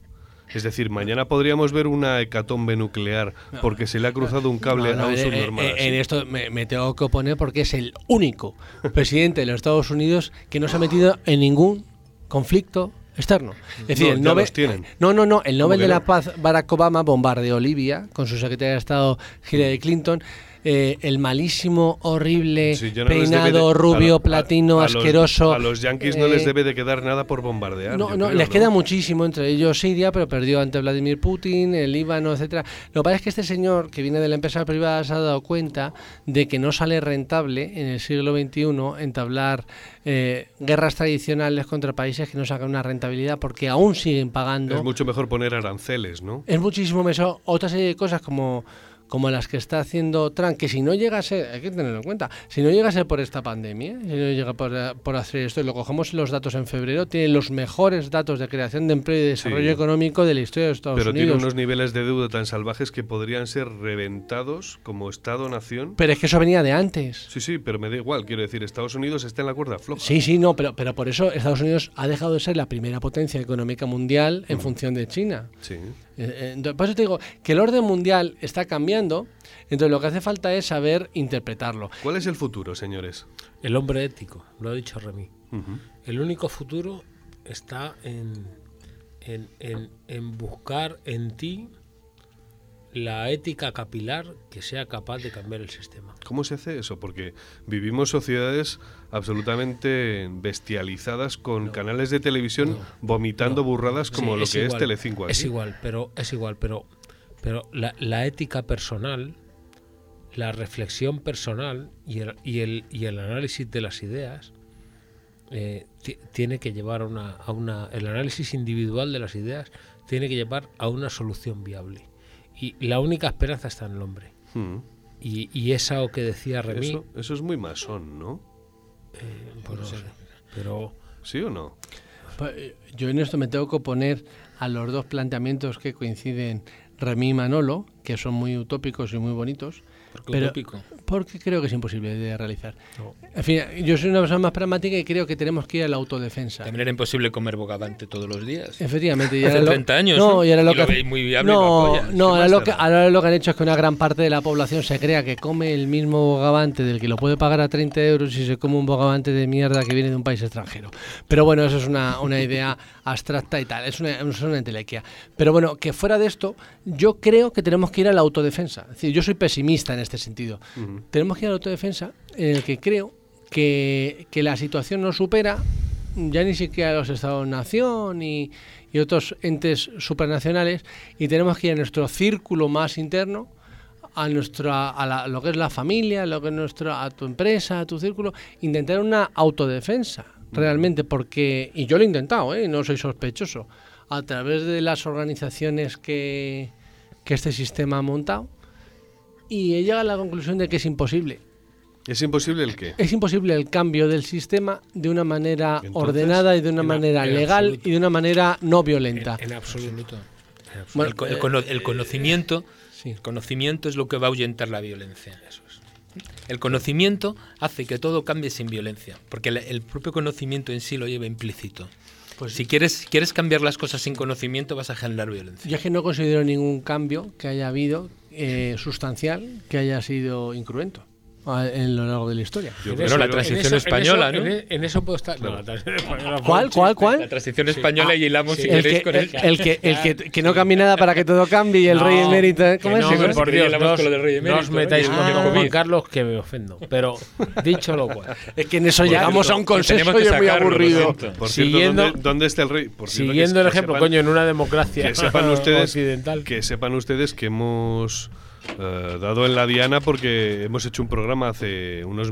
S1: Es decir, mañana podríamos ver una hecatombe nuclear porque se le ha cruzado un cable
S2: No, no,
S1: a un
S2: en-
S1: subnormal.
S2: en,
S1: así.
S2: en esto me, me tengo que oponer porque es el único presidente de los Estados Unidos que no se ha metido en ningún conflicto externo. Es decir,
S1: No,
S2: el Nobel,
S1: tienen.
S2: no, no, no, el Nobel de la? Paz Barack Obama bombardeó Libia con su secretaria de Estado Hillary Clinton. Eh, el malísimo, horrible,
S1: Sí, no
S2: peinado,
S1: de-
S2: rubio,
S1: a-
S2: platino,
S1: a
S2: asqueroso.
S1: a los yanquis no les
S2: eh,
S1: debe de quedar nada por bombardear.
S2: no, no,
S1: creo,
S2: les queda muchísimo, entre ellos Siria, pero perdió ante Vladimir Putin, el Líbano, etcétera. Lo que pasa es que este señor, que viene de la empresa privada, se ha dado cuenta de que no sale rentable en el siglo XXI entablar eh, guerras tradicionales contra países que no sacan una rentabilidad porque aún siguen pagando.
S1: Es mucho mejor poner aranceles, ¿no?
S2: Es muchísimo mejor otra serie de cosas como como las que está haciendo Trump, que si no llega a ser, hay que tenerlo en cuenta, si no llega a ser por esta pandemia, si no llega por, por hacer esto, y lo cogemos los datos en febrero, tiene los mejores datos de creación de empleo y desarrollo
S1: Sí.
S2: económico de la historia de Estados
S1: Pero tiene
S2: Unidos.
S1: unos niveles de deuda tan salvajes que podrían ser reventados como Estado-nación.
S2: Pero es que eso venía de antes.
S1: Sí, sí, pero me da igual. Quiero decir, Estados Unidos está en la cuerda floja.
S2: Sí, sí, no, pero, pero por eso Estados Unidos ha dejado de ser la primera potencia económica mundial en función de China.
S1: Sí.
S2: Eh, eh, entonces, por eso te digo que el orden mundial está cambiando, entonces lo que hace falta es saber interpretarlo.
S1: ¿Cuál es el futuro, señores?
S4: El hombre ético, lo ha dicho Remy. El único futuro está en, en, en- en buscar en ti la ética capilar que sea capaz de cambiar el sistema.
S1: ¿Cómo se hace eso? Porque vivimos sociedades absolutamente bestializadas con canales de televisión vomitando
S4: No.
S1: burradas como
S4: Sí,
S1: lo que es Telecinco aquí.
S4: Es igual, pero es igual, pero pero la, la ética personal, la reflexión personal y el, y el, y el análisis de las ideas eh, ti- tiene que llevar a una, a una el análisis individual de las ideas tiene que llevar a una solución viable y la única esperanza está en el hombre
S1: Mm.
S4: y, y esa o que decía Remy
S1: Eso, eso es muy masón, ¿no?
S4: eh, pues no sé, pero
S1: ¿Sí o no?
S2: Eh, Yo en esto me tengo que oponer a los dos planteamientos que coinciden Remy y Manolo, que son muy utópicos y muy bonitos,
S3: Porque
S2: Pero-
S3: utópico.
S2: porque creo que es imposible de realizar. En fin, yo soy una persona más pragmática y creo que tenemos que ir a la autodefensa.
S3: También era imposible comer bogavante todos los días.
S2: Efectivamente, y
S3: Hace
S2: ahora lo-
S3: 30 años,
S2: No,
S3: ¿no?
S2: y ahora lo
S3: Y
S2: que
S3: lo
S2: hace-
S3: veis muy viable
S2: No, no, que, ahora lo que han hecho es que una gran parte de la población se crea que come el mismo bogavante del que lo puede pagar a 30 euros y se come un bogavante de mierda que viene de un país extranjero. Pero bueno, eso es una, una idea abstracta y tal, es una, es una entelequia. Pero bueno, que fuera de esto, yo creo que tenemos que ir a la autodefensa. Es decir, yo soy pesimista en este sentido.
S1: Ujú.
S2: Tenemos que ir a la autodefensa en el que creo que, que la situación nos supera ya ni siquiera los Estados-nación y, y otros entes supranacionales y tenemos que ir a nuestro círculo más interno, a nuestra a la- lo que es la familia, lo que es nuestra a tu empresa, a tu círculo, intentar una autodefensa realmente porque y yo lo he intentado, ¿eh? no soy sospechoso, a través de las organizaciones que, que este sistema ha montado y he llegado a la conclusión de que es imposible.
S1: ¿Es imposible el qué?
S2: Es imposible el cambio del sistema de una manera
S1: Entonces,
S2: ordenada y de una
S4: en
S2: manera
S4: en
S2: legal
S4: absoluto.
S2: y de una manera no violenta.
S4: en absoluto. En absoluto.
S2: Bueno,
S3: el, el
S2: eh,
S3: el conocimiento,
S2: sí.
S3: el conocimiento es lo que va a ahuyentar la violencia. Eso es. El conocimiento hace que todo cambie sin violencia, porque el, el propio conocimiento en sí lo lleva implícito.
S2: Pues
S3: si quieres, quieres cambiar las cosas sin conocimiento, vas a generar violencia.
S2: Yo es que no considero ningún cambio que haya habido eh, sustancial que haya sido incruento a- en lo largo de la historia.
S1: Yo
S3: la
S4: en
S3: transición
S4: eso-
S3: española,
S4: en eso-
S3: ¿no?
S4: En, en eso puedo estar. no, la transición española fue
S2: ¿Cuál, cuál, cuál?
S3: La transición española y hilamos si
S2: El
S3: queréis
S2: que,
S3: con
S2: el,
S3: el,
S2: el que, el que, que no cambie nada para que todo cambie y el
S4: No,
S2: rey emérito. ¿eh? ¿Cómo es?
S4: no,
S3: Sí, sí,
S4: por
S3: sí,
S4: Dios, no,
S3: con lo del rey
S4: os- no os metáis
S3: ¿eh?
S4: con
S2: Ah.
S4: Juan Carlos que me ofendo. Pero dicho lo cual,
S2: Es que en eso llegamos a un consenso
S3: que
S2: y es muy aburrido.
S1: Por
S4: Siguiendo-
S1: cierto, ¿dónde, dónde está el rey?
S4: Siguiendo el ejemplo, coño, en una democracia
S1: Que sepan ustedes
S4: occidental.
S1: que sepan ustedes que hemos eh, dado en la diana porque hemos hecho un programa hace unos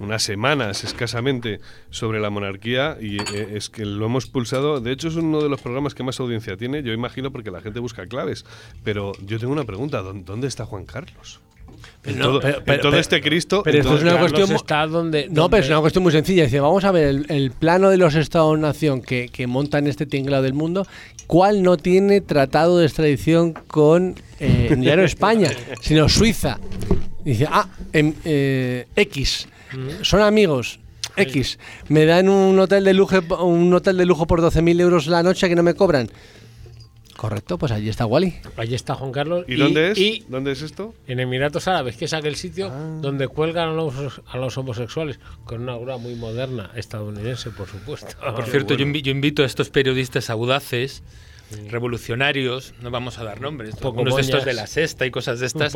S1: unas semanas escasamente sobre la monarquía y eh, es que lo hemos pulsado. De hecho es uno de los programas que más audiencia tiene. Yo imagino porque la gente busca claves. Pero yo tengo una pregunta: ¿dó- ¿dónde está Juan Carlos? En
S2: no,
S1: todo,
S2: pero-
S1: en
S2: pero-
S1: todo este Cristo.
S2: pero
S1: en
S2: esto es una
S4: Carlos
S2: cuestión
S4: está donde,
S2: No, pero es una cuestión muy sencilla. Dice, vamos a ver el, el plano de los Estados-nación que, que montan este tinglado del mundo, ¿cuál no tiene tratado de extradición con, eh, ya no España, sino Suiza? Dice, ah, em, eh, X, son amigos. X, me dan un hotel de lujo, un hotel de lujo por 12.000 euros la noche que no me cobran. Correcto, pues allí está Wally.
S4: Allí está Juan Carlos.
S1: ¿Y, dónde es?
S4: Y
S1: ¿Dónde es esto?
S4: en Emiratos Árabes, que es aquel sitio
S1: Ah.
S4: donde cuelgan a los, a los homosexuales, con una obra muy moderna, estadounidense, por supuesto.
S3: Por cierto, yo, invi- yo invito a estos periodistas audaces, revolucionarios, no vamos a dar nombres, unos de estos de la sexta y cosas de estas,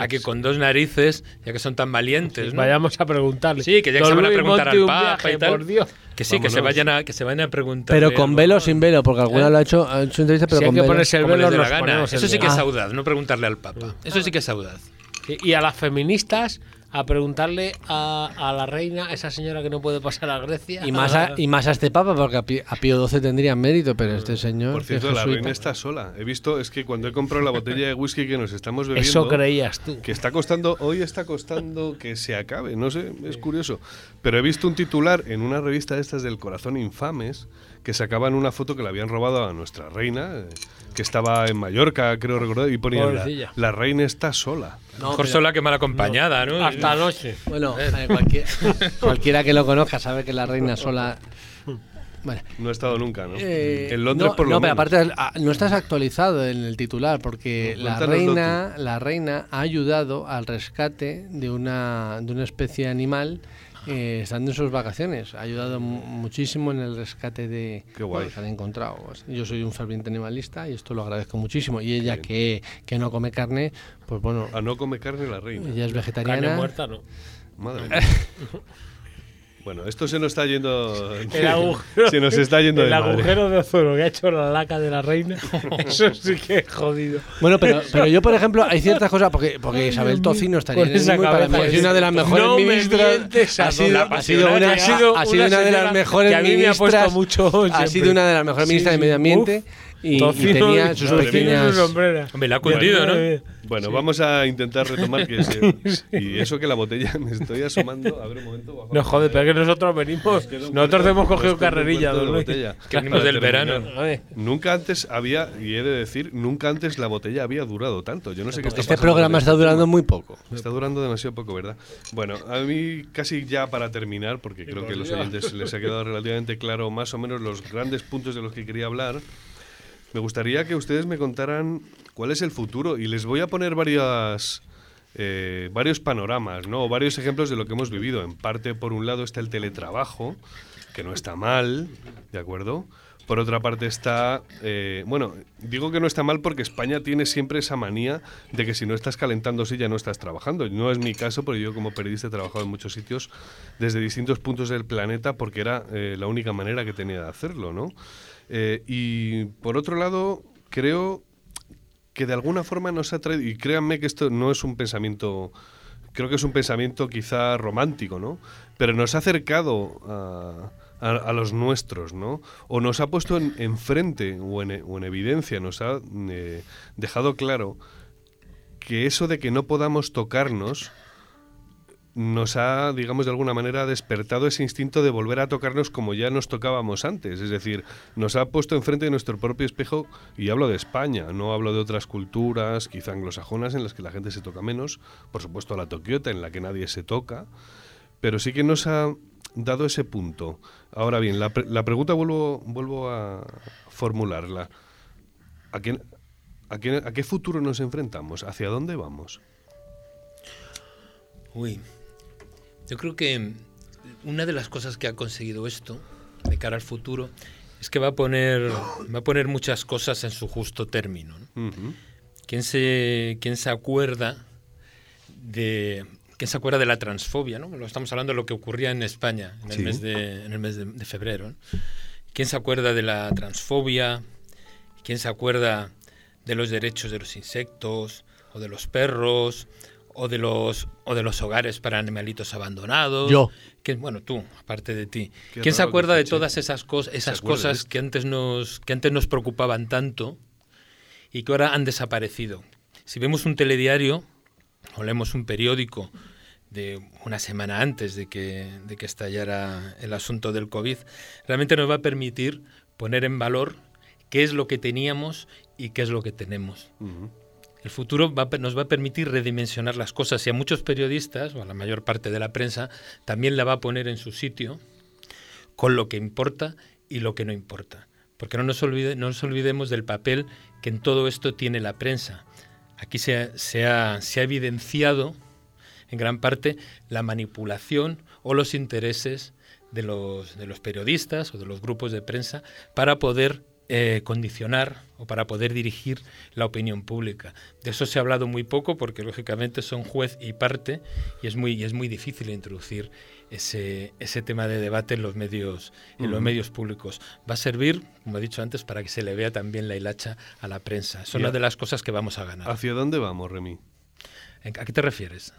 S3: a que con dos narices, ya que son tan valientes, ¿no?
S4: Vayamos a preguntarle.
S3: Sí, que ya que se van a preguntar al Papa
S4: viaje,
S3: y tal.
S4: Por Dios.
S3: Que sí, que se vayan a que se vayan a preguntar.
S2: Pero con velo o sin velo, porque alguna
S4: ¿Eh?
S2: lo ha hecho, ha hecho entrevista, pero
S4: Si hay
S2: con
S4: que
S2: velo.
S4: ponerse el velo, nos
S3: Eso sí que es audaz, no preguntarle al Papa. Eso sí que es audaz.
S4: Y a las feministas a preguntarle a, a la reina, esa señora que no puede pasar a Grecia.
S2: Y más, a, y más a este papa, porque a Pío, a Pío XII tendría mérito, pero este señor.
S1: Por cierto, la reina está sola. He visto, es que cuando he comprado la botella de whisky que nos estamos bebiendo.
S4: Eso creías tú.
S1: Que está costando, hoy está costando que se acabe, no sé, es curioso. Pero he visto un titular en una revista de estas del Corazón Infames que sacaban una foto que le habían robado a nuestra reina, eh, que estaba en Mallorca, creo recordar, y ponía la, reina está sola.
S2: No,
S3: Mejor
S2: pero-
S3: sola que mal acompañada, ¿no?
S4: Hasta anoche.
S2: Bueno, eh, cualquier- cualquiera que lo conozca sabe que la reina sola. Bueno,
S1: No ha estado nunca, ¿no?
S2: Eh,
S1: en Londres
S2: no,
S1: por lo
S2: no, pero aparte ah, no estás actualizado en el titular porque
S1: No,
S2: la reina, la reina ha ayudado al rescate de una, de una especie de animal eh, estando en sus vacaciones. Ha ayudado mu- muchísimo en el rescate de bueno, que han encontrado. Yo soy un ferviente animalista y esto lo agradezco muchísimo. Y ella que, que no come carne, pues bueno,
S1: A no come carne la reina.
S2: ella es
S4: Carne
S2: vegetariana.
S4: muerta, no.
S1: Madre mía. Bueno, esto se nos está yendo.
S4: El agujero,
S1: se nos está yendo
S4: el
S1: de madre.
S4: agujero de ozono que ha hecho la laca de la reina. Eso sí que es jodido.
S2: Bueno, pero, pero yo, por ejemplo, hay ciertas cosas, porque, porque Isabel Tocino estaría en el
S4: esa
S2: mismo y para mí
S4: cabeza
S2: sido una de las mejores
S4: no me
S2: ministras. Ha sido, ha sido una,
S4: Ha sido
S2: ha sido
S4: una
S2: una de las mejores
S4: que a mí me ha puesto
S2: ministras.
S4: mucho
S2: ha sido una de las mejores
S4: Sí,
S2: ministras
S4: sí,
S2: de medio ambiente
S4: uf.
S2: Y, tenía sus pequeñas.
S3: Hombre, le ha cundido, ¿no?
S1: Bueno, vamos a intentar retomar que se- y eso que la botella me estoy asomando. A ver un momento. bajo
S4: No
S1: la
S4: joder, pero es que nosotros venimos. Nosotros hemos cogido carrerilla, don Luis.
S1: botella.
S3: Que venimos del verano.
S1: Nunca antes había, y he de decir, nunca antes la botella había durado tanto. Yo no sé qué está
S2: Este programa está durando muy poco.
S1: Está durando demasiado poco, ¿verdad? Bueno, a mí casi ya para terminar, porque creo que a los oyentes les ha quedado relativamente claro más o menos los grandes puntos de los que quería hablar, me gustaría que ustedes me contaran cuál es el futuro y les voy a poner varias... eh, varios panoramas, ¿no? Varios ejemplos de lo que hemos vivido. En parte, por un lado, está el teletrabajo, que no está mal, ¿de acuerdo? Por otra parte está, eh, bueno, digo que no está mal porque España tiene siempre esa manía de que si no estás calentando ya no estás trabajando. No es mi caso, porque yo como periodista he trabajado en muchos sitios desde distintos puntos del planeta porque era eh, la única manera que tenía de hacerlo, ¿no? Eh, y por otro lado, creo que de alguna forma nos ha traído, y créanme que esto no es un pensamiento, creo que es un pensamiento quizá romántico, ¿no? Pero nos ha acercado a, a- a los nuestros, ¿no? O nos ha puesto en- enfrente o en, o en evidencia, nos ha eh, dejado claro que eso de que no podamos tocarnos nos ha, digamos, de alguna manera despertado ese instinto de volver a tocarnos como ya nos tocábamos antes. Es decir, nos ha puesto enfrente de nuestro propio espejo, y hablo de España, no hablo de otras culturas, quizá anglosajonas, en las que la gente se toca menos, por supuesto la toquiota, en la que nadie se toca, pero sí que nos ha dado ese punto. Ahora bien, la, pre- la pregunta vuelvo, vuelvo a formularla. ¿A qué, a, qué, ¿A qué futuro nos enfrentamos? ¿Hacia dónde vamos?
S3: Uy, yo creo que una de las cosas que ha conseguido esto de cara al futuro es que va a poner, va a poner muchas cosas en su justo término. ¿Quién se, quién se acuerda de quién se acuerda de la transfobia? ¿no? Lo estamos hablando de lo que ocurría en España en el
S1: Sí.
S3: mes de, en el mes de, de febrero. ¿no? ¿Quién se acuerda de la transfobia? ¿Quién se acuerda de los derechos de los insectos o de los perros o de los o de los hogares para animalitos abandonados?
S2: Yo.
S3: ¿Quién- bueno, tú, aparte de ti.
S1: Qué
S3: ¿Quién se
S1: que
S3: acuerda de todas esas cosas, esas cosas que antes nos que antes nos preocupaban tanto? y que ahora han desaparecido. Si vemos un telediario o leemos un periódico de una semana antes de que, de que estallara el asunto del COVID, realmente nos va a permitir poner en valor qué es lo que teníamos y qué es lo que tenemos. El futuro nos va a permitir redimensionar las cosas y a muchos periodistas, o a la mayor parte de la prensa, también la va a poner en su sitio con lo que importa y lo que no importa. porque no nos, olvide, no nos olvidemos del papel que en todo esto tiene la prensa. Aquí se ha, evidenciado en gran parte la manipulación o los intereses de los periodistas o de los grupos de prensa para poder eh, condicionar o para poder dirigir la opinión pública. De eso se ha hablado muy poco porque lógicamente son juez y parte y es muy, y es muy difícil introducir ese, ese tema de debate en los medios en los medios públicos. Va a servir, como he dicho antes, para que se le vea también la hilacha a la prensa. Es una de las cosas que vamos a ganar.
S1: ¿Hacia dónde vamos, Remy?
S3: ¿A qué te refieres?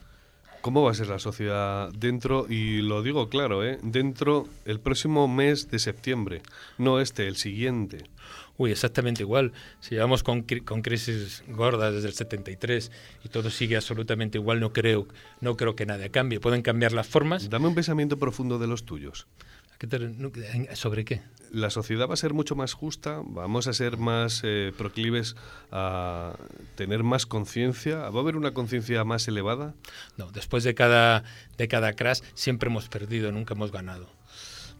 S1: ¿Cómo va a ser la sociedad dentro? Y lo digo claro, ¿eh? dentro el próximo mes de septiembre, no este, el siguiente.
S3: Uy, exactamente igual. Si llevamos con, con, crisis gordas desde el 73 y todo sigue absolutamente igual, no creo, no creo que nada cambie. Pueden cambiar las formas.
S1: Dame un pensamiento profundo de los tuyos.
S3: ¿Sobre qué?
S1: La sociedad va a ser mucho más justa, vamos a ser más eh, proclives a tener más conciencia, ¿va a haber una conciencia más elevada?
S3: No, después de cada, de cada crash siempre hemos perdido, nunca hemos ganado.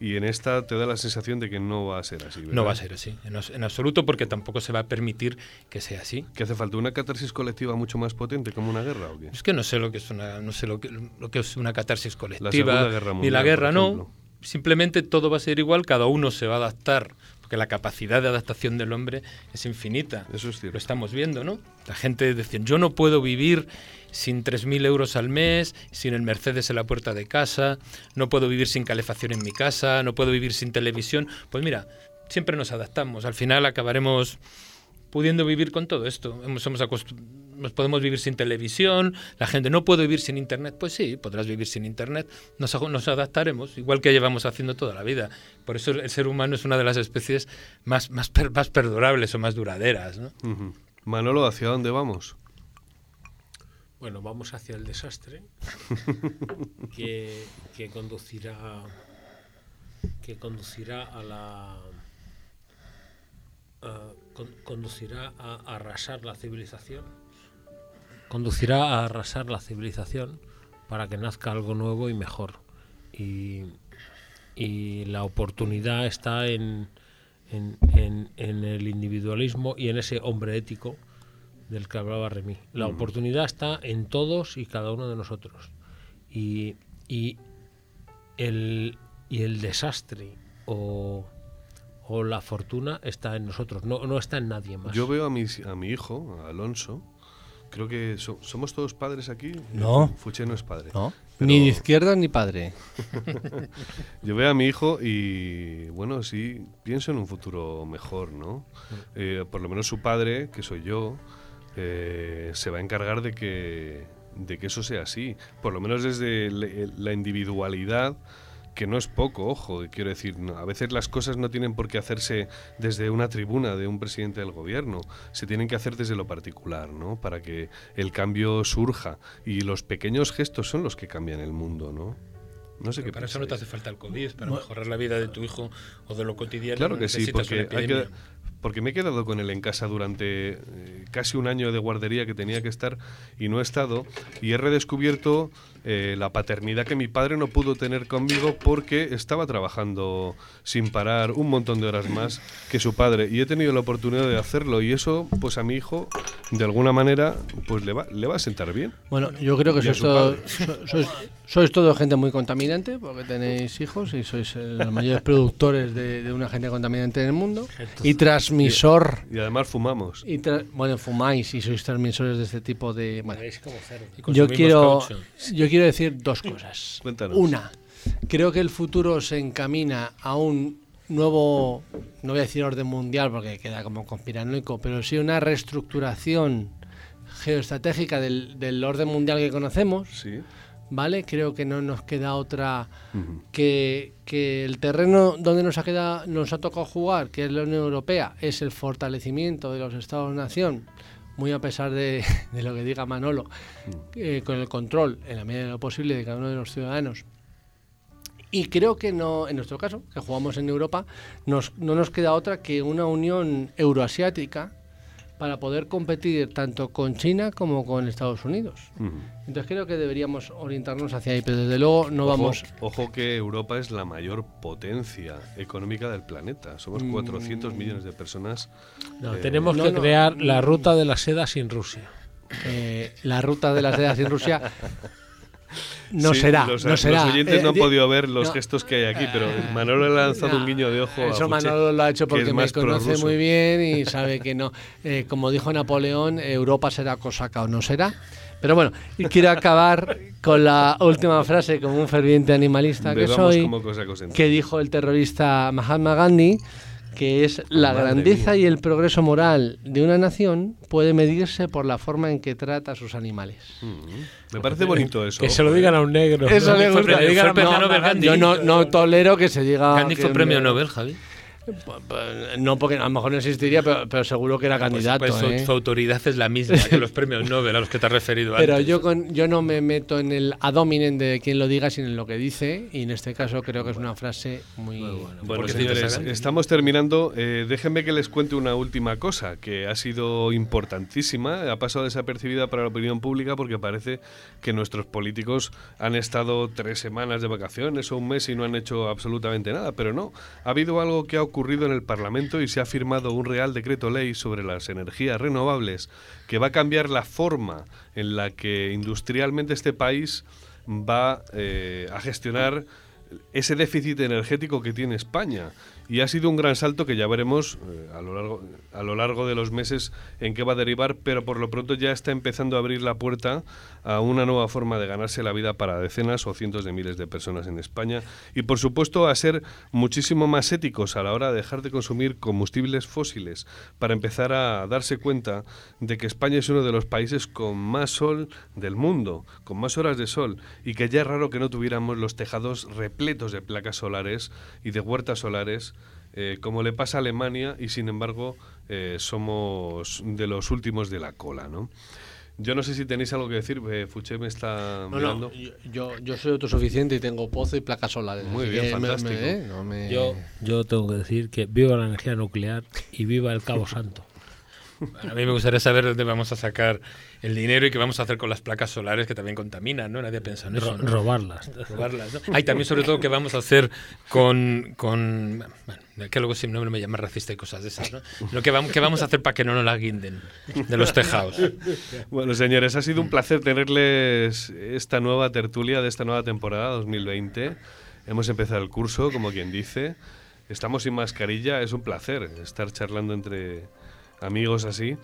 S1: Y en esta te da la sensación de que no va a ser así.
S3: No va a ser así, en, absoluto, porque tampoco se va a permitir que sea así.
S1: ¿Que hace falta una catarsis colectiva mucho más potente como una guerra o qué?
S3: Es que no sé lo que es una, no sé lo que, lo que es una catarsis colectiva.
S1: La Segunda Guerra Mundial,
S3: ni la guerra no. Simplemente todo va a ser igual, cada uno se va a adaptar porque la capacidad de adaptación del hombre es infinita.
S1: Eso es cierto.
S3: Lo estamos viendo, ¿no? La gente decía, yo no puedo vivir sin 3.000 euros al mes, sin el Mercedes en la puerta de casa, no puedo vivir sin calefacción en mi casa, no puedo vivir sin televisión. Pues mira, siempre nos adaptamos. Al final acabaremos pudiendo vivir con todo esto. Hemos, nos podemos vivir sin televisión, la gente no puede vivir sin internet. Pues sí, podrás vivir sin internet. Nos, nos adaptaremos, igual que llevamos haciendo toda la vida. Por eso el ser humano es una de las especies más, más, más perdurables o más duraderas. ¿no?
S1: Manolo, ¿hacia dónde vamos?
S4: Bueno, vamos hacia el desastre que, conducirá que conducirá a la conducirá a arrasar la civilización conducirá a arrasar la civilización para que nazca algo nuevo y mejor y, y la oportunidad está en, en, en el individualismo y en ese hombre ético del que hablaba Remy. La mm. oportunidad está en todos y cada uno de nosotros. Y, y, el, y el desastre o, o, la fortuna está en nosotros, no, no está en nadie más.
S1: Yo veo a mi, a mi hijo, a Alonso, creo que somos todos padres aquí.
S2: No.
S1: Fuche no es padre.
S2: No. Ni de izquierda ni padre.
S1: Yo veo a mi hijo y, bueno, sí, pienso en un futuro mejor, ¿no? Eh, por lo menos su padre, que soy yo, eh, se va a encargar de que, de que eso sea así. Por lo menos desde la individualidad, que no es poco, ojo, quiero decir, a veces las cosas no tienen por qué hacerse desde una tribuna de un presidente del gobierno, se tienen que hacer desde lo particular, ¿no? Para que el cambio surja. Y los pequeños gestos son los que cambian el mundo, ¿no?
S3: No sé qué para eso no te hace falta el COVID, para mejorar la vida de tu hijo o de lo cotidiano.
S1: Claro que sí, porque hay que, porque me he quedado con él en casa durante eh, casi un año de guardería que tenía que estar y no he estado y he redescubierto eh, la paternidad que mi padre no pudo tener conmigo porque estaba trabajando sin parar un montón de horas más que su padre. Y he tenido la oportunidad de hacerlo y eso pues a mi hijo de alguna manera pues le va, le va a sentar bien.
S2: Bueno, yo creo que sois todo, sois, todo gente muy contaminante porque tenéis hijos y sois los mayores productores de, una gente contaminante en el mundo. Y transmisor.
S1: Y, además fumamos.
S2: Y bueno fumáis y sois transmisores de este tipo de yo quiero yo quiero decir dos cosas. Una, creo que el futuro se encamina a un nuevo, no voy a decir orden mundial porque queda como conspiranoico, pero sí una reestructuración geoestratégica del, orden mundial que conocemos. ¿Vale? Creo que no nos queda otra que, que, el terreno donde nos ha, quedado, nos ha tocado jugar, que es la Unión Europea, es el fortalecimiento de los Estados-nación muy a pesar de, lo que diga Manolo, mm. eh, con el control, en la medida de lo posible, de cada uno de los ciudadanos. Y creo que no, en nuestro caso, que jugamos en Europa, nos, no nos queda otra que una unión euroasiática para poder competir tanto con China como con Estados Unidos. Entonces creo que deberíamos orientarnos hacia ahí, pero desde luego no vamos...
S1: Ojo que Europa es la mayor potencia económica del planeta. Somos 400 mm. millones de personas.
S4: No, eh, tenemos que crear la ruta de la seda sin Rusia.
S2: Eh, la ruta de la seda sin Rusia no será.
S1: Los,
S2: no será.
S1: oyentes no han eh, podido ver los gestos que hay aquí, pero Manolo le ha lanzado un guiño de ojo.
S2: Eso Manolo lo ha hecho porque me conoce muy bien y sabe que no. Eh, como dijo Napoleón, Europa será cosaca o no será. Pero bueno, quiero acabar con la última frase como un ferviente animalista que soy, que dijo el terrorista Mahatma Gandhi que es la grandeza y el progreso moral de una nación puede medirse por la forma en que trata a sus animales.
S1: Mm. Me parece bonito eso.
S4: Que se lo digan a un negro.
S2: Eso le gusta. Yo no, no, tolero que se diga.
S3: Gandhi fue premio Nobel, Javi.
S2: No, porque a lo mejor no existiría, pero, seguro que era pues, candidato.
S3: Pues,
S2: ¿eh?
S3: su, autoridad es la misma que los premios Nobel a los que te has referido
S2: pero yo, con, yo no me meto en el adominen de quien lo diga, sino en lo que dice, y en este caso creo que es una frase muy.
S1: Bueno, bueno señores, estamos terminando. Eh, déjenme que les cuente una última cosa que ha sido importantísima, ha pasado desapercibida para la opinión pública porque parece que nuestros políticos han estado tres semanas de vacaciones o un mes y no han hecho absolutamente nada, pero no. Ha habido algo que ha ocurrido en el Parlamento y se ha firmado un Real Decreto Ley sobre las energías renovables que va a cambiar la forma en la que industrialmente este país va eh, a gestionar ese déficit energético que tiene España. Y ha sido un gran salto que ya veremos eh, a, lo largo, a lo largo de los meses en qué va a derivar, pero por lo pronto ya está empezando a abrir la puerta a una nueva forma de ganarse la vida para decenas o cientos de miles de personas en España y por supuesto a ser muchísimo más éticos a la hora de dejar de consumir combustibles fósiles para empezar a darse cuenta de que España es uno de los países con más sol del mundo, con más horas de sol y que ya es raro que no tuviéramos los tejados repletos de placas solares y de huertas solares eh, como le pasa a Alemania y sin embargo eh, somos de los últimos de la cola, ¿no? Yo no sé si tenéis algo que decir, eh, Fuché me está mirando.
S2: yo, yo soy autosuficiente y tengo pozo y placas solares.
S1: Muy bien, fantástico.
S4: yo, yo tengo que decir que viva la energía nuclear y viva el Cabo Santo
S3: a mí me gustaría saber dónde vamos a sacar el dinero y qué vamos a hacer con las placas solares que también contaminan, ¿no? Nadie piensa en eso.
S4: Robarlas.
S3: Robarlas, ¿no? Hay también, sobre todo, qué vamos a hacer con... con bueno, que luego si no me llama racista y cosas de esas, ¿no? Lo que, vamos, vamos a hacer para que no nos la guinden de los tejados.
S1: Bueno, señores, ha sido un placer tenerles esta nueva tertulia de esta nueva temporada 2020. Hemos empezado el curso, como quien dice. Estamos sin mascarilla, es un placer estar charlando entre amigos así.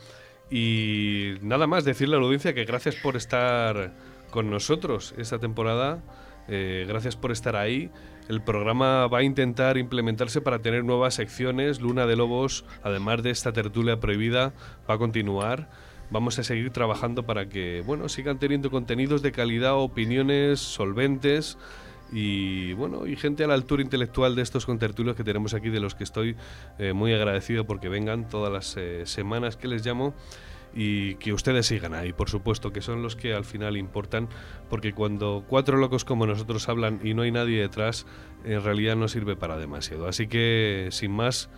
S1: Y nada más decirle a la audiencia que gracias por estar con nosotros esta temporada, eh, gracias por estar ahí. El programa va a intentar implementarse para tener nuevas secciones. Luna de Lobos, además de esta tertulia prohibida, va a continuar. Vamos a seguir trabajando para que, bueno, sigan teniendo contenidos de calidad, opiniones solventes y bueno, y gente a la altura intelectual de estos contertulios que tenemos aquí, de los que estoy eh, muy agradecido porque vengan todas las eh, semanas que les llamo y que ustedes sigan ahí, por supuesto, que son los que al final importan, porque cuando cuatro locos como nosotros hablan y no hay nadie detrás, en realidad no sirve para demasiado. Así que, sin más,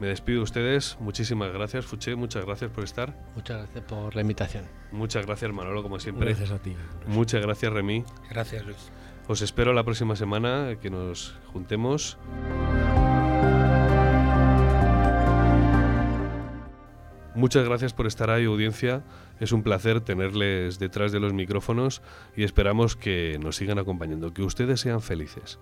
S1: me despido de ustedes. Muchísimas gracias, Fuché. Muchas gracias por estar.
S2: Muchas gracias por la invitación.
S1: Muchas gracias, Manolo, como siempre.
S4: Gracias a ti.
S1: Muchas gracias, Remy.
S3: Gracias, Luis.
S1: Os espero la próxima semana que nos juntemos. Muchas gracias por estar ahí, audiencia. Es un placer tenerles detrás de los micrófonos y esperamos que nos sigan acompañando, que ustedes sean felices.